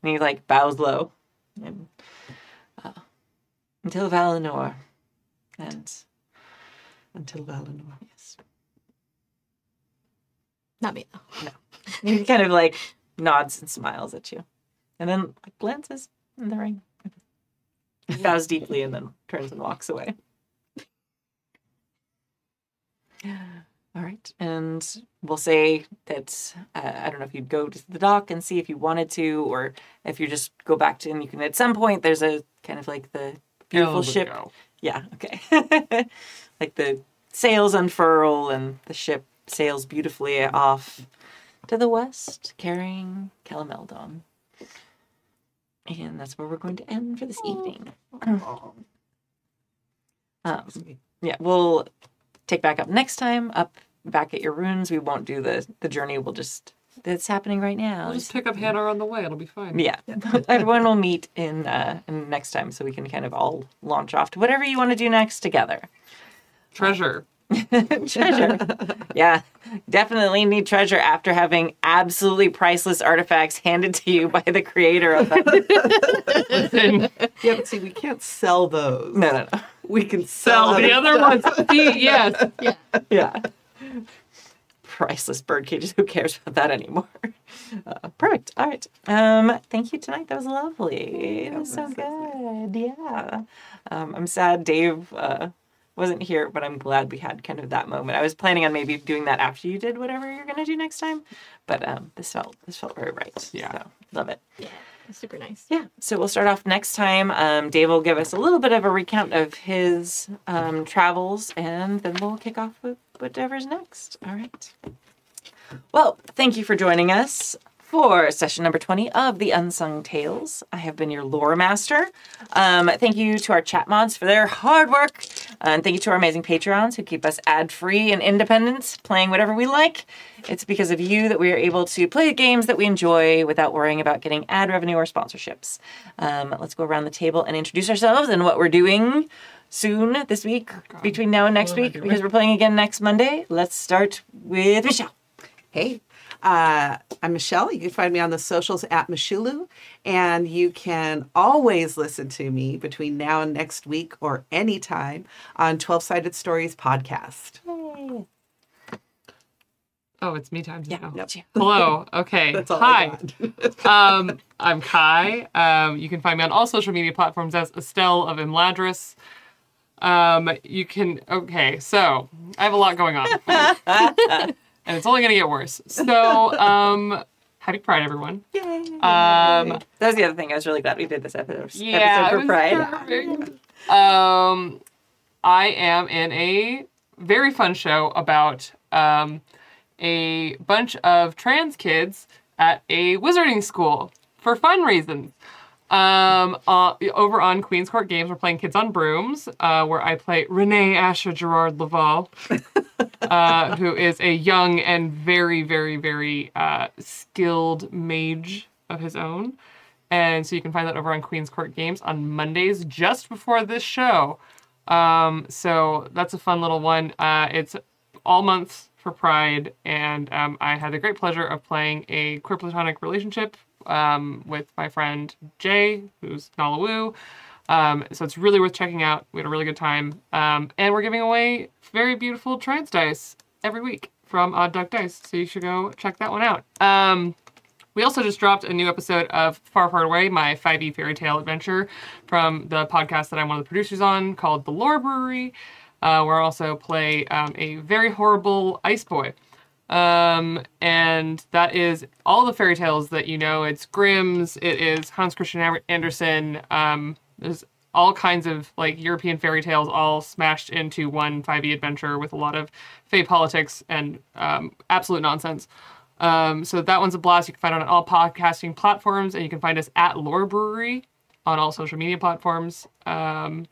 And he like bows low, and uh, until Valinor, and Until Valinor. yes, Not me though. No, he kind of like nods and smiles at you, and then like, glances in the ring, bows deeply, and then turns and walks away. All right, and we'll say that uh, I don't know if you'd go to the dock and see if you wanted to, or if you just go back to and you can. At some point, there's a kind of like the beautiful ship. go. Yeah, okay. like the sails unfurl and the ship sails beautifully off to the west, carrying Calameldon. And that's where we're going to end for this evening. Um, yeah, we'll take back up next time, up back at your runes. We won't do the the journey. We'll just it's happening right now. We'll just pick up Hanar on the way. It'll be fine. Yeah, everyone will meet in uh, in next time, so we can kind of all launch off to whatever you want to do next together. Treasure. treasure. yeah, definitely need treasure after having absolutely priceless artifacts handed to you by the creator of them. Yeah, but see, we can't sell those. no, no, no. We can sell, sell the other ones. See, yes. Yeah. Priceless bird cages. Who cares about that anymore? Uh, perfect. All right. Um, thank you tonight. That was lovely. It was so good. Yeah. Um, I'm sad Dave uh, wasn't here, but I'm glad we had kind of that moment. I was planning on maybe doing that after you did whatever you're gonna do next time, but um, this felt this felt very right. Yeah. So, love it. It's super nice. Yeah. So we'll start off next time. Um, Dave will give us a little bit of a recount of his um, travels, and then we'll kick off with whatever's next. All right. Well, thank you for joining us for session number 20 of the Unsung Tales. I have been your lore master. Um, thank you to our chat mods for their hard work. And thank you to our amazing Patreons who keep us ad free and independent, playing whatever we like. It's because of you that we are able to play games that we enjoy without worrying about getting ad revenue or sponsorships. Um, let's go around the table and introduce ourselves and what we're doing soon this week, between now and next What am I week, because we're playing again next Monday. Let's start with Michelle. Hey, uh, I'm Michelle. You can find me on the socials at Michulu, and you can always listen to me between now and next week or anytime on 12 Sided Stories podcast. Oh, it's me time Yeah. now. Yep. Hello. Okay. Hi. I got. um, I'm Cai. Um, you can find me on all social media platforms as Estel of Imladris. Um, you can. Okay, so I have a lot going on, and it's only going to get worse. So, um, Happy Pride, everyone. Yay. Um, that was the other thing. I was really glad we did this episode, Yeah, episode for Pride. Um, I am in a very fun show about um, a bunch of trans kids at a wizarding school for fun reasons. Um, uh, over on Queen's Court Games, we're playing Kids on Brooms, uh, where I play Renee Asher Gerard Laval, uh, who is a young and very, very, very uh, skilled mage of his own. And so you can find that over on Queen's Court Games on Mondays just before this show. Um, so that's a fun little one. Uh, it's all months for Pride, and um, I had the great pleasure of playing a queer platonic relationship um, with my friend Jay, who's Nala Wu. Um, so it's really worth checking out. We had a really good time. Um, and we're giving away very beautiful trans dice every week from Odd Duck Dice. So you should go check that one out. Um, we also just dropped a new episode of Far Far Away, my 5e fairy tale adventure from the podcast that I'm one of the producers on called The Lore Brewery, uh, where I also play um, a very horrible ice boy. Um, and that is all the fairy tales that you know. It's Grimm's, it is Hans Christian Andersen. Um, there's all kinds of like European fairy tales all smashed into one 5e adventure with a lot of fey politics and um, absolute nonsense. Um, so that one's a blast. You can find it on all podcasting platforms, and you can find us at Lore Brewery on all social media platforms. Um,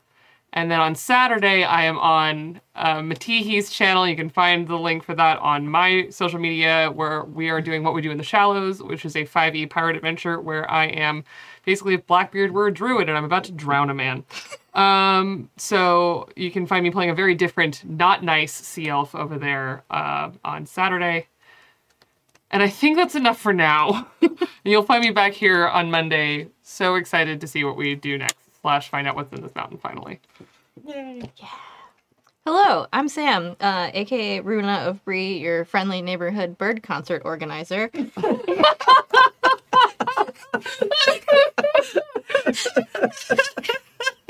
and then on Saturday, I am on uh, Matihi's channel. You can find the link for that on my social media, where we are doing What We Do in the Shallows, which is a 5e pirate adventure where I am basically a Blackbeard, we're a druid, and I'm about to drown a man. Um, so you can find me playing a very different, not nice sea elf over there uh, on Saturday. And I think that's enough for now. And you'll find me back here on Monday. So excited to see what we do next, slash find out what's in this mountain finally. Hello, I'm Sam, uh, aka Runa of Bree, your friendly neighborhood bird concert organizer.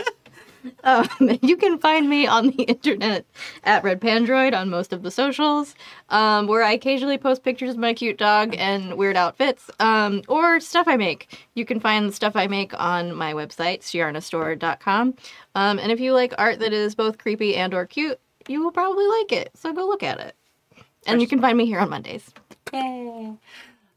Um, you can find me on the internet at Red Pandroid on most of the socials, um, where I occasionally post pictures of my cute dog and weird outfits, um, or stuff I make. You can find the stuff I make on my website, shiarnastore.com. Um, and if you like art that is both creepy and or cute, you will probably like it. So go look at it. And you can find me here on Mondays. Yay.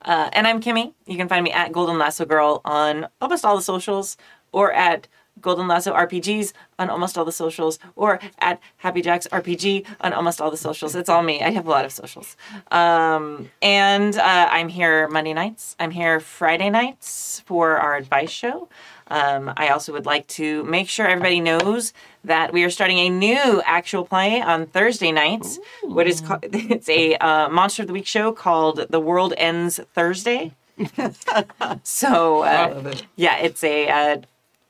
Uh, and I'm Kimi. You can find me at Golden Lasso Girl on almost all the socials or at Golden Lasso RPGs on almost all the socials or at Happy Jacks RPG on almost all the socials. It's all me. I have a lot of socials. Um, and uh, I'm here Monday nights. I'm here Friday nights for our advice show. Um, I also would like to make sure everybody knows that we are starting a new actual play on Thursday nights. What is called? It's a uh, Monster of the Week show called "The World Ends Thursday." so uh, it. yeah, it's a uh,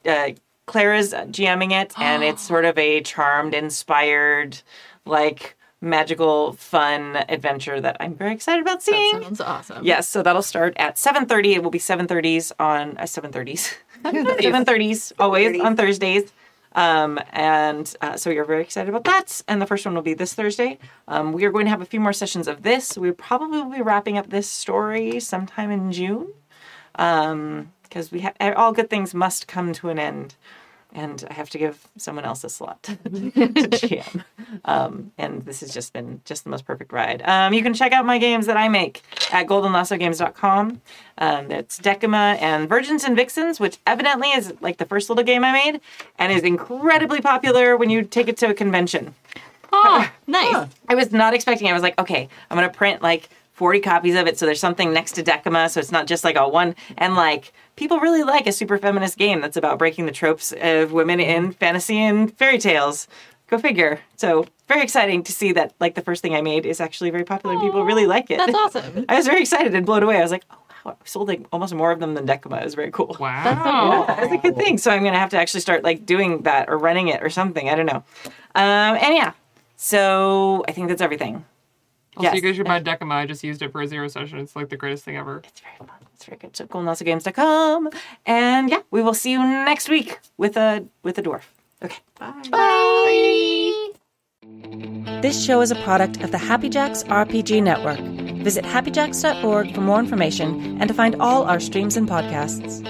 uh, Clara's GMing it, and it's sort of a charmed, inspired, like magical, fun adventure that I'm very excited about That seeing. sounds awesome. Yes, so that'll start at 7:30. It will be 7:30s on uh, 7:30s. 7:30s always on Thursdays. Um, and uh, so we're very excited about that. And the first one will be this Thursday. Um, we are going to have a few more sessions of this. We probably will be wrapping up this story sometime in June. Um, because we have all good things must come to an end. And I have to give someone else a slot to GM. Um, and this has just been just the most perfect ride. Um, you can check out my games that I make at goldenlassogames.com. Um, that's Decima and Virgins and Vixens, which evidently is like the first little game I made and is incredibly popular when you take it to a convention. Oh, nice. I was not expecting. I was like, okay, I'm gonna print like 40 copies of it, so there's something next to Decima, so it's not just like a one. And like, people really like a super feminist game that's about breaking the tropes of women in fantasy and fairy tales. Go figure. So very exciting to see that like the first thing I made is actually very popular and people really like it. That's awesome. I was very excited and blown away. I was like, oh wow, I sold like almost more of them than Decima. It was very cool. Wow. That's a good thing. So I'm gonna have to actually start like doing that or running it or something. I don't know. Um, and yeah, so I think that's everything. Also, Yes. you guys should buy Decima. I just used it for a zero session. It's like the greatest thing ever. It's very fun. It's very good. So goldenlassogames.com. And yeah, we will see you next week with a with a dwarf. Okay. Bye. Bye. This show is a product of the Happy Jacks RPG Network. Visit happyjacks.org for more information and to find all our streams and podcasts.